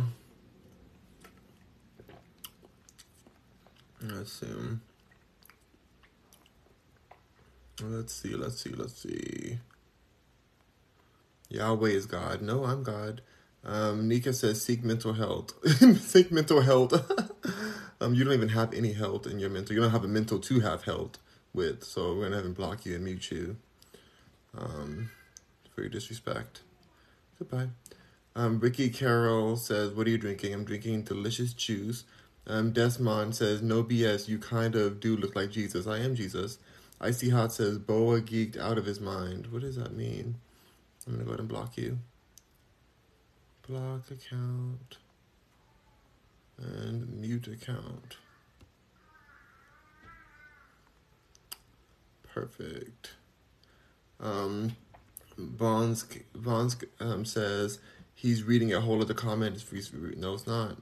let's see. Let's see, let's see, let's see. Yahweh is God. No, I'm God. Um, Nika says seek mental health. seek mental health. um, you don't even have any health in your mental. You don't have a mental to have health with. So we're gonna have him block you and mute you. Um, for your disrespect. Goodbye. Um, Ricky Carroll says, "What are you drinking?" I'm drinking delicious juice. Um, Desmond says, "No BS. You kind of do look like Jesus. I am Jesus." Icy Hot says, "Boa geeked out of his mind." What does that mean? I'm gonna go ahead and block you. Block account and mute account. Perfect. Um, Bonds Bonds um, says he's reading a whole other comment. He's, no, it's not.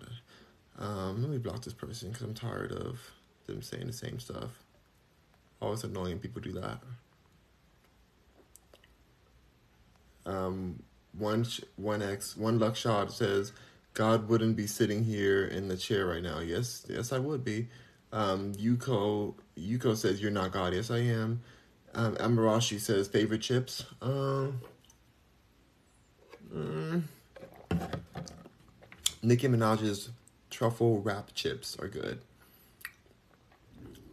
Um, let me block this person because I'm tired of them saying the same stuff. Always annoying people do that. Um, one one X one luck shot says, God wouldn't be sitting here in the chair right now. Yes, yes, I would be. Um, Yuko Yuko says you're not God. Yes, I am. Um, Amarashi says favorite chips. Um, mm, Nicki Minaj's truffle wrap chips are good.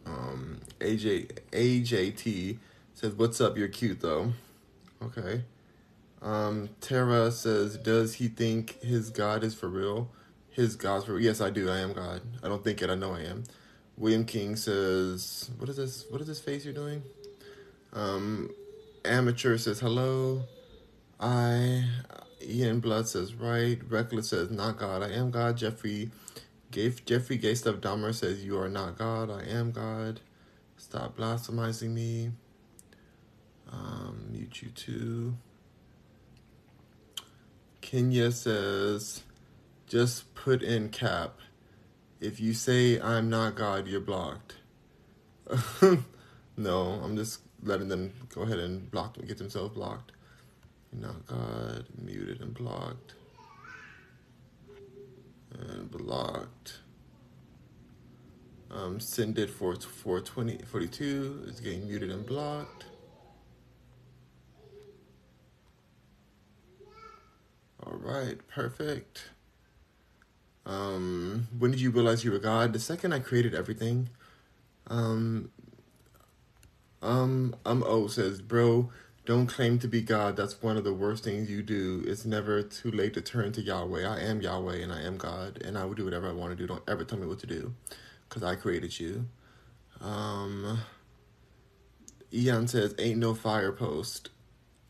Um, AJ AJT says, "What's up? You're cute though." Okay. Um, Tara says, "Does he think his God is for real? His God's for real? Yes, I do. I am God. I don't think it. I know I am." William King says, "What is this? What is this face you're doing?" Um, Amateur says, "Hello." I Ian Blood says, "Right." Reckless says, "Not God. I am God." Jeffrey, Gave Jeffrey Gay Stuff Dahmer says, "You are not God. I am God." Stop blasphemizing me. Um, mute you too. Kenya says, just put in cap. If you say I'm not God, you're blocked. no, I'm just letting them go ahead and block them, get themselves blocked. Not God, muted and blocked. And blocked. Um, send it for 420, 42 is getting muted and blocked. All right, perfect. Um, when did you realize you were God? The second I created everything. Um, um, um, O says, bro, don't claim to be God. That's one of the worst things you do. It's never too late to turn to Yahweh. I am Yahweh and I am God, and I will do whatever I want to do. Don't ever tell me what to do, because I created you. Um, Eon says, ain't no fire post.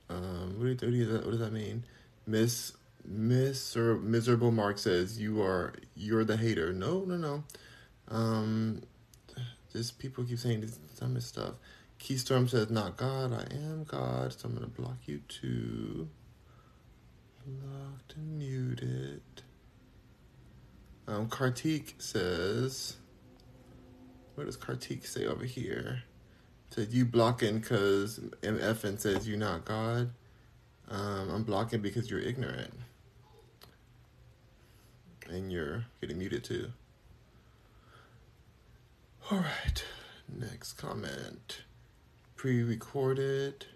Um, what, do you, what does that mean? Miss Miss or miserable Mark says you are you're the hater. No, no, no. Um, just people keep saying this some stuff. Keystorm says not God. I am God. So I'm gonna block you too. Blocked and muted. Um, Kartik says, what does Kartik say over here? Said you blocking because MF says you're not God. Um, I'm blocking because you're ignorant and you're getting muted too. All right, next comment. Pre recorded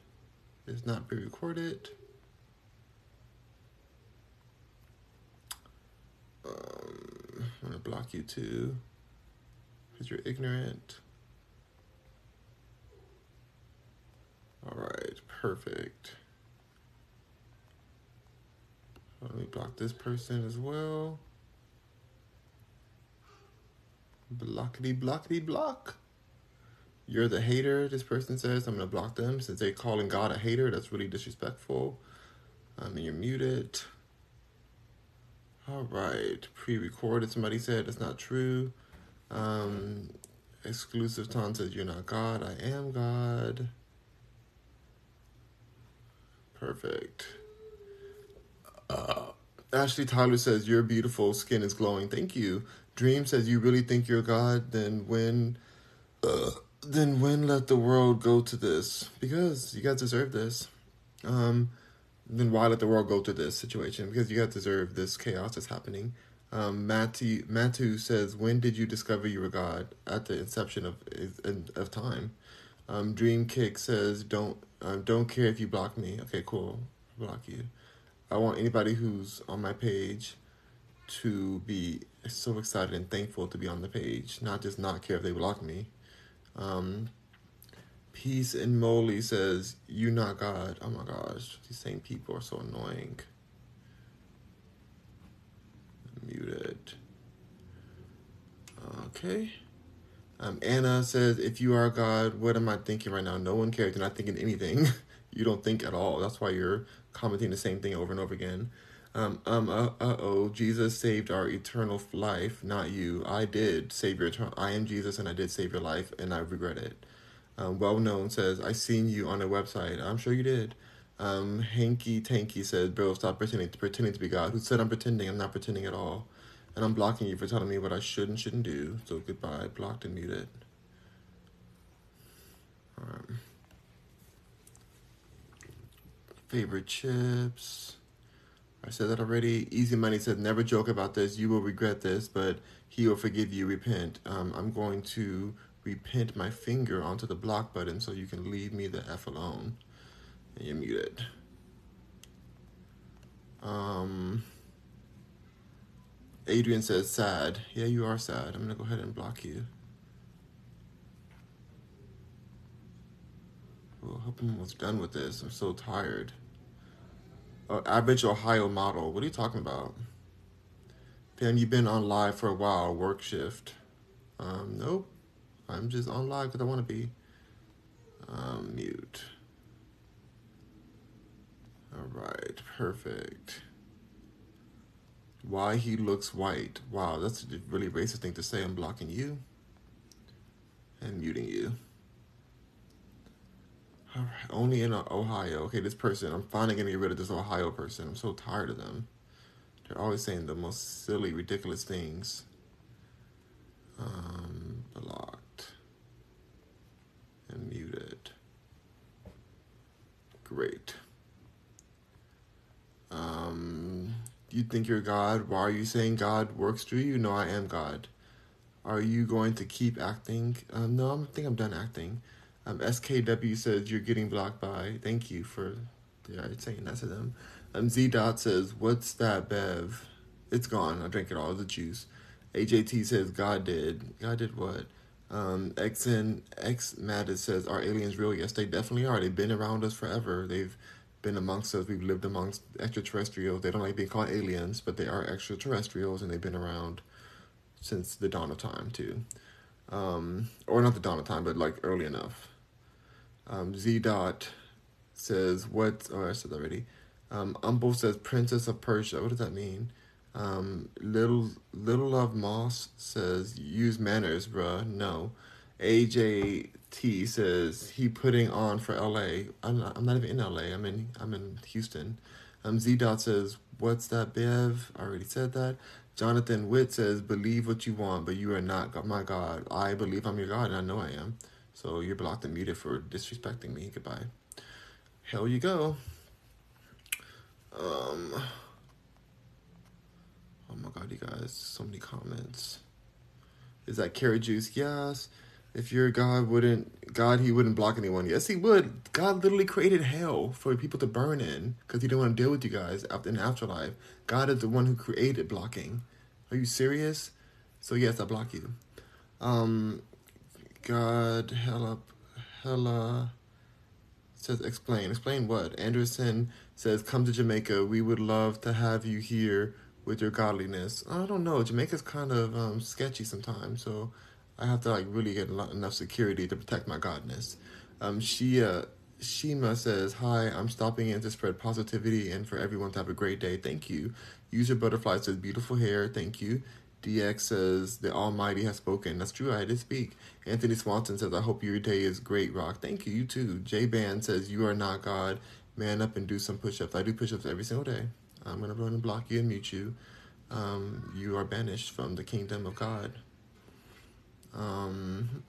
is not pre recorded. Um, I'm gonna block you too because you're ignorant. All right, perfect. Let me block this person as well. Blockety blockety block. You're the hater, this person says. I'm going to block them since they're calling God a hater. That's really disrespectful. I um, mean, you're muted. All right. Pre recorded, somebody said. That's not true. Um, exclusive Ton says, You're not God, I am God. Perfect. Uh, Ashley Tyler says, Your beautiful skin is glowing. Thank you. Dream says, You really think you're God? Then when. Uh, then when let the world go to this? Because you guys deserve this. Um, then why let the world go to this situation? Because you guys deserve this chaos that's happening. Um, Matthew, Matthew says, "When did you discover you were God? At the inception of of time." Um, Dream Kick says, "Don't um, don't care if you block me." Okay, cool. block you. I want anybody who's on my page to be so excited and thankful to be on the page, not just not care if they block me. Um, Peace and Molly says, You not God. Oh my gosh, these same people are so annoying. Muted. Okay. Um, Anna says, If you are God, what am I thinking right now? No one cares. You're not thinking anything. you don't think at all. That's why you're commenting the same thing over and over again. Um, um, uh, uh oh, Jesus saved our eternal life, not you. I did save your eternal. I am Jesus, and I did save your life, and I regret it. Um, well known says, I seen you on a website. I'm sure you did. Um, Hanky Tanky says, bro, stop pretending to pretending to be God. Who said I'm pretending? I'm not pretending at all. And I'm blocking you for telling me what I should and shouldn't do. So goodbye. Blocked and muted. Um, favorite chips. I said that already. Easy Money said, never joke about this. You will regret this, but he will forgive you. Repent. Um, I'm going to repent my finger onto the block button so you can leave me the F alone. And you're muted. Um, Adrian says, sad. Yeah, you are sad. I'm going to go ahead and block you. Well, I hope I'm almost done with this. I'm so tired. Uh, average Ohio model. What are you talking about? Damn, you've been on live for a while. Work shift. Um, nope. I'm just on live because I want to be. Um, mute. All right, perfect. Why he looks white. Wow, that's a really racist thing to say. I'm blocking you and muting you. Only in Ohio. Okay, this person, I'm finally gonna get rid of this Ohio person. I'm so tired of them. They're always saying the most silly, ridiculous things. Um, block and muted. Great. Um, you think you're God? Why are you saying God works through you? No, I am God. Are you going to keep acting? Um, no, I think I'm done acting. Um, SKW says you're getting blocked by. Thank you for yeah, saying that to them. Um, Z Dot says, "What's that, Bev? It's gone. I drank it all. The juice." AJT says, "God did. God did what? Um, XN X Mattis says, "Are aliens real?" Yes, they definitely are. They've been around us forever. They've been amongst us. We've lived amongst extraterrestrials. They don't like being called aliens, but they are extraterrestrials, and they've been around since the dawn of time too, um, or not the dawn of time, but like early enough. Um, Z dot says, "What?" Oh, I said already. Um, Umble says, "Princess of Persia." What does that mean? Um, little little love moss says use manners, bruh. No. AJT says he putting on for LA. I'm not, I'm not even in LA. I'm in I'm in Houston. Um, Z dot says what's that, Bev? I already said that. Jonathan Witt says believe what you want, but you are not God. my God. I believe I'm your God, and I know I am. So you're blocked and muted for disrespecting me. Goodbye. Hell you go. Um. Oh my god, you guys, so many comments. Is that carrot juice? Yes. If your God wouldn't, God, he wouldn't block anyone. Yes, he would. God literally created hell for people to burn in because he didn't want to deal with you guys after in afterlife. God is the one who created blocking. Are you serious? So yes, I block you. Um, God, hell up, hella says explain. Explain what? Anderson says come to Jamaica. We would love to have you here with your godliness. I don't know. Jamaica's kind of um, sketchy sometimes, so I have to like really get enough security to protect my godness. Um, Shia Shima says, "Hi, I'm stopping in to spread positivity and for everyone to have a great day. Thank you." User Butterfly says, "Beautiful hair. Thank you." DX says, The Almighty has spoken. That's true, I did speak. Anthony Swanson says, I hope your day is great, Rock. Thank you, you too. J Band says, You are not God. Man up and do some push ups. I do push ups every single day. I'm going to run and block you and mute you. Um, you are banished from the kingdom of God. Um,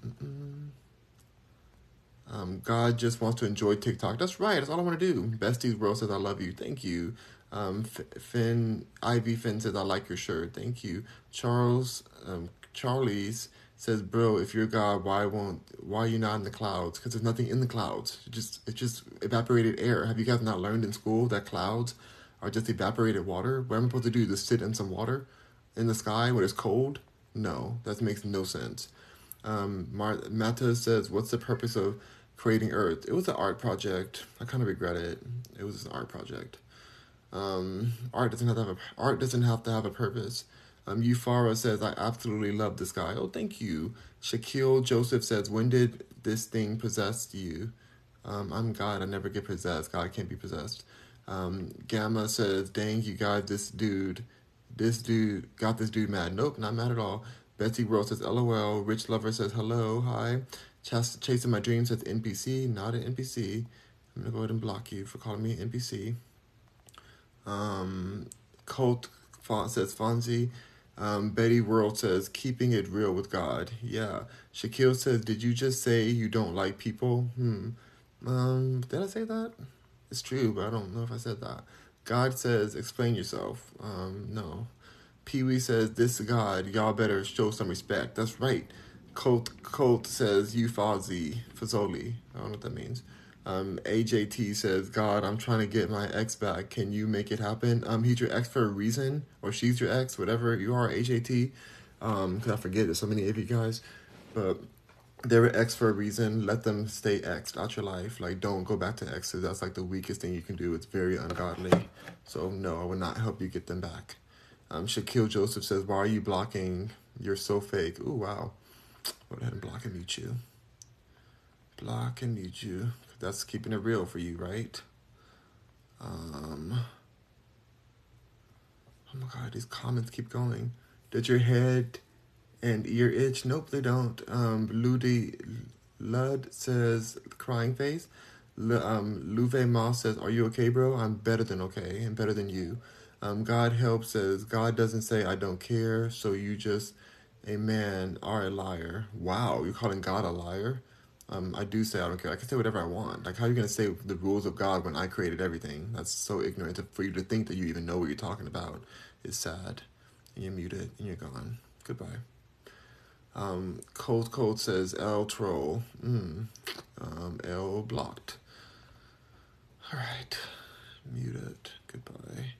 um, God just wants to enjoy TikTok. That's right. That's all I want to do. Besties World says, I love you. Thank you. Um, Finn, Ivy Finn says, I like your shirt. Thank you. Charles, um, Charlie's says, bro, if you're God, why won't, why are you not in the clouds? Because there's nothing in the clouds. It just, it's just evaporated air. Have you guys not learned in school that clouds are just evaporated water? What am I supposed to do? Just sit in some water in the sky when it's cold? No, that makes no sense. Um, Mar- Mata says, what's the purpose of creating Earth? It was an art project. I kind of regret it. It was an art project. Um, art doesn't have to have a art doesn't have to have a purpose. Um, Euphara says, I absolutely love this guy. Oh, thank you. Shaquille Joseph says, When did this thing possess you? Um, I'm God. I never get possessed. God can't be possessed. Um, Gamma says, Dang, you got this dude. This dude got this dude mad. Nope, not mad at all. Betsy Rose says, LOL. Rich Lover says, Hello, hi. Ch- Chasing My Dreams says, NPC. Not an NPC. I'm going to go ahead and block you for calling me NPC. Um, Colt says Fonzie. Um, Betty World says, keeping it real with God. Yeah. Shaquille says, did you just say you don't like people? Hmm. Um, did I say that? It's true, but I don't know if I said that. God says, explain yourself. Um, no. Pee Wee says, this God, y'all better show some respect. That's right. Colt, Colt says, you Fozzie, Fazoli. I don't know what that means. Um, AJT says, God, I'm trying to get my ex back. Can you make it happen? Um, he's your ex for a reason, or she's your ex, whatever you are, AJT. Um, cause I forget there's so many of you guys, but they were ex for a reason. Let them stay ex out your life. Like, don't go back to exes. That's like the weakest thing you can do. It's very ungodly. So no, I would not help you get them back. Um, Shaquille Joseph says, why are you blocking? You're so fake. Ooh, wow. Go ahead and block and mute you. Block and mute you. That's keeping it real for you, right? Um, oh my god, these comments keep going. Did your head and ear itch? Nope, they don't. Um, Ludi Lud says, crying face. L- um, Luve Moss says, Are you okay, bro? I'm better than okay and better than you. Um, God Help says, God doesn't say, I don't care, so you just, a man, are a liar. Wow, you're calling God a liar? Um, I do say I don't care. I can say whatever I want. Like, how are you going to say the rules of God when I created everything? That's so ignorant for you to think that you even know what you're talking about. It's sad. And you're muted and you're gone. Goodbye. Um, Cold Cold says L troll. Mm. Um, L blocked. All right. Muted. Goodbye.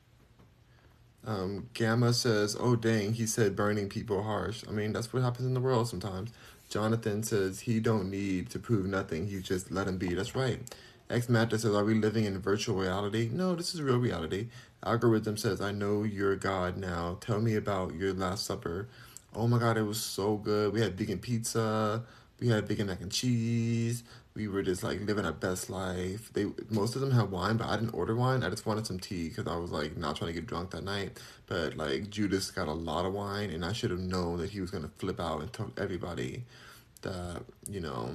Um, Gamma says, "Oh dang, he said burning people harsh. I mean, that's what happens in the world sometimes." Jonathan says he don't need to prove nothing. He just let him be. That's right. X Matter says, Are we living in virtual reality? No, this is real reality. Algorithm says, I know you're God now. Tell me about your Last Supper. Oh my God, it was so good. We had vegan pizza. We had vegan mac and cheese. We were just like living our best life. They most of them had wine, but I didn't order wine. I just wanted some tea because I was like not trying to get drunk that night. But like Judas got a lot of wine, and I should have known that he was gonna flip out and tell everybody that you know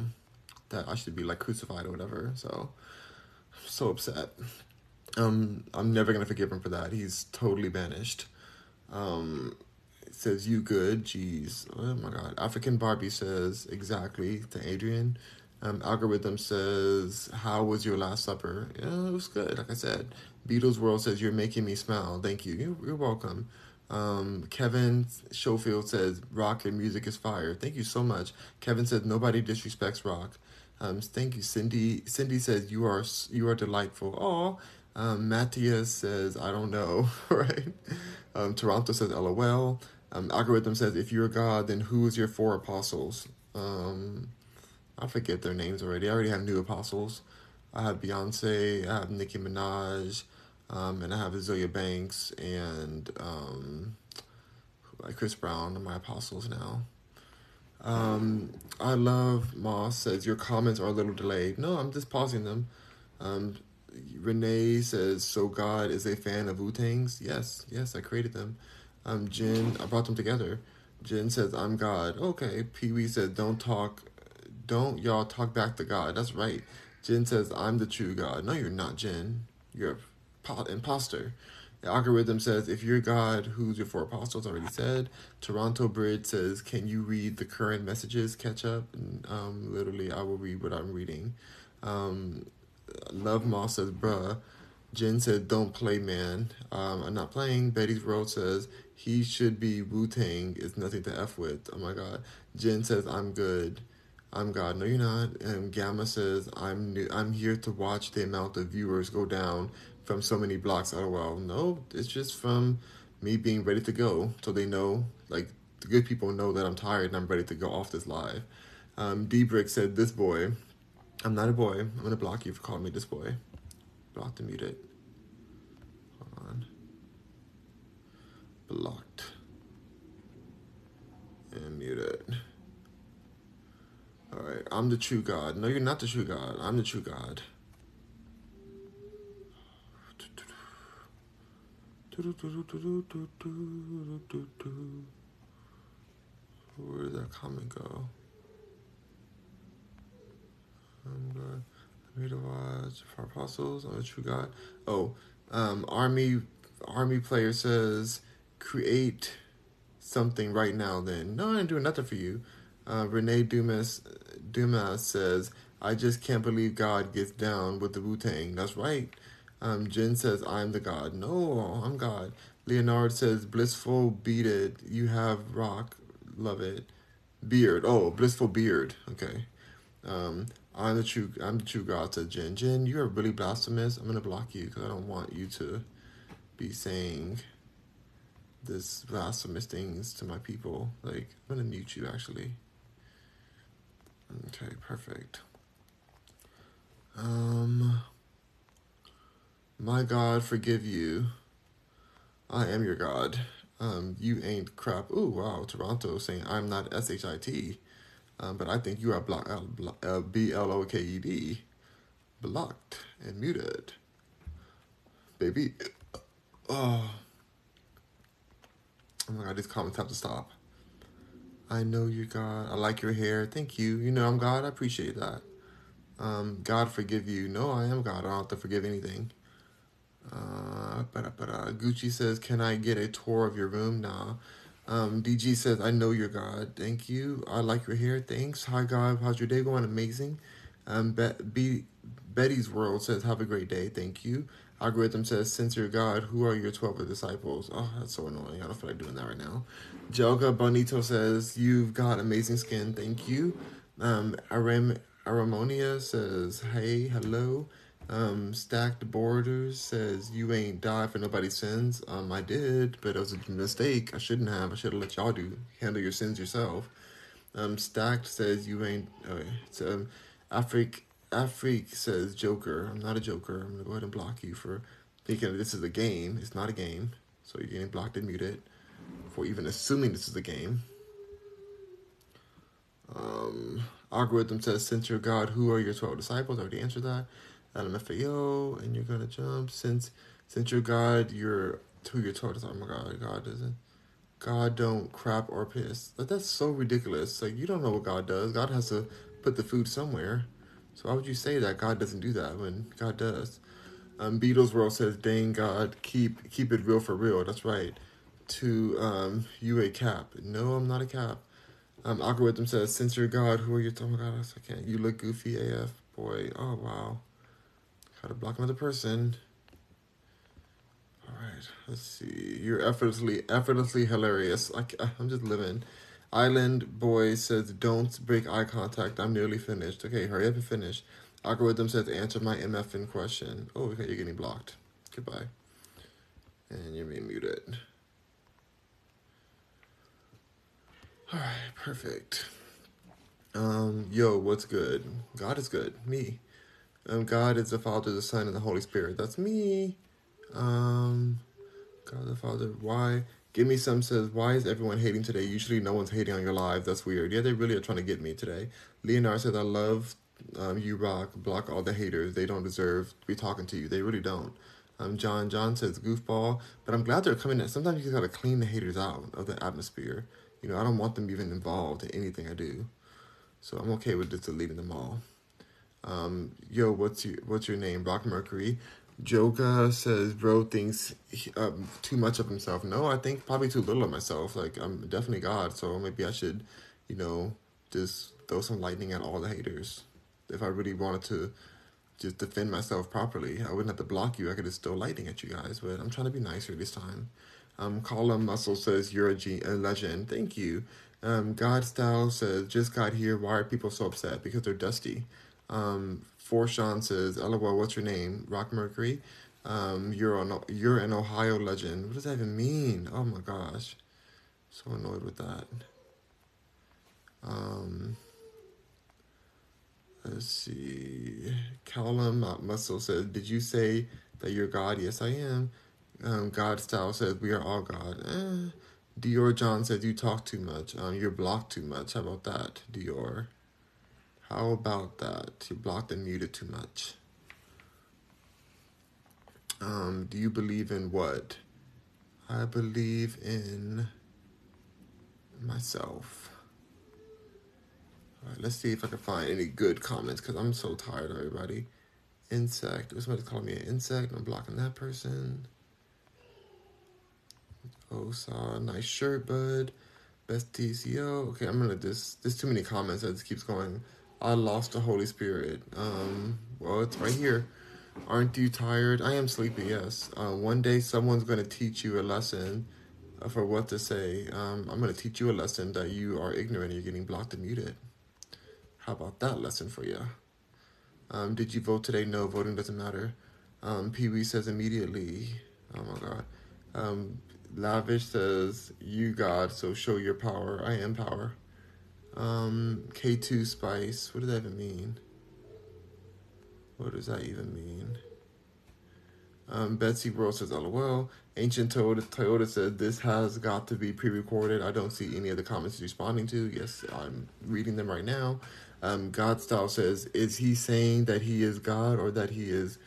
that I should be like crucified or whatever. So I'm so upset. Um, I'm never gonna forgive him for that. He's totally banished. Um, says you good. Jeez, oh my god. African Barbie says exactly to Adrian. Um, algorithm says, "How was your last supper?" Yeah, it was good. Like I said, Beatles World says, "You're making me smile." Thank you. You're, you're welcome. Um, Kevin Schofield says, "Rock and music is fire." Thank you so much. Kevin says, "Nobody disrespects rock." Um, thank you, Cindy. Cindy says, "You are you are delightful." Oh, um, Matthias says, "I don't know." right. Um, Toronto says, "LOL." Um, algorithm says, "If you're God, then who is your four apostles?" Um, I forget their names already. I already have new apostles. I have Beyonce, I have Nicki Minaj, um, and I have Azealia Banks and um, like Chris Brown are my apostles now. Um, I love Moss says your comments are a little delayed. No, I'm just pausing them. Um, Renee says so God is a fan of Wu Tangs. Yes, yes, I created them. Um, Jin, I brought them together. Jin says, I'm God. Okay. Pee Wee says, don't talk, don't y'all talk back to God. That's right. Jin says, I'm the true God. No, you're not, Jin. You're a imposter. The algorithm says, if you're God, who's your four apostles? Already said. Toronto Bridge says, can you read the current messages? Catch up. And, um, literally, I will read what I'm reading. Um, Love Moss says, bruh. Jen said, don't play, man. Um, I'm not playing. Betty's World says, he should be Wu Tang. It's nothing to F with. Oh my God. Jen says, I'm good. I'm God. No, you're not. And Gamma says, I'm new, I'm here to watch the amount of viewers go down from so many blocks. LOL. No, it's just from me being ready to go. So they know, like, the good people know that I'm tired and I'm ready to go off this live. Um, D Brick said, This boy. I'm not a boy. I'm going to block you for calling me this boy. Blocked and muted. Hold on. Blocked. And muted. Alright, I'm the true God. No, you're not the true God. I'm the true God. Where did that comment go? I'm God. I'm here to watch for apostles. I'm the true God. Oh, um, army army player says create something right now. Then no, I ain't doing nothing for you. Uh, Renee Dumas Dumas says I just can't believe God gets down with the Wu Tang. That's right. Um, Jen says I'm the God. No, I'm God. Leonard says blissful beat it. You have rock. Love it. Beard. Oh, blissful beard. Okay. Um, I'm the true. I'm the true God. Said Jen. Jen, you are really blasphemous. I'm gonna block you because I don't want you to be saying this blasphemous things to my people. Like I'm gonna mute you actually. Okay, perfect. Um, my God, forgive you. I am your God. Um, you ain't crap. Ooh, wow. Toronto saying I'm not S H I T. Um, but I think you are blocked, uh, B L O K E D, blocked and muted. Baby. Oh. oh my god, these comments have to stop. I know you're God. I like your hair. Thank you. You know I'm God. I appreciate that. Um, God forgive you. No, I am God. I don't have to forgive anything. Uh, Gucci says, "Can I get a tour of your room?" Nah. Um, DG says, "I know you're God. Thank you. I like your hair. Thanks. Hi God. How's your day going? Amazing." Um, Be- Be- Betty's World says, "Have a great day. Thank you." Algorithm says, "Since God, who are your twelve disciples?" Oh, that's so annoying. I don't feel like doing that right now. Jelga Bonito says, "You've got amazing skin. Thank you." Um, Aram Aramonia says, "Hey, hello." Um, Stacked Borders says, You ain't died for nobody's sins. Um, I did, but it was a mistake. I shouldn't have. I should have let y'all do. Handle your sins yourself. Um, Stacked says, You ain't. Okay. So, um, Afrik, Afrik says, Joker. I'm not a joker. I'm going to go ahead and block you for thinking this is a game. It's not a game. So you're getting blocked and muted for even assuming this is a game. Um, algorithm says, Since you're God, who are your 12 disciples? I already answered that. LMFAO, and you're gonna jump since since you're God, you're who you're taught is oh my God, God doesn't God don't crap or piss. Like that's so ridiculous. Like you don't know what God does. God has to put the food somewhere. So why would you say that God doesn't do that when God does? Um, Beatles World says, "Dang God, keep keep it real for real." That's right. To um, you a cap? No, I'm not a cap. Um, algorithm says, "Since you're God, who are you?" My God, I can't. You look goofy AF, boy. Oh wow. Gotta block another person. All right, let's see. You're effortlessly, effortlessly hilarious. I, I'm just living. Island Boy says, don't break eye contact. I'm nearly finished. Okay, hurry up and finish. Algorithm says, answer my MFN question. Oh, okay, you're getting blocked. Goodbye. And you're being muted. All right, perfect. Um, yo, what's good? God is good. Me. Um, God is the Father, the Son, and the Holy Spirit. That's me. Um, God the Father. Why? Give me some says, why is everyone hating today? Usually no one's hating on your live. That's weird. Yeah, they really are trying to get me today. Leonard says, I love um, you rock. Block all the haters. They don't deserve to be talking to you. They really don't. Um, John John says goofball, but I'm glad they're coming. Sometimes you just gotta clean the haters out of the atmosphere. You know, I don't want them even involved in anything I do, so I'm okay with just deleting them all. Um, yo, what's your what's your name? Rock Mercury. Joka says, bro thinks um, too much of himself. No, I think probably too little of myself. Like I'm definitely God, so maybe I should, you know, just throw some lightning at all the haters. If I really wanted to just defend myself properly, I wouldn't have to block you. I could just throw lightning at you guys. But I'm trying to be nicer this time. Um, Colin Muscle says you're a, legend. Thank you. Um, God Style says just got here. Why are people so upset? Because they're dusty. Um, Sean says, "LOL, what's your name? Rock Mercury. Um, you're an you're an Ohio legend. What does that even mean? Oh my gosh, so annoyed with that. Um, let's see. Callum Muscle says, "Did you say that you're God? Yes, I am." Um, God style says, "We are all God." Eh. Dior John says, "You talk too much. Um, you're blocked too much. How about that, Dior?" How about that? You blocked and muted too much. Um, do you believe in what? I believe in myself. All right, let's see if I can find any good comments because I'm so tired everybody. Insect. Somebody's calling me an insect. I'm blocking that person. Oh, saw nice shirt, bud. Best TCO. Okay, I'm gonna just. There's too many comments. That just keeps going. I lost the Holy Spirit. Um, well, it's right here. Aren't you tired? I am sleepy, yes. Uh, one day someone's going to teach you a lesson uh, for what to say. Um, I'm going to teach you a lesson that you are ignorant you're getting blocked and muted. How about that lesson for you? Um, did you vote today? No, voting doesn't matter. Um, Pee Wee says immediately. Oh my God. Um, Lavish says, You God, so show your power. I am power. Um, K2 Spice. What does that even mean? What does that even mean? Um, Betsy World says, LOL. Ancient Toyota, Toyota says, this has got to be pre-recorded. I don't see any of the comments responding to. Yes, I'm reading them right now. Um, God Style says, is he saying that he is God or that he is,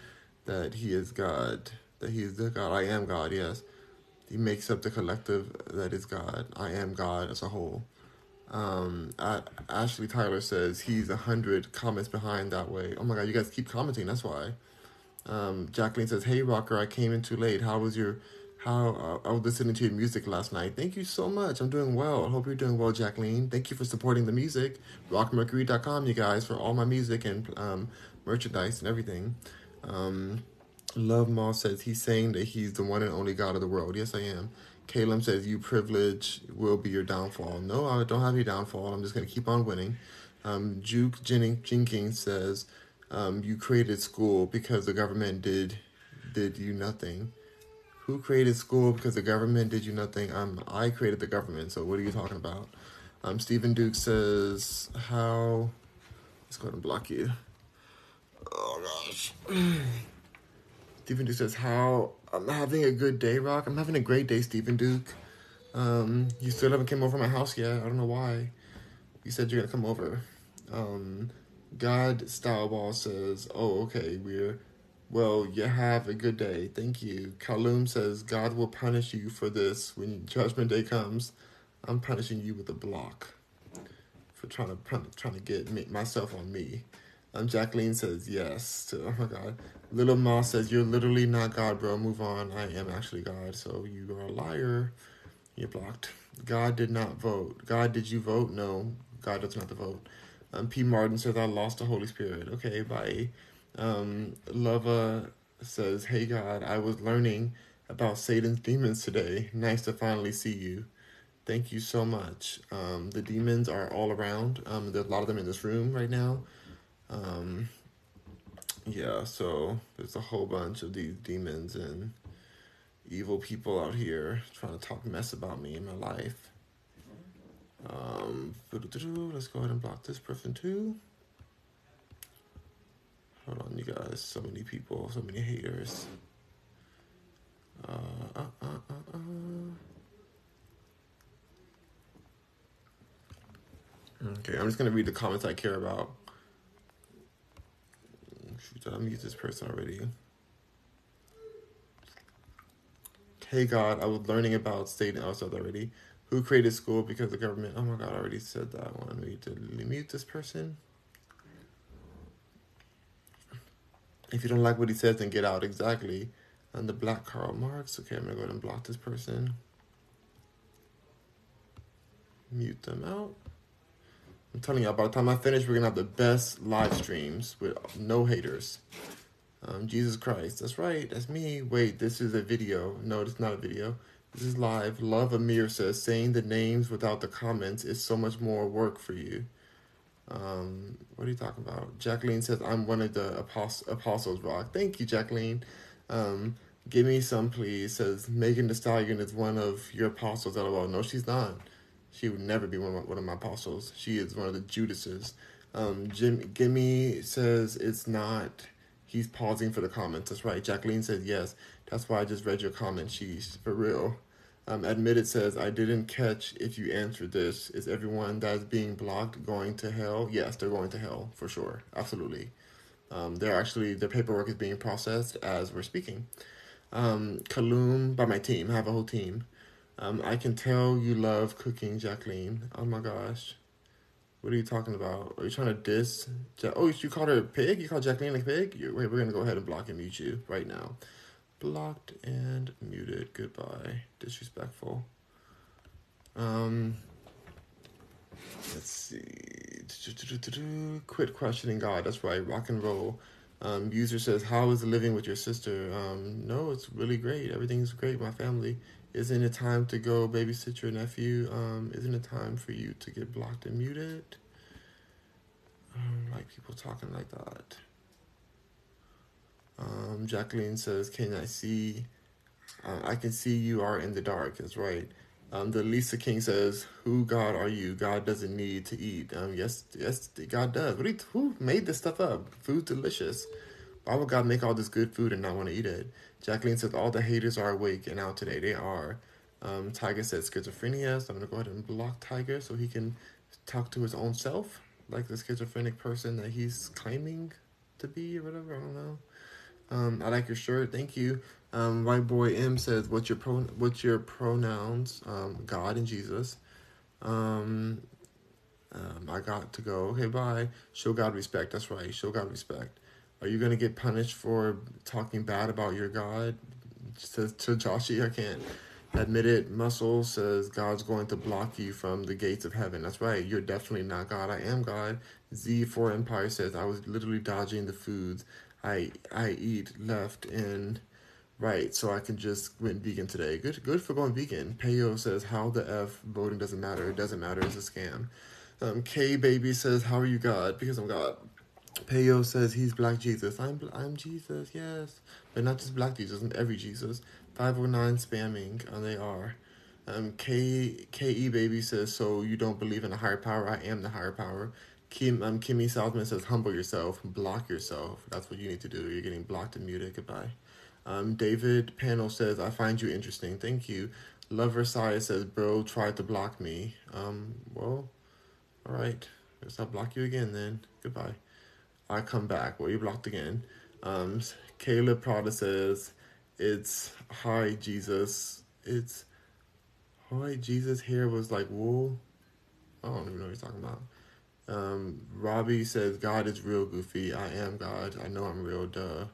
that he is God? That he is the God? I am God, yes. He makes up the collective that is God. I am God as a whole. Um, Ashley Tyler says he's a hundred comments behind that way. Oh my god, you guys keep commenting. That's why. Um, Jacqueline says, "Hey Rocker, I came in too late. How was your? How uh, I was listening to your music last night. Thank you so much. I'm doing well. I hope you're doing well, Jacqueline. Thank you for supporting the music. RockMercury.com, you guys, for all my music and um, merchandise and everything. Um, Love Moss says he's saying that he's the one and only God of the world. Yes, I am. Caleb says, You privilege will be your downfall. No, I don't have your downfall. I'm just going to keep on winning. Um, Juke Jenkins says, um, You created school because the government did did you nothing. Who created school because the government did you nothing? Um, I created the government, so what are you talking about? Um, Stephen Duke says, How. Let's go ahead and block you. Oh, gosh. Stephen Duke says, How I'm having a good day, Rock. I'm having a great day, Stephen Duke. Um, you still haven't come over my house yet. I don't know why. You said you're gonna come over. Um, God Style Ball says, "Oh, okay, we're well. You have a good day. Thank you." Kaloum says, "God will punish you for this when Judgment Day comes. I'm punishing you with a block for trying to trying to get me, myself on me." Um, Jacqueline says yes. To, oh my God. Little Moss says, You're literally not God, bro. Move on. I am actually God. So you are a liar. You're blocked. God did not vote. God, did you vote? No. God doesn't have to vote. Um, P. Martin says, I lost the Holy Spirit. Okay, bye. Um, Lova says, Hey, God, I was learning about Satan's demons today. Nice to finally see you. Thank you so much. Um, the demons are all around. Um, there's a lot of them in this room right now. Um, yeah, so there's a whole bunch of these demons and evil people out here trying to talk mess about me in my life. Um, let's go ahead and block this person too. Hold on, you guys. So many people, so many haters. Uh, uh, uh, uh, uh. Okay, I'm just gonna read the comments I care about. Shoot, I mute this person already. Hey God, I was learning about state. and said already. Who created school because the government? Oh my God, I already said that one. We need to mute this person. If you don't like what he says, then get out. Exactly. And the black Karl Marx. Okay, I'm gonna go ahead and block this person. Mute them out. I'm telling y'all, by the time I finish, we're gonna have the best live streams with no haters. Um, Jesus Christ, that's right, that's me. Wait, this is a video. No, it's not a video. This is live. Love Amir says saying the names without the comments is so much more work for you. Um, what are you talking about? Jacqueline says I'm one of the apost- apostles. Rock. Thank you, Jacqueline. Um, give me some, please. Says Megan Thee Stallion is one of your apostles. LOL. No, she's not. She would never be one of my, one of my apostles. She is one of the Judases. Um, Jim Gimme says it's not. He's pausing for the comments. That's right. Jacqueline says yes. That's why I just read your comment. She's for real. Um, admitted says, I didn't catch if you answered this. Is everyone that's being blocked going to hell? Yes, they're going to hell for sure. Absolutely. Um, they're actually, their paperwork is being processed as we're speaking. Um, Kaloum by my team. I have a whole team. Um, I can tell you love cooking, Jacqueline. Oh my gosh. What are you talking about? Are you trying to diss? Oh, you called her a pig? You called Jacqueline a pig? Wait, we're going to go ahead and block and mute you right now. Blocked and muted. Goodbye. Disrespectful. Um, let's see. Quit questioning God. That's right. Rock and roll. Um, user says, "How is living with your sister?" Um, no, it's really great. Everything's great. My family. Isn't it time to go babysit your nephew? Um, isn't it time for you to get blocked and muted? I don't like people talking like that. Um, Jacqueline says, "Can I see? Uh, I can see you are in the dark." That's right. Um, the Lisa King says, "Who God are you? God doesn't need to eat." Um, yes, yes, God does. What? You, who made this stuff up? Food delicious. Why would God make all this good food and not want to eat it? Jacqueline says, "All the haters are awake and out today. They are." Um, Tiger says schizophrenia, so I'm gonna go ahead and block Tiger so he can talk to his own self, like the schizophrenic person that he's claiming to be or whatever. I don't know. Um, I like your shirt. Thank you. Um, White boy M says, "What's your pro? What's your pronouns? Um, God and Jesus." Um, um, I got to go. Okay, bye. Show God respect. That's right. Show God respect. Are you gonna get punished for talking bad about your God? Says to Joshi, I can't admit it. Muscle says God's going to block you from the gates of heaven. That's right. You're definitely not God. I am God. Z4 Empire says I was literally dodging the foods I I eat left and right, so I can just went vegan today. Good good for going vegan. Payo says how the f voting doesn't matter. It doesn't matter. It's a scam. Um, K baby says how are you God? Because I'm God. Payo says he's Black Jesus. I'm I'm Jesus, yes, but not just Black Jesus. I'm every Jesus. Five oh nine spamming. and they are. Um, K K E baby says so you don't believe in a higher power. I am the higher power. Kim, um, Kimmy Southman says, humble yourself, block yourself. That's what you need to do. You're getting blocked and muted. Goodbye. Um, David Panel says, I find you interesting. Thank you. Lover Saya says, bro tried to block me. Um, well, all right. Guess I'll block you again then. Goodbye. I come back. Well, you blocked again. Um, Caleb Prada says, it's hi Jesus. It's hi Jesus. Hair was like wool. I don't even know what you're talking about. Um, Robbie says, God is real, Goofy. I am God. I know I'm real, duh.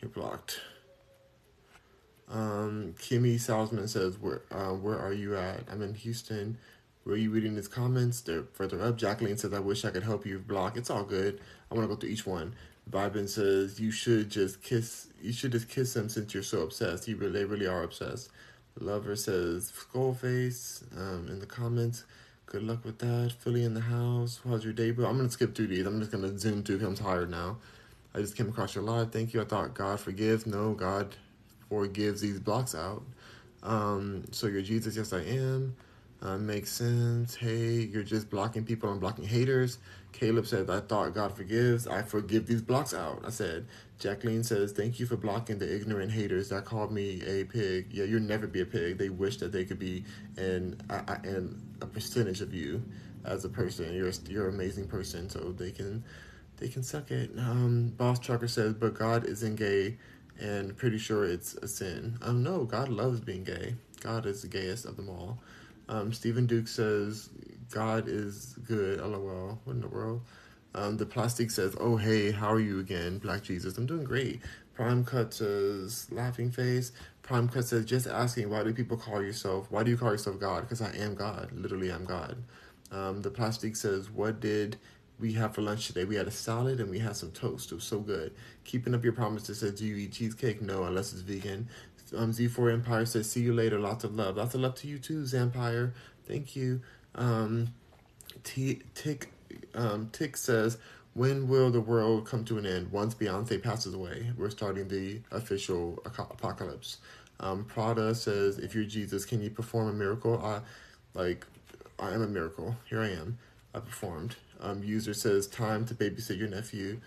You're blocked. Um, Kimmy Salzman says, where, uh, where are you at? I'm in Houston. Were you reading his comments? They're further up. Jacqueline says, I wish I could help you block. It's all good. I want to go through each one. Vibin says, you should just kiss, you should just kiss him since you're so obsessed. You really, they really are obsessed. Lover says, Skullface, um, in the comments. Good luck with that. Philly in the house. How's your day, bro? I'm gonna skip through these. I'm just gonna zoom through because I'm tired now. I just came across your live. Thank you. I thought God forgives. No, God forgives these blocks out. Um, so you're Jesus. Yes, I am. Uh, makes sense. Hey, you're just blocking people. I'm blocking haters. Caleb said, I thought God forgives. I forgive these blocks out. I said, Jacqueline says, Thank you for blocking the ignorant haters that called me a pig. Yeah, you'll never be a pig. They wish that they could be in, in a percentage of you as a person. You're, you're an amazing person, so they can they can suck it. Um, Boss Trucker says, But God isn't gay. and pretty sure it's a sin. Um, no, God loves being gay. God is the gayest of them all. Um, Stephen Duke says God is good. LOL. What in the world? Um, the plastic says, "Oh hey, how are you again, Black Jesus? I'm doing great." Prime Cut says, "Laughing face." Prime Cut says, "Just asking, why do people call yourself? Why do you call yourself God? Because I am God. Literally, I'm God." Um, the plastic says, "What did we have for lunch today? We had a salad and we had some toast. It was so good. Keeping up your promises says, Do you eat cheesecake? No, unless it's vegan. Um, Z4 Empire says, See you later. Lots of love. Lots of love to you too, Zampire. Thank you. Um, T- Tick, um, Tick says, When will the world come to an end? Once Beyonce passes away, we're starting the official apocalypse. Um, Prada says, If you're Jesus, can you perform a miracle? I, like, I am a miracle. Here I am. I performed. Um, user says, time to babysit your nephew.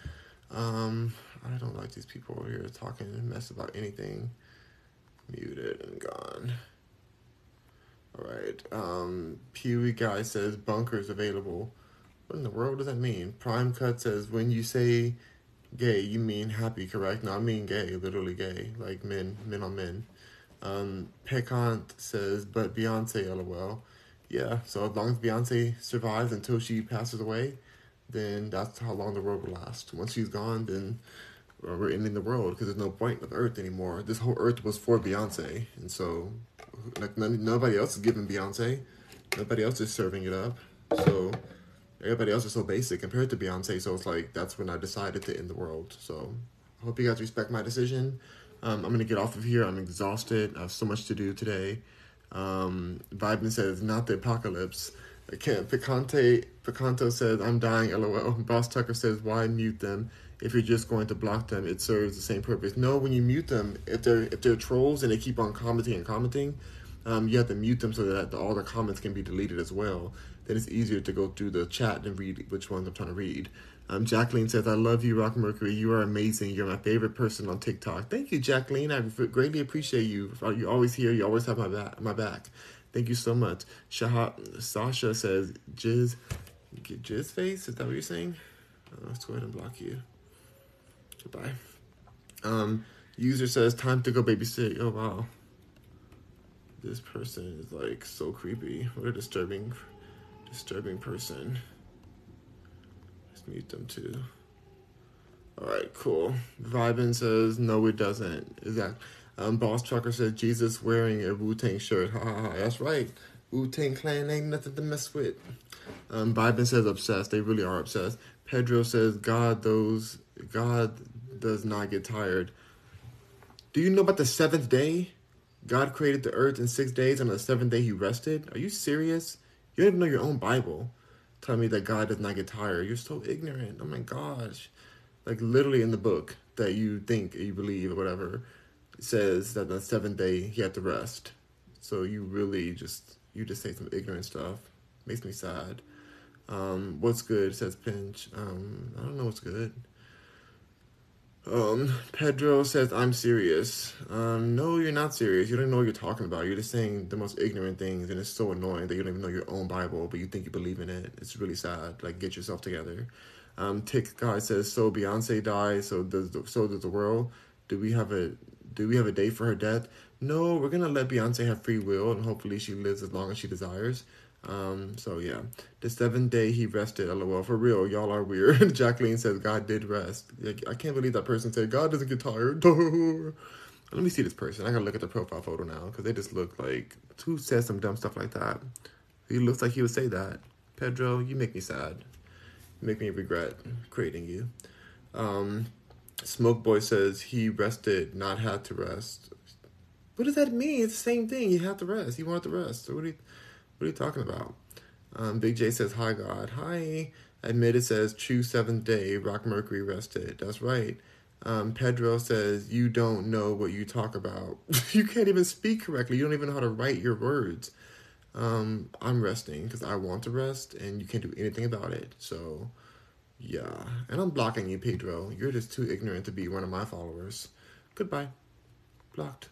Um, I don't like these people here talking and mess about anything. Muted and gone. All right. Um, Peewee guy says bunkers available. What in the world does that mean? Prime Cut says when you say gay, you mean happy, correct? No, I mean gay, literally gay, like men, men on men. Um, Pecant says, but Beyonce, lol. Yeah, so as long as Beyonce survives until she passes away, then that's how long the world will last. Once she's gone, then we're ending the world because there's no point of Earth anymore. This whole Earth was for Beyonce, and so like nobody else is giving Beyonce, nobody else is serving it up. So everybody else is so basic compared to Beyonce. So it's like that's when I decided to end the world. So I hope you guys respect my decision. Um, I'm gonna get off of here. I'm exhausted. I have so much to do today. Um, Vibin says, not the apocalypse. Picante Picanto says, I'm dying, lol. Boss Tucker says, why mute them? If you're just going to block them, it serves the same purpose. No, when you mute them, if they're if they're trolls and they keep on commenting and commenting, um, you have to mute them so that all the comments can be deleted as well. Then it's easier to go through the chat and read which ones I'm trying to read. Um, Jacqueline says, I love you, Rock Mercury. You are amazing. You're my favorite person on TikTok. Thank you, Jacqueline. I greatly appreciate you. You're always here. You always have my back. My back. Thank you so much. Shahat, Sasha says, Jizz, get Jizz face? Is that what you're saying? Uh, let's go ahead and block you. Goodbye. Um, user says, time to go babysit. Oh, wow. This person is like so creepy. What a disturbing, disturbing person Let's mute them too. All right, cool. Vibin says no, it doesn't. Exactly. Um, Boss Trucker says Jesus wearing a Wu Tang shirt. Ha ha ha. That's right. Wu Tang Clan ain't nothing to mess with. Um, Vibin says obsessed. They really are obsessed. Pedro says God those God does not get tired. Do you know about the seventh day? God created the earth in six days, and on the seventh day he rested. Are you serious? You don't even know your own Bible tell me that God does not get tired. You're so ignorant. Oh my gosh. Like literally in the book that you think you believe or whatever says that the seventh day he had to rest. So you really just you just say some ignorant stuff. Makes me sad. Um, what's good, says Pinch. Um, I don't know what's good. Um, Pedro says, I'm serious. Um, no, you're not serious. You don't know what you're talking about. You're just saying the most ignorant things, and it's so annoying that you don't even know your own Bible, but you think you believe in it. It's really sad. Like, get yourself together. Um, Tick guy says, so Beyonce dies, so does the, so does the world. Do we have a do we have a day for her death? No, we're gonna let Beyonce have free will, and hopefully she lives as long as she desires. Um, so yeah, the seventh day he rested. LOL. For real, y'all are weird. Jacqueline says God did rest. Like, I can't believe that person said God doesn't get tired. Let me see this person. I gotta look at the profile photo now because they just look like who says some dumb stuff like that. He looks like he would say that. Pedro, you make me sad. You make me regret creating you. Um, Smoke Boy says he rested, not had to rest. What does that mean? It's the same thing. He had to rest. He wanted to rest. So what do you? What are you talking about? Um, Big J says, Hi, God. Hi. Admitted says, True seventh day, Rock Mercury rested. That's right. Um, Pedro says, You don't know what you talk about. you can't even speak correctly. You don't even know how to write your words. Um, I'm resting because I want to rest and you can't do anything about it. So, yeah. And I'm blocking you, Pedro. You're just too ignorant to be one of my followers. Goodbye. Blocked.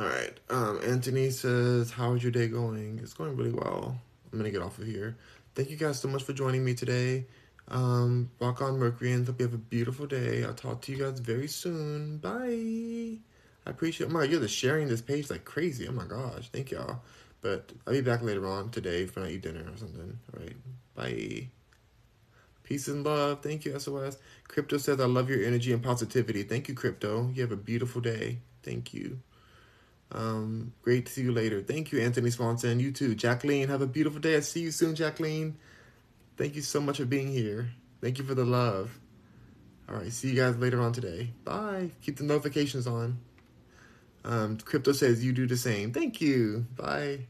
All right. Um, Anthony says, "How is your day going? It's going really well. I'm gonna get off of here. Thank you guys so much for joining me today. Um, rock on Mercuryans. Hope you have a beautiful day. I'll talk to you guys very soon. Bye. I appreciate. Oh my, you're just sharing this page like crazy. Oh my gosh, thank y'all. But I'll be back later on today for I eat dinner or something. All right. Bye. Peace and love. Thank you, SOS. Crypto says, I love your energy and positivity. Thank you, Crypto. You have a beautiful day. Thank you. Um, great to see you later. Thank you, Anthony Swanson. You too. Jacqueline, have a beautiful day. I'll see you soon, Jacqueline. Thank you so much for being here. Thank you for the love. All right, see you guys later on today. Bye. Keep the notifications on. Um, Crypto says you do the same. Thank you. Bye.